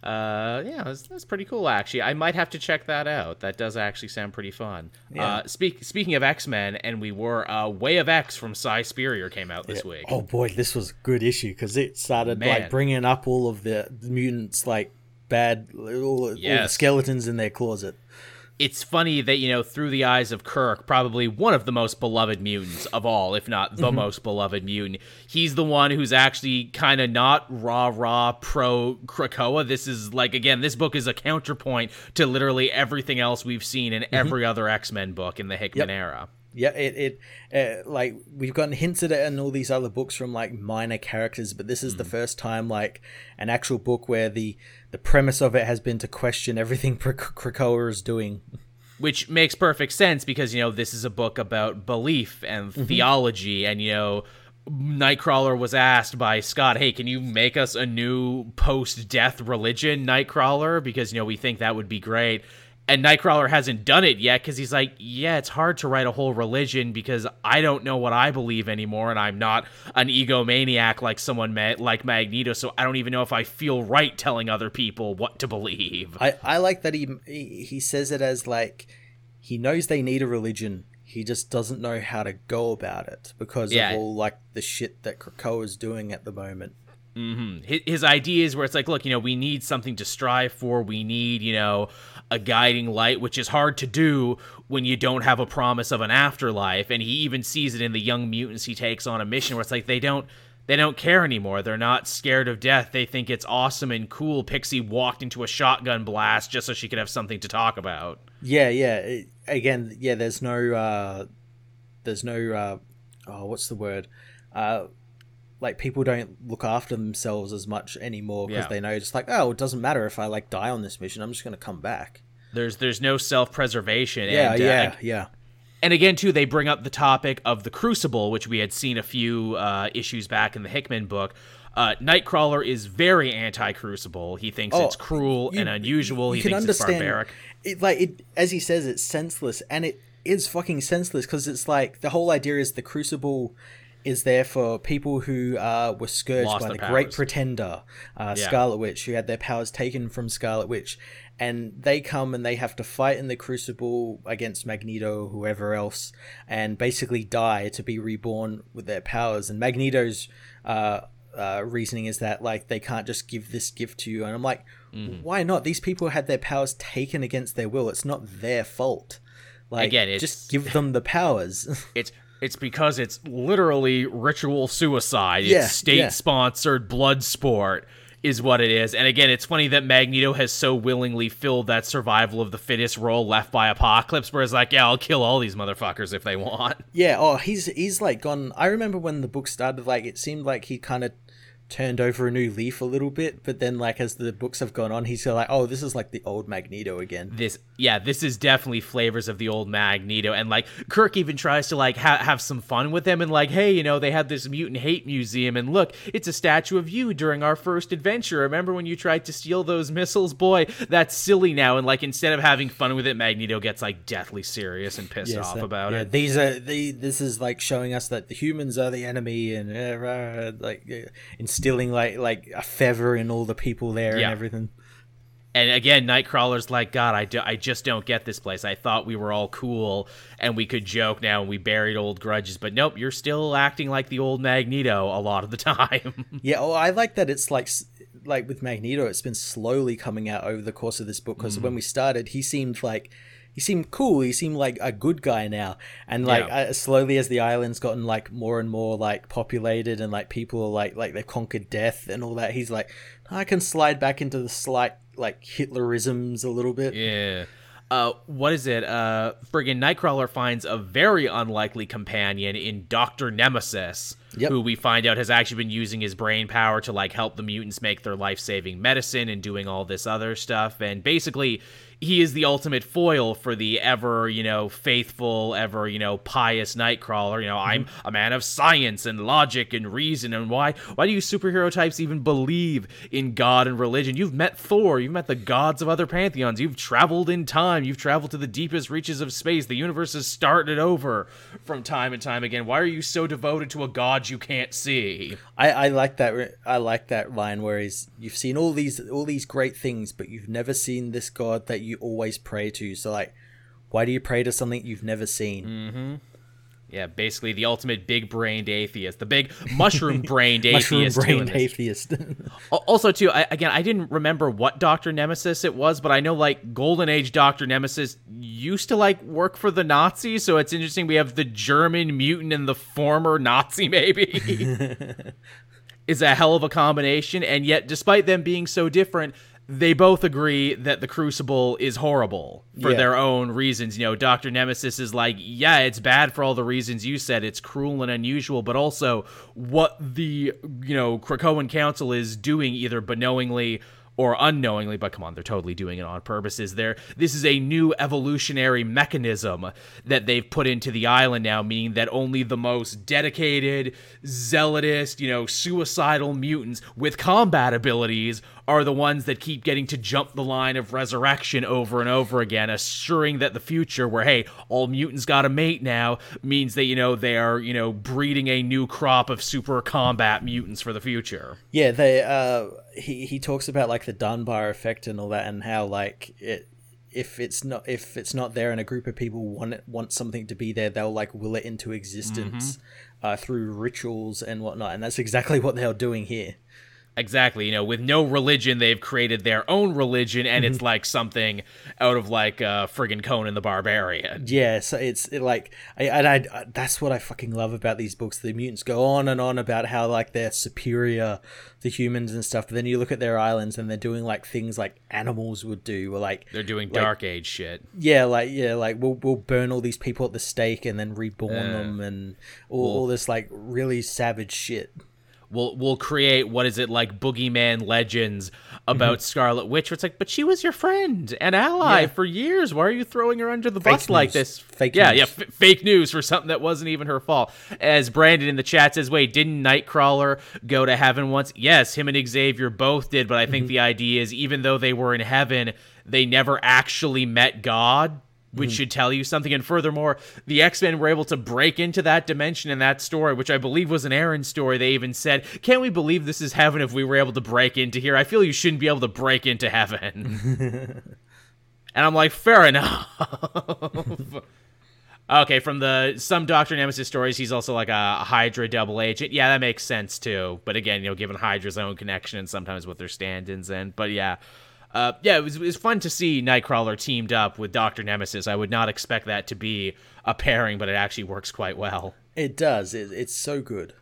Speaker 1: uh yeah, that's, that's pretty cool actually. I might have to check that out. That does actually sound pretty fun.
Speaker 2: Yeah.
Speaker 1: Uh speak speaking of X-Men and we were uh Way of X from Si Spurrier came out this week.
Speaker 2: Oh boy, this was a good issue because it started
Speaker 1: Man.
Speaker 2: like bringing up all of the, the mutants like bad all the
Speaker 1: Yes.
Speaker 2: skeletons in their closet.
Speaker 1: It's funny that you know through the eyes of Kurt, probably one of the most beloved mutants of all, if not the mm-hmm. most beloved mutant. He's the one who's actually kind of not rah rah pro Krakoa. This is like again, this book is a counterpoint to literally everything else we've seen in mm-hmm. every other X Men book in the Hickman
Speaker 2: Yep.
Speaker 1: era.
Speaker 2: Yeah, it it uh, like we've gotten hints at it in all these other books from like minor characters, but this is the first time like an actual book where the the premise of it has been to question everything Krak- Krakoa is doing.
Speaker 1: which makes perfect sense because you know this is a book about belief and theology and you know Nightcrawler was asked by Scott, "Hey, can you make us a new post-death religion, Nightcrawler? Because you know we think that would be great." And Nightcrawler hasn't done it yet because he's like, "Yeah, it's hard to write a whole religion because I don't know what I believe anymore, and I'm not an egomaniac like someone ma- like Magneto, so I don't even know if I feel right telling other people what to believe."
Speaker 2: I I like that he he says it as like he knows they need a religion. He just doesn't know how to go about it because
Speaker 1: Yeah.
Speaker 2: of all like the shit that Krakoa is doing at the moment.
Speaker 1: hmm His, his ideas where it's like, look, you know, we need something to strive for. We need, you know, a guiding light, which is hard to do when you don't have a promise of an afterlife. And he even sees it in the young mutants he takes on a mission where it's like they don't they don't care anymore. They're not scared of death. They think it's awesome and cool. Pixie walked into a shotgun blast just so she could have something to talk about.
Speaker 2: Yeah, yeah. Again, yeah. There's no, uh, there's no, uh, oh, what's the word? Uh, like people don't look after themselves as much anymore because
Speaker 1: Yeah.
Speaker 2: they know it's like, oh, it doesn't matter if I like die on this mission. I'm just gonna come back.
Speaker 1: There's there's no self preservation.
Speaker 2: Yeah,
Speaker 1: and, uh,
Speaker 2: yeah, yeah.
Speaker 1: and again too they bring up the topic of the crucible which we had seen a few uh, issues back in the hickman book uh, nightcrawler is very anti-crucible he thinks
Speaker 2: Oh,
Speaker 1: it's cruel
Speaker 2: you-
Speaker 1: and unusual
Speaker 2: you
Speaker 1: he
Speaker 2: can
Speaker 1: thinks it's
Speaker 2: understand
Speaker 1: barbaric
Speaker 2: it like it as he says it's senseless and it is fucking senseless because it's like the whole idea is the crucible is there for people who uh, were scourged
Speaker 1: Lost
Speaker 2: by the great pretender uh,
Speaker 1: Yeah.
Speaker 2: scarlet witch who had their powers taken from scarlet witch. And they come and they have to fight in the crucible against magneto or whoever else and basically die to be reborn with their powers. And magneto's uh, uh, reasoning is that like they can't just give this gift to you. And i'm like
Speaker 1: Mm-hmm.
Speaker 2: why not? These people had their powers taken against their will. It's not their fault. Like
Speaker 1: Again, it's-
Speaker 2: just give them the powers.
Speaker 1: It's it's because it's literally ritual suicide.
Speaker 2: Yeah,
Speaker 1: it's state sponsored blood sport is what it is. And again it's funny that magneto has so willingly filled that survival of the fittest role left by apocalypse where it's like yeah i'll kill all these motherfuckers if they want.
Speaker 2: Yeah oh he's he's like gone i remember when the book started like it seemed like he kind of turned over a new leaf a little bit but then like as the books have gone on he's like oh this is like the old magneto again.
Speaker 1: This yeah this is definitely flavors of the old magneto and like kurt even tries to like ha- have some fun with him and like hey you know they had this mutant hate museum and look it's a statue of you during our first adventure. Remember when you tried to steal those missiles? Boy that's silly now. And like instead of having fun with it magneto gets like deathly serious and pissed
Speaker 2: Yes,
Speaker 1: off
Speaker 2: that-
Speaker 1: about
Speaker 2: yeah,
Speaker 1: it.
Speaker 2: These are the. This is like showing us that the humans are the enemy, and uh, uh, like uh, instilling like like a feather in all the people there
Speaker 1: Yeah.
Speaker 2: and everything.
Speaker 1: and again nightcrawler's like god I, do- I just don't get this place i thought we were all cool and we could joke now and we buried old grudges but nope you're still acting like the old magneto a lot of the time
Speaker 2: Yeah, oh, I like that. It's like like with Magneto, it's been slowly coming out over the course of this book. Because mm. when we started, he seemed like he seemed cool. He seemed like a good guy now, and like
Speaker 1: Yeah.
Speaker 2: uh, slowly as the island's gotten like more and more like populated, and like people are like like they've conquered death and all that. He's like, I can slide back into the slight like Hitlerisms a little bit.
Speaker 1: Yeah. Uh, what is it? Uh, friggin' Nightcrawler finds a very unlikely companion in Doctor Nemesis,
Speaker 2: Yep.
Speaker 1: who we find out has actually been using his brain power to like help the mutants make their life-saving medicine and doing all this other stuff. And basically, he is the ultimate foil for the ever, you know, faithful, ever, you know, pious Nightcrawler. You know, I'm mm-hmm. a man of science and logic and reason. And why? Why do you superhero types even believe in God and religion? You've met Thor. You've met the gods of other pantheons. You've traveled in time. You've traveled to the deepest reaches of space. The universe has started over from time and time again. Why are you so devoted to a god you can't see?
Speaker 2: I, I like that. I like that line where he's you've seen all these all these great things, but you've never seen this god that you always pray to. So like, why do you pray to something you've never seen? Mm-hmm.
Speaker 1: Yeah, basically the ultimate big-brained atheist, the big mushroom-brained atheist. too, in
Speaker 2: brained atheist.
Speaker 1: Also, too, I, again, I didn't remember what Doctor Nemesis it was, but I know like Golden Age Doctor Nemesis used to like work for the Nazis, so it's interesting. We have the German mutant and the former Nazi, maybe. is a hell of a combination, and yet, despite them being so different, they both agree that the Crucible is horrible for
Speaker 2: Yeah.
Speaker 1: their own reasons. You know, Doctor Nemesis is like, yeah, it's bad for all the reasons you said. It's cruel and unusual, but also what the you know Krakoan Council is doing, either beknowingly or unknowingly, but come on, they're totally doing it on purpose. Is there? This is a new evolutionary mechanism that they've put into the island now, meaning that only the most dedicated, zealotous, you know, suicidal mutants with combat abilities are the ones that keep getting to jump the line of resurrection over and over again, assuring that the future, where hey, all mutants got a mate now, means that you know they are you know breeding a new crop of super combat mutants for the future.
Speaker 2: yeah, they. Uh, he he talks about like the Dunbar effect and all that, and how like it. If it's not if it's not there and a group of people want it, want something to be there, they'll like will it into existence uh, through rituals and whatnot, and that's exactly what they're doing here.
Speaker 1: Exactly. You know, with no religion, they've created their own religion, and
Speaker 2: Mm-hmm.
Speaker 1: it's like something out of like uh, friggin' Conan the Barbarian.
Speaker 2: Yeah, so it's it, like, I, and I, that's what I fucking love about these books. The mutants go on and on about how like they're superior to humans and stuff, but then you look at their islands and they're doing like things like animals would do, or like
Speaker 1: They're doing
Speaker 2: Like-
Speaker 1: Dark Age shit.
Speaker 2: yeah, like yeah, like we'll we'll burn all these people at the stake and then reborn
Speaker 1: Yeah.
Speaker 2: them and all, all this like really savage shit.
Speaker 1: We'll we'll create what is it like boogeyman legends about mm-hmm. Scarlet Witch. Where it's like, but she was your friend and ally
Speaker 2: Yeah.
Speaker 1: for years. Why are you throwing her under the
Speaker 2: Fake
Speaker 1: bus like this?
Speaker 2: Fake
Speaker 1: yeah,
Speaker 2: news.
Speaker 1: yeah, f- fake news for something that wasn't even her fault. As Brandon in the chat says, wait, didn't Nightcrawler go to heaven once? Yes, him and Xavier both did. But I think mm-hmm. the idea is, even though they were in heaven, they never actually met God. Which hmm. should tell you something. And furthermore, the X Men were able to break into that dimension in that story, which I believe was an Aaron story. They even said, Can't we believe this is heaven if we were able to break into here? I feel you shouldn't be able to break into heaven. and I'm like, Fair enough. okay, from the some Doctor Nemesis stories, he's also like a Hydra double agent. Yeah, that makes sense too. But again, you know, given Hydra's own connection and sometimes what their stand ins in. But yeah. Uh, yeah, it was, it was fun to see Nightcrawler teamed up with Doctor Nemesis. I would not expect that to be a pairing, but it actually works quite well.
Speaker 2: It does. It, it's so good.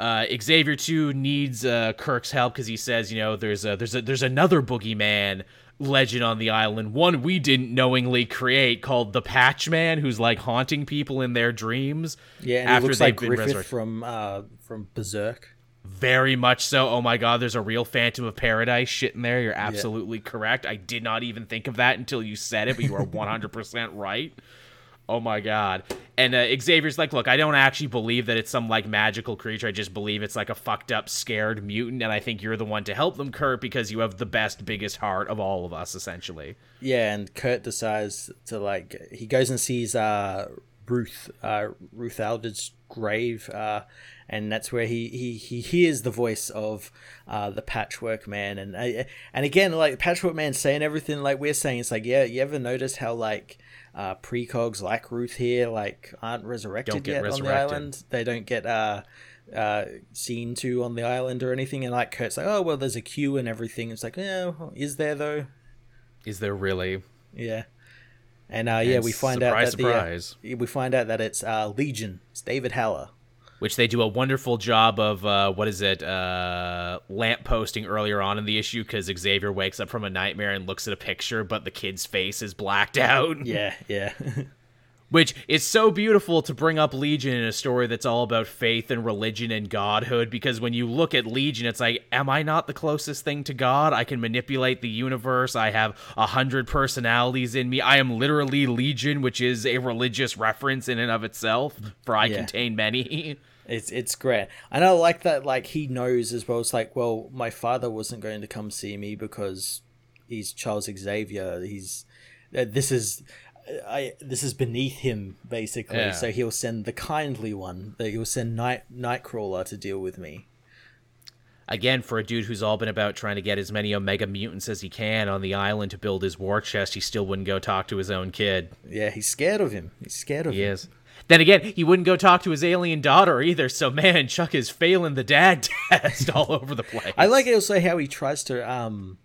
Speaker 1: Uh, Xavier too needs uh, Kurt's help because he says, you know, there's a, there's a, there's another boogeyman legend on the island, one we didn't knowingly create, called the Patch Man, who's like haunting people in their dreams.
Speaker 2: Yeah, and
Speaker 1: after
Speaker 2: he looks
Speaker 1: they've
Speaker 2: like
Speaker 1: been
Speaker 2: Griffith
Speaker 1: resurrected.
Speaker 2: from uh from Berserk.
Speaker 1: Very much so. Oh my god, there's a real Phantom of Paradise shit in there. You're absolutely correct. I did not even think of that until you said it, but you are 100% right. Oh my god. And uh, Xavier's like, look, I don't actually believe that it's some like magical creature. I just believe it's like a fucked up, scared mutant. And I think you're the one to help them, Kurt, because you have the best, biggest heart of all of us, essentially.
Speaker 2: Yeah, and Kurt decides to like he goes and sees uh Ruth uh Ruth Aldine's grave uh and that's where he he, he hears the voice of uh the patchwork man and uh, and again like patchwork man saying everything like we're saying it's like yeah you ever notice how like uh precogs like Ruth here like aren't resurrected yet on the island they don't get uh uh seen to on the island or anything and like Kurt's like oh well there's a queue and everything it's like yeah is there though
Speaker 1: Is there really?
Speaker 2: yeah. And uh, yeah,
Speaker 1: And
Speaker 2: we find
Speaker 1: surprise,
Speaker 2: out that the, uh, we find out that it's uh, Legion. It's David Haller.
Speaker 1: Which they do a wonderful job of uh, what is it uh, lamp posting earlier on in the issue because xavier wakes up from a nightmare and looks at a picture but the kid's face is blacked out.
Speaker 2: Yeah, yeah,
Speaker 1: which is so beautiful to bring up legion in a story that's all about faith and religion and godhood because when you look at legion it's like am i not the closest thing to god? I can manipulate the universe. I have a hundred personalities in me. I am literally legion which is a religious reference in and of itself for i
Speaker 2: Yeah.
Speaker 1: contain many
Speaker 2: it's it's great. And I like that. Like he knows as well. It's like, well, my father wasn't going to come see me because he's Charles Xavier. He's uh, this is. I this is beneath him basically,
Speaker 1: Yeah.
Speaker 2: so he'll send the kindly one. That he'll send Night Nightcrawler to deal with me.
Speaker 1: Again, for a dude who's all been about trying to get as many Omega mutants as he can on the island to build his war chest, he still wouldn't go talk to his own kid.
Speaker 2: Yeah, he's scared of him. He's scared of
Speaker 1: He
Speaker 2: him.
Speaker 1: is. Then again, he wouldn't go talk to his alien daughter either, so man, Chuck is failing the dad test all over the place.
Speaker 2: I like also how he tries to um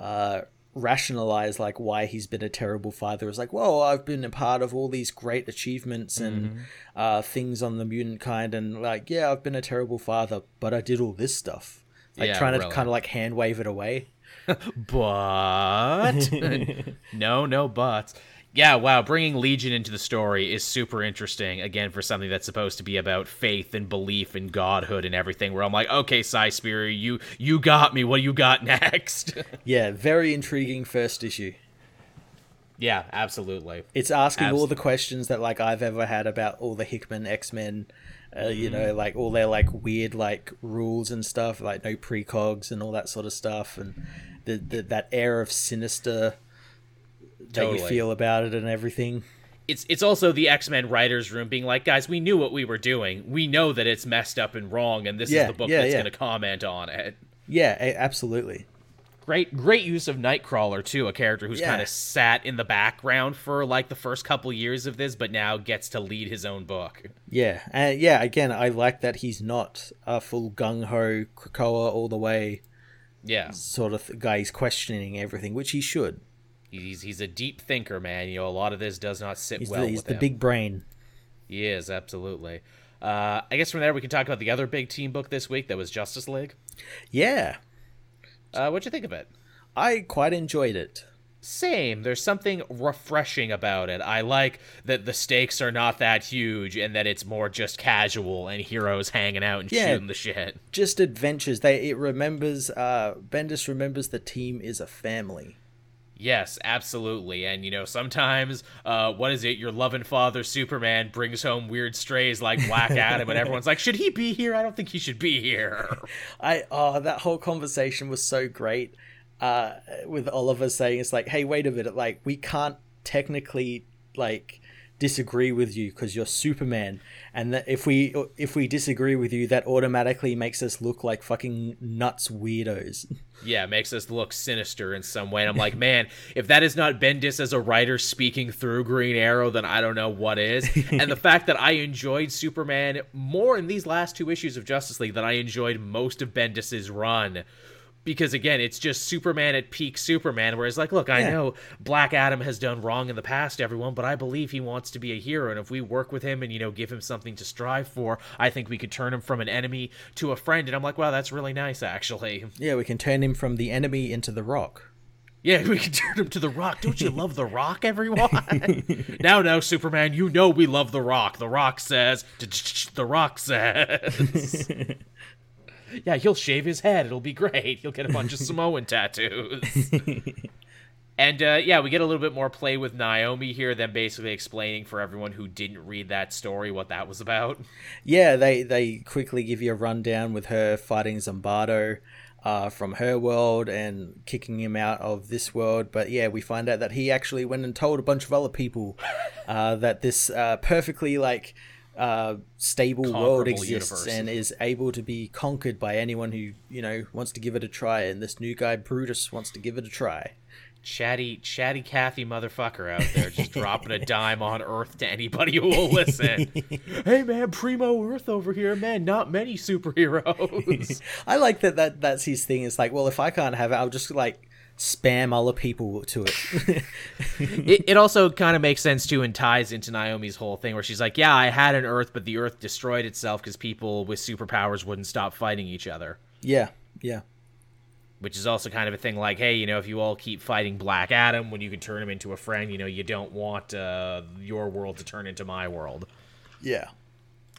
Speaker 2: uh rationalize like why he's been a terrible father. It's like, well, I've been a part of all these great achievements and uh things on the mutant kind and like, yeah, I've been a terrible father, but I did all this stuff. Like
Speaker 1: Yeah,
Speaker 2: trying to
Speaker 1: really.
Speaker 2: kind of like hand wave it away.
Speaker 1: But no, no buts. Yeah, wow, bringing Legion into the story is super interesting. Again, for something that's supposed to be about faith and belief and godhood and everything. Where I'm like, okay, Si Spurrier, you you got me. What do you got next?
Speaker 2: Yeah, very intriguing first issue.
Speaker 1: yeah, absolutely.
Speaker 2: It's asking all the questions that like I've ever had about all the Hickman X Men. Uh, you know, like all their like weird like rules and stuff, like no precogs and all that sort of stuff, and the, the that air of sinister that you feel about it and everything.
Speaker 1: it's it's also the X Men writers' room being like, guys, we knew what we were doing. We know that it's messed up and wrong, and this
Speaker 2: Yeah,
Speaker 1: is the book
Speaker 2: yeah,
Speaker 1: that's
Speaker 2: yeah.
Speaker 1: going to comment on it.
Speaker 2: Yeah, absolutely.
Speaker 1: Great, great use of Nightcrawler too, a character who's kind of sat in the background for like the first couple years of this, but now gets to lead his own book.
Speaker 2: Yeah, and yeah, again, I like that he's not a full gung ho Krakoa all the way
Speaker 1: Yeah,
Speaker 2: sort of guy. He's questioning everything, which he should.
Speaker 1: He's he's a deep thinker, man. You know, a lot of this does not sit
Speaker 2: He's
Speaker 1: well
Speaker 2: the, he's the
Speaker 1: him.
Speaker 2: big brain.
Speaker 1: He is absolutely. Uh, I guess from there we can talk about the other big team book this week that was Justice League.
Speaker 2: Yeah,
Speaker 1: Uh, what'd you think of it?
Speaker 2: I quite enjoyed it.
Speaker 1: Same. There's something refreshing about it. I like that the stakes are not that huge and that it's more just casual and heroes hanging out and
Speaker 2: Yeah.
Speaker 1: shooting the shit.
Speaker 2: Just adventures. They it remembers. Uh, Bendis remembers the team is a family.
Speaker 1: Yes, absolutely. And you know, sometimes uh what is it? Your loving father Superman brings home weird strays like Black Adam and everyone's like, "Should he be here? I don't think he should be here."
Speaker 2: I oh that whole conversation was so great. Uh, with Oliver saying it's like, hey, wait a minute, like we can't technically like disagree with you because you're Superman, and that if we if we disagree with you, that automatically makes us look like fucking nuts weirdos.
Speaker 1: yeah, it makes us look sinister in some way. And I'm like, man, if that is not Bendis as a writer speaking through Green Arrow, then I don't know what is. and the fact that I enjoyed Superman more in these last two issues of Justice League than I enjoyed most of Bendis's run. Because again, it's just Superman at peak Superman. Whereas, like, look, I know Black Adam has done wrong in the past, everyone, but I believe he wants to be a hero. And if we work with him and, you know, give him something to strive for, I think we could turn him from an enemy to a friend. And I'm like, wow, that's really nice, actually.
Speaker 2: yeah, we can turn him from the enemy into the Rock.
Speaker 1: Yeah, we can turn him to The Rock. Don't you love The Rock, everyone? now, now, Superman, you know we love The Rock. The Rock says, The Rock says. Yeah, he'll shave his head. It'll be great. He'll get a bunch of Samoan tattoos. And uh, yeah, we get a little bit more play with Naomi here, then basically explaining for everyone who didn't read that story what that was about.
Speaker 2: Yeah, they they quickly give you a rundown with her fighting Zumbado uh, from her world and kicking him out of this world. But yeah, we find out that he actually went and told a bunch of other people uh, that this uh, perfectly like uh, stable world exists
Speaker 1: universe.
Speaker 2: and is able to be conquered by anyone who you know wants to give it a try. And this new guy Brutus wants to give it a try.
Speaker 1: chatty chatty Kathy motherfucker out there just dropping a dime on Earth to anybody who will listen. hey man, primo Earth over here, man. Not many superheroes.
Speaker 2: I like that that that's his thing. It's like, well, if I can't have it, I'll just like spam other people to it.
Speaker 1: it, it also kind of makes sense too and ties into Naomi's whole thing where she's like, yeah, I had an Earth, but the Earth destroyed itself because people with superpowers wouldn't stop fighting each other.
Speaker 2: yeah, yeah.
Speaker 1: Which is also kind of a thing like, hey, you know, if you all keep fighting Black Adam when you can turn him into a friend, you know, you don't want uh, your world to turn into my world.
Speaker 2: Yeah.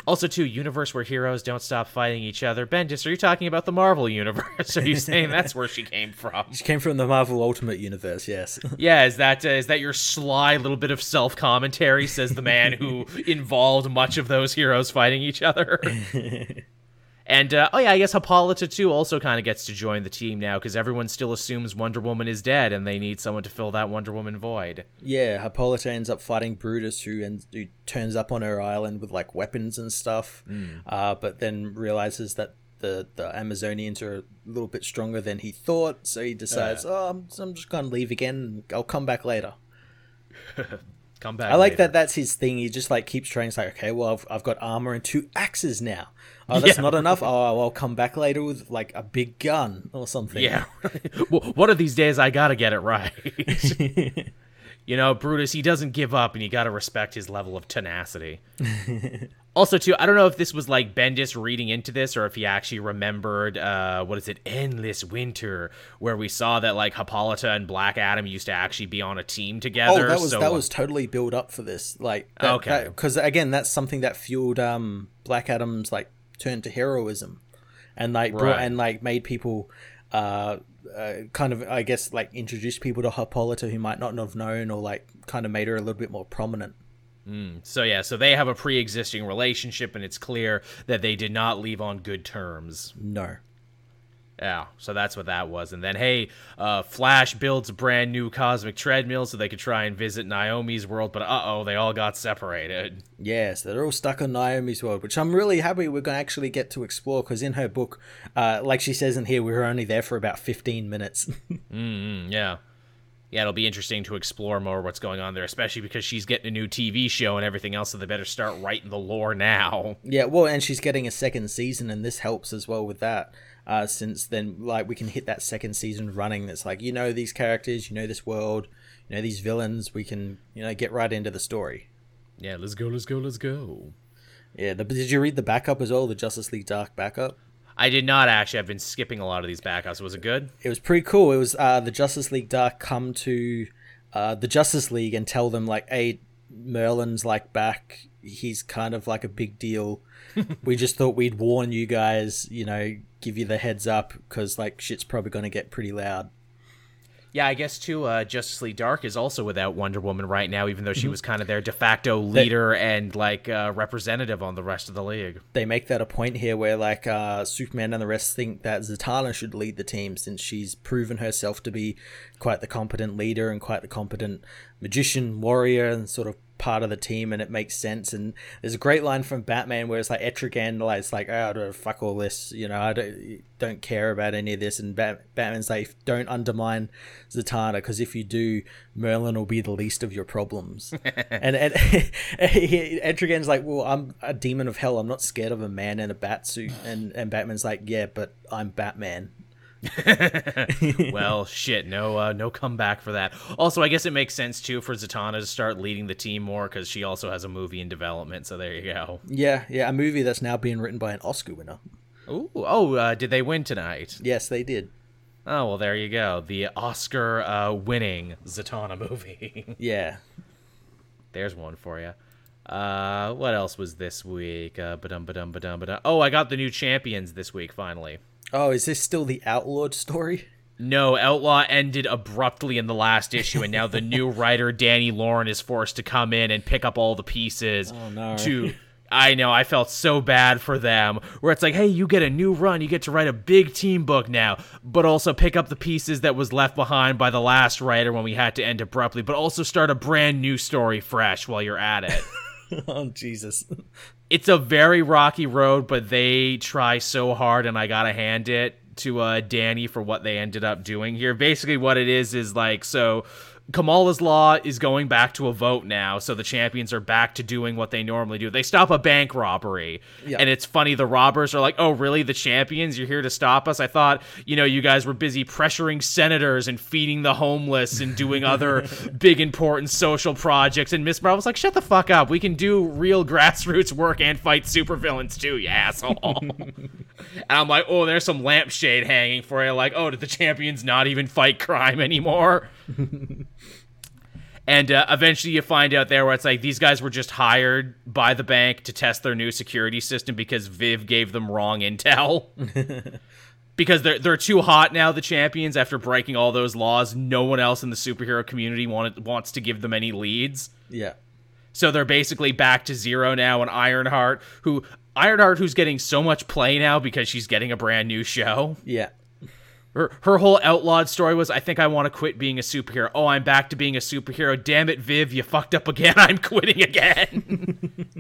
Speaker 1: Also, too, universe where heroes don't stop fighting each other. Bendis, are you talking about the Marvel universe? Are you saying that's where she came from?
Speaker 2: She came from the Marvel Ultimate Universe, yes.
Speaker 1: Yeah, is that uh, is that your sly little bit of self commentary? Says the man who involved much of those heroes fighting each other. And uh, oh yeah, I guess Hippolyta too also kind of gets to join the team now because everyone still assumes Wonder Woman is dead, and they need someone to fill that Wonder Woman void.
Speaker 2: yeah, Hippolyta ends up fighting Brutus, who, and, who turns up on her island with like weapons and stuff, uh, but then realizes that the, the Amazonians are a little bit stronger than he thought, so he decides, oh, I'm, I'm just going to leave again. I'll come back later.
Speaker 1: Come back.
Speaker 2: I like
Speaker 1: later.
Speaker 2: that that's his thing. He just like keeps trying. It's like, okay, well, I've, I've got armor and two axes now. Oh, that's
Speaker 1: Yeah.
Speaker 2: not enough. Oh, I'll come back later with like a big gun or something.
Speaker 1: Yeah. well, one of these days I gotta get it right. you know, Brutus, he doesn't give up, and you gotta respect his level of tenacity. also, too, I don't know if this was like Bendis reading into this, or if he actually remembered, uh, what is it, Endless Winter, where we saw that like Hippolyta and Black Adam used to actually be on a team together.
Speaker 2: Oh, that was
Speaker 1: so,
Speaker 2: that was totally built up for this. Like, that,
Speaker 1: Okay.
Speaker 2: because again, that's something that fueled um Black Adam's like turn to heroism, and like brought,
Speaker 1: Right.
Speaker 2: and like made people. Uh, uh, kind of, I guess, like introduced people to Hippolyta who might not have known, or like kind of made her a little bit more prominent.
Speaker 1: So yeah, so they have a pre-existing relationship, and it's clear that they did not leave on good terms.
Speaker 2: No,
Speaker 1: Yeah, so that's what that was. And then, hey, uh, Flash builds a brand new cosmic treadmill so they could try and visit Naomi's world, but uh oh, they all got separated.
Speaker 2: Yes, they're all stuck on Naomi's world, which I'm really happy we're going to actually get to explore because in her book, uh, like she says in here, we were only there for about 15 minutes.
Speaker 1: mm-hmm, yeah. Yeah, it'll be interesting to explore more what's going on there, especially because she's getting a new TV show and everything else, so they better start writing the lore now.
Speaker 2: Yeah, well, and she's getting a second season, and this helps as well with that uh, since then like we can hit that second season running that's like you know these characters you know this world you know these villains we can you know get right into the story.
Speaker 1: Yeah let's go let's go let's go.
Speaker 2: Yeah the, did you read the backup as well the justice league dark backup
Speaker 1: I did not actually. I've been skipping a lot of these backups. Was it good?
Speaker 2: It was pretty cool. It was uh, the Justice League Dark come to uh, the Justice League and tell them like, "Hey, Merlin's like back. He's kind of like a big deal. we just thought we'd warn you guys. You know, give you the heads up because like shit's probably going to get pretty loud.
Speaker 1: Yeah, I guess too. Uh, Justice League Dark is also without Wonder Woman right now, even though she mm-hmm. was kind of their de facto leader they, and like uh, representative on the rest of the league.
Speaker 2: They make that a point here, where like uh, Superman and the rest think that Zatanna should lead the team since she's proven herself to be quite the competent leader and quite the competent magician warrior and sort of part of the team and it makes sense. And there's a great line from batman where it's like etrigan like it's like oh fuck all this you know i don't don't care about any of this. And Bat- batman's like don't undermine zatanna because if you do merlin will be the least of your problems. And, and etrigan's like well i'm a demon of hell. I'm not scared of a man in a bat suit and and batman's like yeah but i'm batman
Speaker 1: well, shit, no, uh, no comeback for that. Also, I guess it makes sense too for Zatanna to start leading the team more because she also has a movie in development. So there you go.
Speaker 2: Yeah, yeah, a movie that's now being written by an Oscar winner.
Speaker 1: Ooh, oh, uh, did they win tonight?
Speaker 2: Yes, they did.
Speaker 1: Oh well, there you go. The Oscar-winning uh, Zatanna movie.
Speaker 2: yeah.
Speaker 1: There's one for you. Uh, what else was this week? Uh, ba-dum, ba-dum, ba-dum, ba-dum. Oh, I got the new champions this week finally.
Speaker 2: Oh, is this still the Outlawed story?
Speaker 1: No, Outlaw ended abruptly in the last issue, and now the new writer Danny Laurent is forced to come in and pick up all the pieces
Speaker 2: oh, no.
Speaker 1: to. I know, I felt so bad for them. Where it's like, hey, you get a new run, you get to write a big team book now, but also pick up the pieces that was left behind by the last writer when we had to end abruptly, but also start a brand new story fresh while you're at it.
Speaker 2: oh Jesus
Speaker 1: it's a very rocky road, but they try so hard, and I gotta hand it to uh, Danny for what they ended up doing here. Basically, what it is is like so Kamala's Law is going back to a vote now, so the champions are back to doing what they normally do. They stop a bank robbery, and it's funny. The robbers are like, "Oh, really? The champions? You're here to stop us?" I thought, you know, you guys were busy pressuring senators and feeding the homeless and doing other big important social projects. And Miss Marvel was like, "Shut the fuck up. We can do real grassroots work and fight supervillains too, you asshole." and I'm like, "Oh, there's some lampshade hanging for you." Like, "Oh, did the champions not even fight crime anymore?" and uh, eventually you find out there where it's like these guys were just hired by the bank to test their new security system because Viv gave them wrong intel. because they're they're too hot now, the champions, after breaking all those laws. No one else in the superhero community wanted, wants to give them any leads.
Speaker 2: Yeah.
Speaker 1: So they're basically back to zero now, and Ironheart, who Ironheart, who's getting so much play now because she's getting a brand new show.
Speaker 2: Yeah
Speaker 1: her, her whole outlawed story was I think I want to quit being a superhero. Oh, I'm back to being a superhero. Damn it, Viv, you fucked up again. I'm quitting again.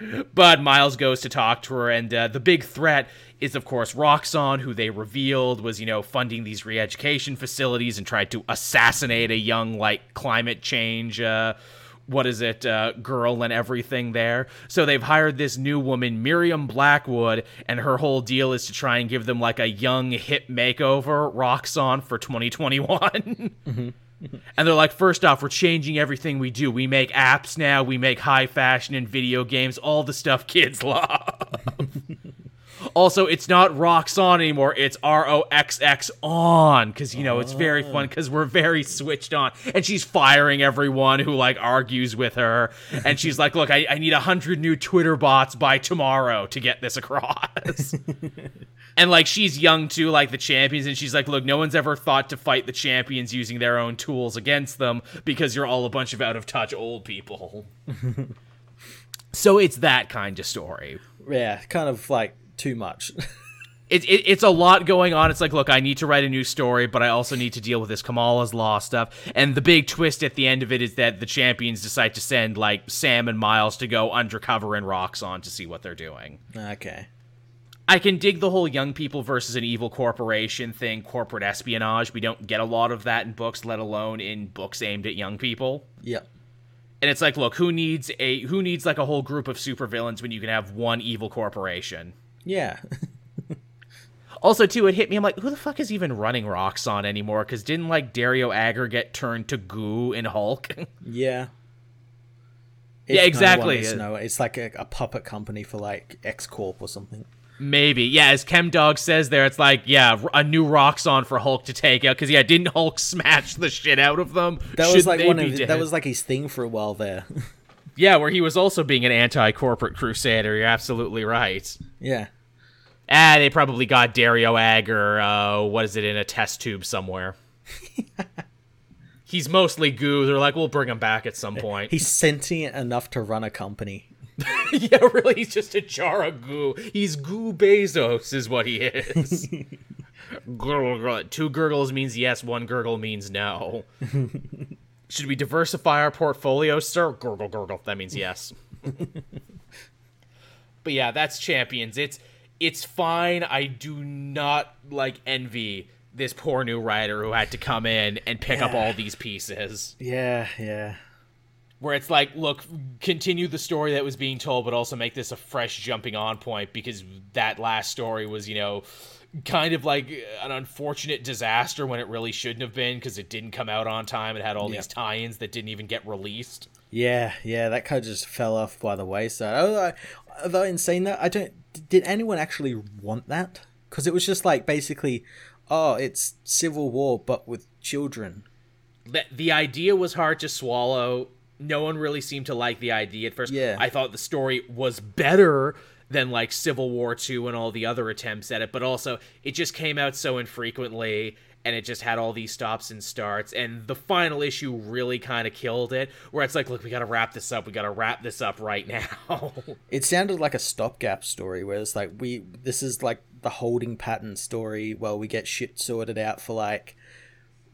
Speaker 1: but Miles goes to talk to her, and uh, the big threat is, of course, Roxxon, who they revealed was, you know, funding these re-education facilities and tried to assassinate a young, like, climate change uh, what is it, uh, girl and everything there. So they've hired this new woman, Miriam Blackwood, and her whole deal is to try and give them like a young hip makeover, Roxxon for 2021. mm-hmm. And they're like, first off, we're changing everything we do. We make apps now, we make high fashion and video games, all the stuff kids love. Also, it's not Roxxon anymore. It's R O X X on because you know it's very ah. fun because we're very switched on. And she's firing everyone who like argues with her. And she's like, "Look, I, I need a hundred new Twitter bots by tomorrow to get this across." and like she's young too, like the champions. And she's like, "Look, no one's ever thought to fight the champions using their own tools against them because you're all a bunch of out of touch old people." so it's that kind of story.
Speaker 2: Yeah, kind of like too much.
Speaker 1: it, it, it's a lot going on. It's like, look, I need to write a new story, but I also need to deal with this Kamala's Law stuff. And the big twist at the end of it is that the champions decide to send like Sam and Miles to go undercover in Roxxon to see what they're doing.
Speaker 2: Okay.
Speaker 1: I can dig the whole young people versus an evil corporation thing, corporate espionage. We don't get a lot of that in books, let alone in books aimed at young people.
Speaker 2: Yep.
Speaker 1: And it's like, look, who needs a who needs like a whole group of supervillains when you can have one evil corporation?
Speaker 2: Yeah.
Speaker 1: Also, too, it hit me. I'm like, who the fuck is even running Roxxon anymore? Because didn't like Dario Agger get turned to goo in Hulk?
Speaker 2: yeah.
Speaker 1: Yeah, exactly.
Speaker 2: It's, no, it's like a, a puppet company for like X Corp or something.
Speaker 1: Maybe, yeah. As Chemdog says there, it's like, yeah, a new Roxxon for Hulk to take out. Because yeah, didn't Hulk smash the shit out of them?
Speaker 2: That
Speaker 1: Should
Speaker 2: was like one of his, that was like his thing for a while there.
Speaker 1: yeah, where he was also being an anti-corporate crusader. You're absolutely right.
Speaker 2: yeah.
Speaker 1: Ah, they probably got Dario Agger. Uh, what is it in a test tube somewhere? He's mostly goo. They're like, we'll bring him back at some point.
Speaker 2: He's sentient enough to run a company.
Speaker 1: yeah, really, he's just a jar of goo. He's goo Bezos, is what he is. gurgle, gurgle. Two gurgles means yes, one gurgle means no. Should we diversify our portfolio, sir? Gurgle, gurgle. That means yes. but yeah, that's champions. It's it's fine. I do not like envy this poor new writer who had to come in and pick up all these pieces
Speaker 2: Yeah, yeah.
Speaker 1: where it's like, look, continue the story that was being told, but also make this a fresh jumping on point because that last story was, you know, kind of like an unfortunate disaster when it really shouldn't have been because it didn't come out on time. It had all
Speaker 2: Yeah.
Speaker 1: these tie ins that didn't even get released.
Speaker 2: Yeah, yeah, that kind of just fell off by the wayside. Although, I- although in saying that, I don't. Did anyone actually want that? Because it was just like basically, oh, it's civil war but with children.
Speaker 1: The, the idea was hard to swallow. No one really seemed to like the idea at first.
Speaker 2: Yeah.
Speaker 1: I thought the story was better than like Civil War 2 and all the other attempts at it, but also it just came out so infrequently and it just had all these stops and starts and the final issue really kind of killed it where it's like look we got to wrap this up we got to wrap this up right now
Speaker 2: It sounded like a stopgap story where it's like we this is like the holding pattern story. while we get shit sorted out for like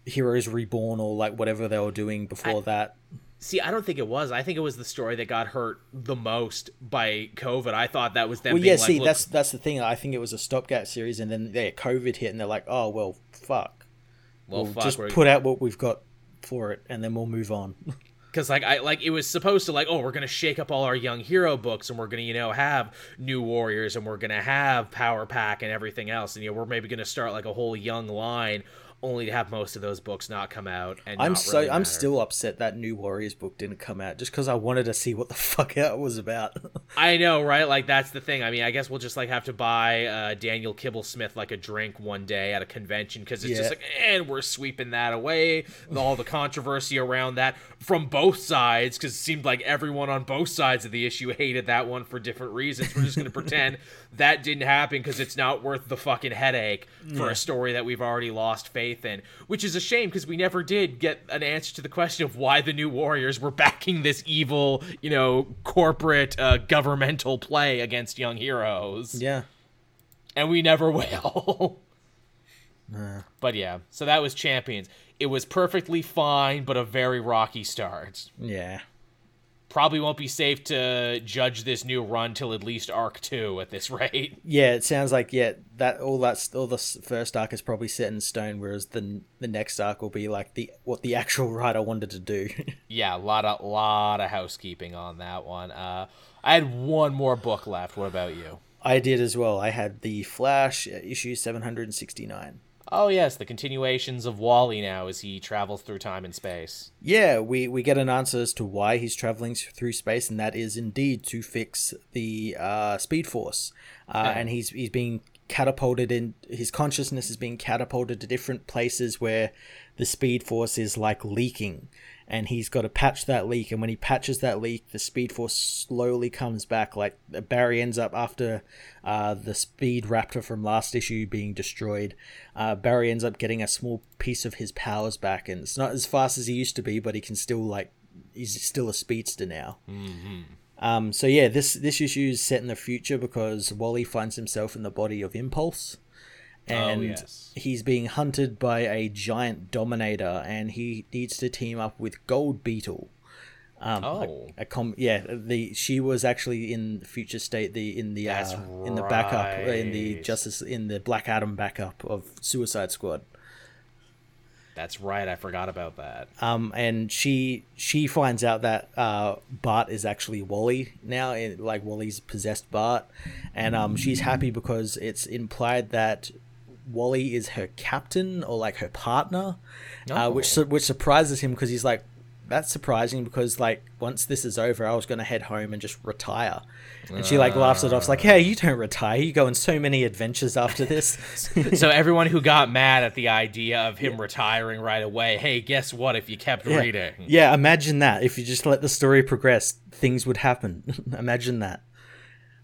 Speaker 2: Heroes Reborn or like whatever they were doing before that.
Speaker 1: see i don't think it was i think it was the story that got hurt the most by covid i thought that was them
Speaker 2: Well, yeah.
Speaker 1: like,
Speaker 2: see,
Speaker 1: "Look,
Speaker 2: that's that's the thing. I think it was a stopgap series, and then yeah, COVID hit, and they're like, oh well, fuck.
Speaker 1: Well,
Speaker 2: we'll
Speaker 1: fuck,
Speaker 2: just put out what we've got for it, and then we'll move on.
Speaker 1: because like I like it was supposed to like oh we're gonna shake up all our young hero books and we're gonna you know have new warriors and we're gonna have power pack and everything else and you know we're maybe gonna start like a whole young line only to have most of those books not come out and
Speaker 2: I'm so
Speaker 1: really
Speaker 2: I'm still upset that new Warriors book didn't come out just because I wanted to see what the fuck it was about.
Speaker 1: I know, right? Like that's the thing. I mean, I guess we'll just like have to buy uh, Daniel Kibblesmith like a drink one day at a convention because it's just like, and we're sweeping that away. All the controversy around that from both sides because it seemed like everyone on both sides of the issue hated that one for different reasons. We're just going to pretend that didn't happen because it's not worth the fucking headache for a story that we've already lost faith in, which is a shame because we never did get an answer to the question of why the new Warriors were backing this evil, you know, corporate uh, governmental play against young heroes,
Speaker 2: yeah.
Speaker 1: and we never will. But yeah, so that was Champions. It was perfectly fine, but a very rocky start.
Speaker 2: Yeah
Speaker 1: probably won't be safe to judge this new run till at least arc 2 at this rate.
Speaker 2: Yeah it sounds like yeah that all that's all the first arc is probably set in stone whereas the the next arc will be like the what the actual writer wanted to do.
Speaker 1: Yeah a lot of lot of housekeeping on that one. Uh i had one more book left. What about you?
Speaker 2: I did as well. I had the flash uh, issue 769
Speaker 1: Oh yes, the continuations of Wally now as he travels through time and space.
Speaker 2: Yeah, we, we get an answer as to why he's traveling through space, and that is indeed to fix the uh, Speed Force. Uh, and he's he's being catapulted in his consciousness is being catapulted to different places where the Speed Force is like leaking, and he's got to patch that leak. And when he patches that leak, the Speed Force slowly comes back. Like Barry ends up after uh, the Speed Raptor from last issue being destroyed. Uh, Barry ends up getting a small piece of his powers back, and it's not as fast as he used to be, but he can still like he's still a speedster now. Um, so yeah, this this issue is set in the future because Wally finds himself in the body of Impulse, and
Speaker 1: yes.
Speaker 2: he's being hunted by a giant Dominator, and he needs to team up with Gold Beetle. Um,
Speaker 1: Oh.
Speaker 2: a, a com- yeah, the she was actually in future state the in the uh, in the backup uh, in the. Justice in the Black Adam backup of Suicide Squad.
Speaker 1: That's right. I forgot about that.
Speaker 2: Um, and she she finds out that uh, Bart is actually Wally now, eh, like Wally's possessed Bart, and um, she's happy because it's implied that Wally is her captain or like her partner, uh, which
Speaker 1: Oh.
Speaker 2: su- which surprises him because he's like, that's surprising because like once this is over, I was gonna head home and just retire, and she like laughs it off, it's like, hey, you don't retire, you go on so many adventures after this.
Speaker 1: so everyone who got mad at the idea of him retiring right away, hey, guess what? If you kept
Speaker 2: Yeah.
Speaker 1: reading,
Speaker 2: Yeah, imagine that. If you just let the story progress, things would happen. imagine that.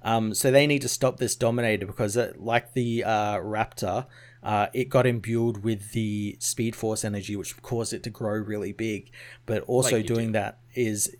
Speaker 2: Um, so they need to stop this Dominator because, uh, like the uh, Raptor, uh, it got imbued with the Speed Force energy, which caused it to grow really big. But also
Speaker 1: Like
Speaker 2: doing that is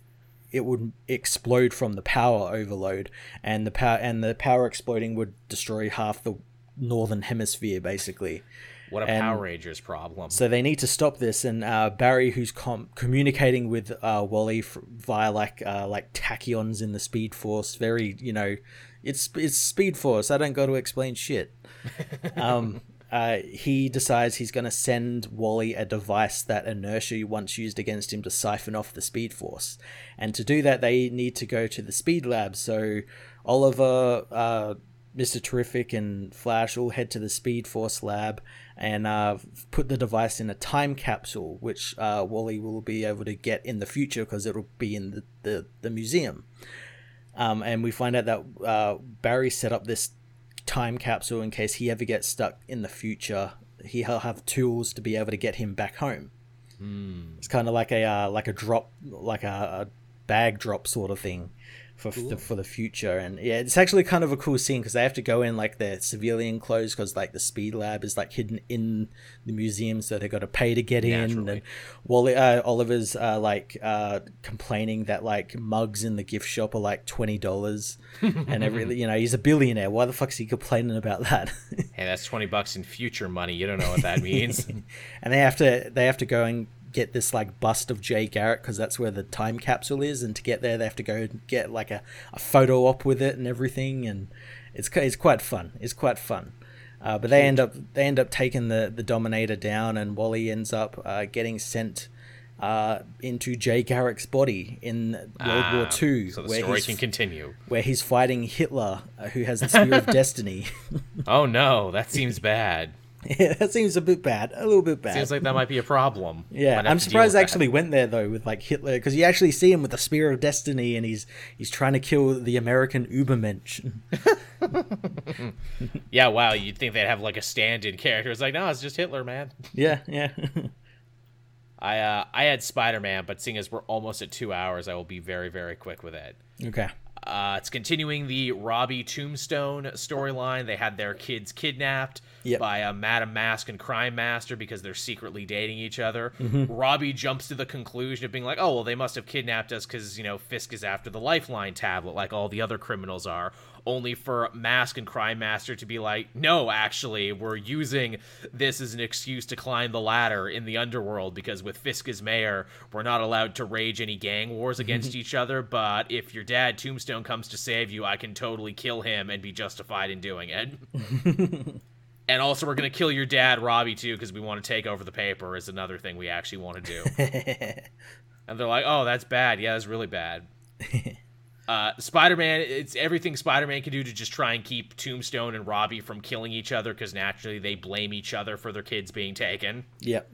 Speaker 2: it would explode from the power overload, and the power and the power exploding would destroy half the northern hemisphere, basically.
Speaker 1: What a
Speaker 2: And-
Speaker 1: Power Rangers problem.
Speaker 2: So they need to stop this, and uh, Barry, who's com- communicating with uh, Wally f- via like uh, like tachyons in the Speed Force, very you know, it's it's Speed Force. I don't got to explain shit. um, uh, he decides he's going to send Wally a device that Inertia once used against him to siphon off the Speed Force, and to do that, they need to go to the Speed Lab. So Oliver. Uh, Mr. Terrific and Flash all head to the Speed Force lab and uh, put the device in a time capsule, which uh, Wally will be able to get in the future because it'll be in the, the, the museum. Um, and we find out that uh, Barry set up this time capsule in case he ever gets stuck in the future. He'll have tools to be able to get him back home. It's kind of like a uh, like a drop, like a, a bag drop sort of thing for the, for the future. And yeah, it's actually kind of a cool scene because they have to go in like their civilian clothes because like the speed lab is like hidden in the museum, so they got to pay to get in.
Speaker 1: Naturally.
Speaker 2: And Wally, uh, Oliver's uh, like uh, complaining that like mugs in the gift shop are like twenty dollars, and every you know he's a billionaire. Why the fuck's he complaining about that?
Speaker 1: hey, that's twenty bucks in future money. You don't know what that means.
Speaker 2: and they have to they have to go and get this like bust of Jay Garrick because that's where the time capsule is, and to get there they have to go and get like a, a photo op with it and everything, and it's it's quite fun. It's quite fun. Uh, but they end up they end up taking the the Dominator down, and Wally ends up uh, getting sent. Uh, into Jay Garrick's body in World War II.
Speaker 1: So the
Speaker 2: where
Speaker 1: story
Speaker 2: he's
Speaker 1: can continue.
Speaker 2: where he's fighting Hitler, uh, who has the Spear of Destiny.
Speaker 1: Oh no, that seems bad.
Speaker 2: yeah, that seems a bit bad, a little bit bad.
Speaker 1: Seems like that might be a problem.
Speaker 2: Yeah, I'm surprised I
Speaker 1: that.
Speaker 2: actually went there though with like Hitler because you actually see him with the spear of destiny and he's he's trying to kill the American Ubermensch.
Speaker 1: Yeah, wow. You'd think they'd have like a stand-in character. It's like, no, it's just Hitler, man.
Speaker 2: yeah, yeah.
Speaker 1: I uh, I had Spider-Man, but seeing as we're almost at two hours, I will be very very quick with it.
Speaker 2: okay.
Speaker 1: Uh, it's continuing the Robbie Tombstone storyline. They had their kids kidnapped
Speaker 2: Yep.
Speaker 1: by a Madam Masque and Crime Master because they're secretly dating each other.
Speaker 2: Mm-hmm.
Speaker 1: Robbie jumps to the conclusion of being like, "Oh well, they must have kidnapped us because you know Fisk is after the Lifeline tablet, like all the other criminals are." Only for Masque and Crime Master to be like, "No, actually, we're using this as an excuse to climb the ladder in the underworld because with Fisk as mayor, we're not allowed to rage any gang wars against each other. But if your dad Tombstone comes to save you, I can totally kill him and be justified in doing it." And also, we're gonna kill your dad, Robbie, too, because we want to take over the paper. Is another thing we actually want to do. and they're like, "Oh, that's bad. Yeah, that's really bad." Uh, Spider-Man, it's everything Spider-Man can do to just try and keep Tombstone and Robbie from killing each other, because naturally they blame each other for their kids being taken.
Speaker 2: Yep.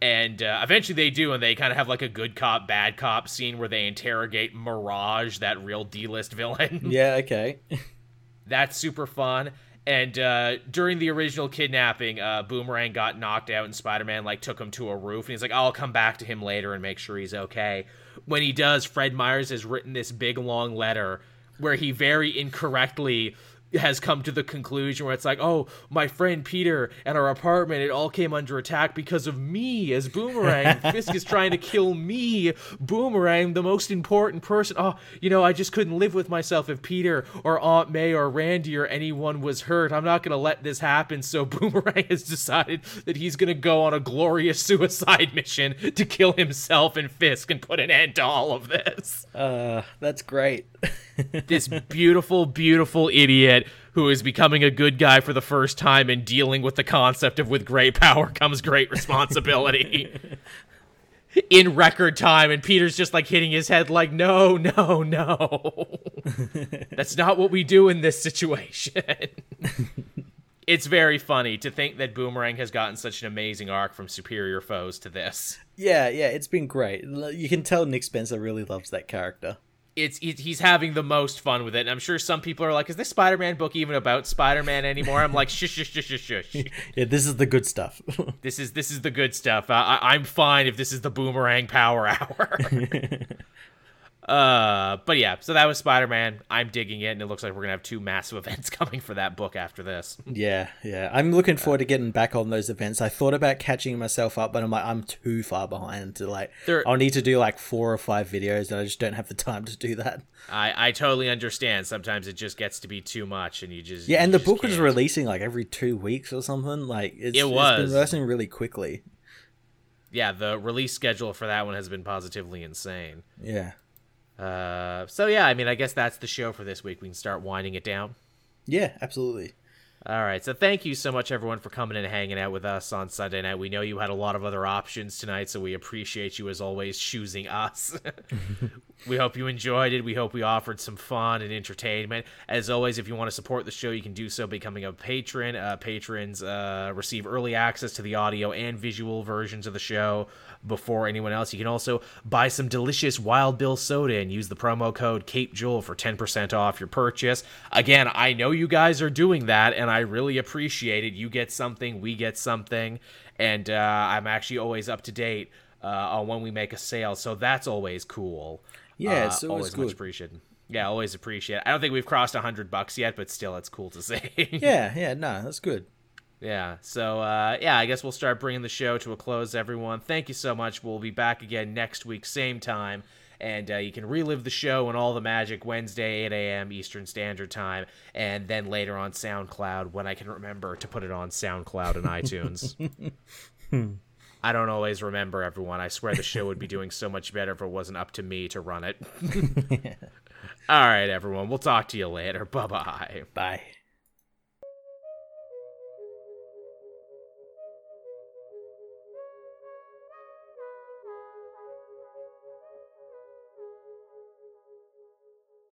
Speaker 1: And uh, eventually they do, and they kind of have like a good cop, bad cop scene where they interrogate Mirage, that real D-list villain.
Speaker 2: Yeah. Okay.
Speaker 1: That's super fun. And uh, during the original kidnapping, uh, Boomerang got knocked out, and Spider-Man like took him to a roof, and he's like, "I'll come back to him later and make sure he's okay." When he does, Fred Myers has written this big long letter where he very incorrectly has come to the conclusion where it's like, oh, my friend Peter and our apartment, it all came under attack because of me as Boomerang. Fisk is trying to kill me, Boomerang, the most important person. Oh, you know, I just couldn't live with myself if Peter or Aunt May or Randy or anyone was hurt. I'm not going to let this happen. So Boomerang has decided that he's going to go on a glorious suicide mission to kill himself and Fisk and put an end to all of this.
Speaker 2: Uh, that's great.
Speaker 1: this beautiful, beautiful idiot who is becoming a good guy for the first time and dealing with the concept of with great power comes great responsibility. in record time and Peter's just like hitting his head like no no no. That's not what we do in this situation. It's very funny to think that Boomerang has gotten such an amazing arc from superior foes to this.
Speaker 2: Yeah yeah it's been great. You can tell Nick Spencer really loves that character
Speaker 1: it's he's having the most fun with it. And I'm sure some people are like, "Is this Spider-Man book even about Spider-Man anymore?" I'm like, "Shush, shush, shush, shush, shush."
Speaker 2: yeah, this is the good stuff.
Speaker 1: this is this is the good stuff. I, I'm fine if this is the Boomerang Power Hour. Uh, but yeah, so that was Spider Man. I'm digging it, and it looks like we're gonna have two massive events coming for that book after this.
Speaker 2: Yeah, yeah. I'm looking forward to getting back on those events. I thought about catching myself up, but I'm like, I'm too far behind to like. There, I'll need to do like four or five videos, and I just don't have the time to do that.
Speaker 1: I I totally understand. Sometimes it just gets to be too much, and you just
Speaker 2: yeah.
Speaker 1: You
Speaker 2: and the
Speaker 1: book
Speaker 2: can't. was releasing like every two weeks or something. Like it's,
Speaker 1: it was
Speaker 2: it's been releasing really quickly.
Speaker 1: Yeah, the release schedule for that one has been positively insane.
Speaker 2: Yeah.
Speaker 1: Uh, so yeah, I mean, I guess that's the show for this week. We can start winding it down.
Speaker 2: Yeah, absolutely.
Speaker 1: All right. So thank you so much, everyone, for coming and hanging out with us on Sunday night. We know you had a lot of other options tonight, so we appreciate you as always choosing us. we hope you enjoyed it. We hope we offered some fun and entertainment. As always, if you want to support the show, you can do so becoming a patron. Uh, patrons uh, receive early access to the audio and visual versions of the show before anyone else. You can also buy some delicious Wild Bill soda and use the promo code CapedJoel for 10% off your purchase. Again, I know you guys are doing that, and I really appreciate it. You get something, we get something, and uh, I'm actually always up to date uh, on when we make a sale, so that's always cool.
Speaker 2: Yeah, it's uh, always, always
Speaker 1: good. much appreciated. Yeah, always appreciate. It. I don't think we've crossed a hundred bucks yet, but still, it's cool to see.
Speaker 2: yeah, yeah, no, that's good.
Speaker 1: Yeah. So, uh, yeah, I guess we'll start bringing the show to a close, everyone. Thank you so much. We'll be back again next week, same time. And uh, you can relive the show and all the magic Wednesday, 8 a.m. Eastern Standard Time. And then later on SoundCloud when I can remember to put it on SoundCloud and iTunes. I don't always remember everyone. I swear the show would be doing so much better if it wasn't up to me to run it. All right, everyone. We'll talk to you later. Bye-bye.
Speaker 2: Bye.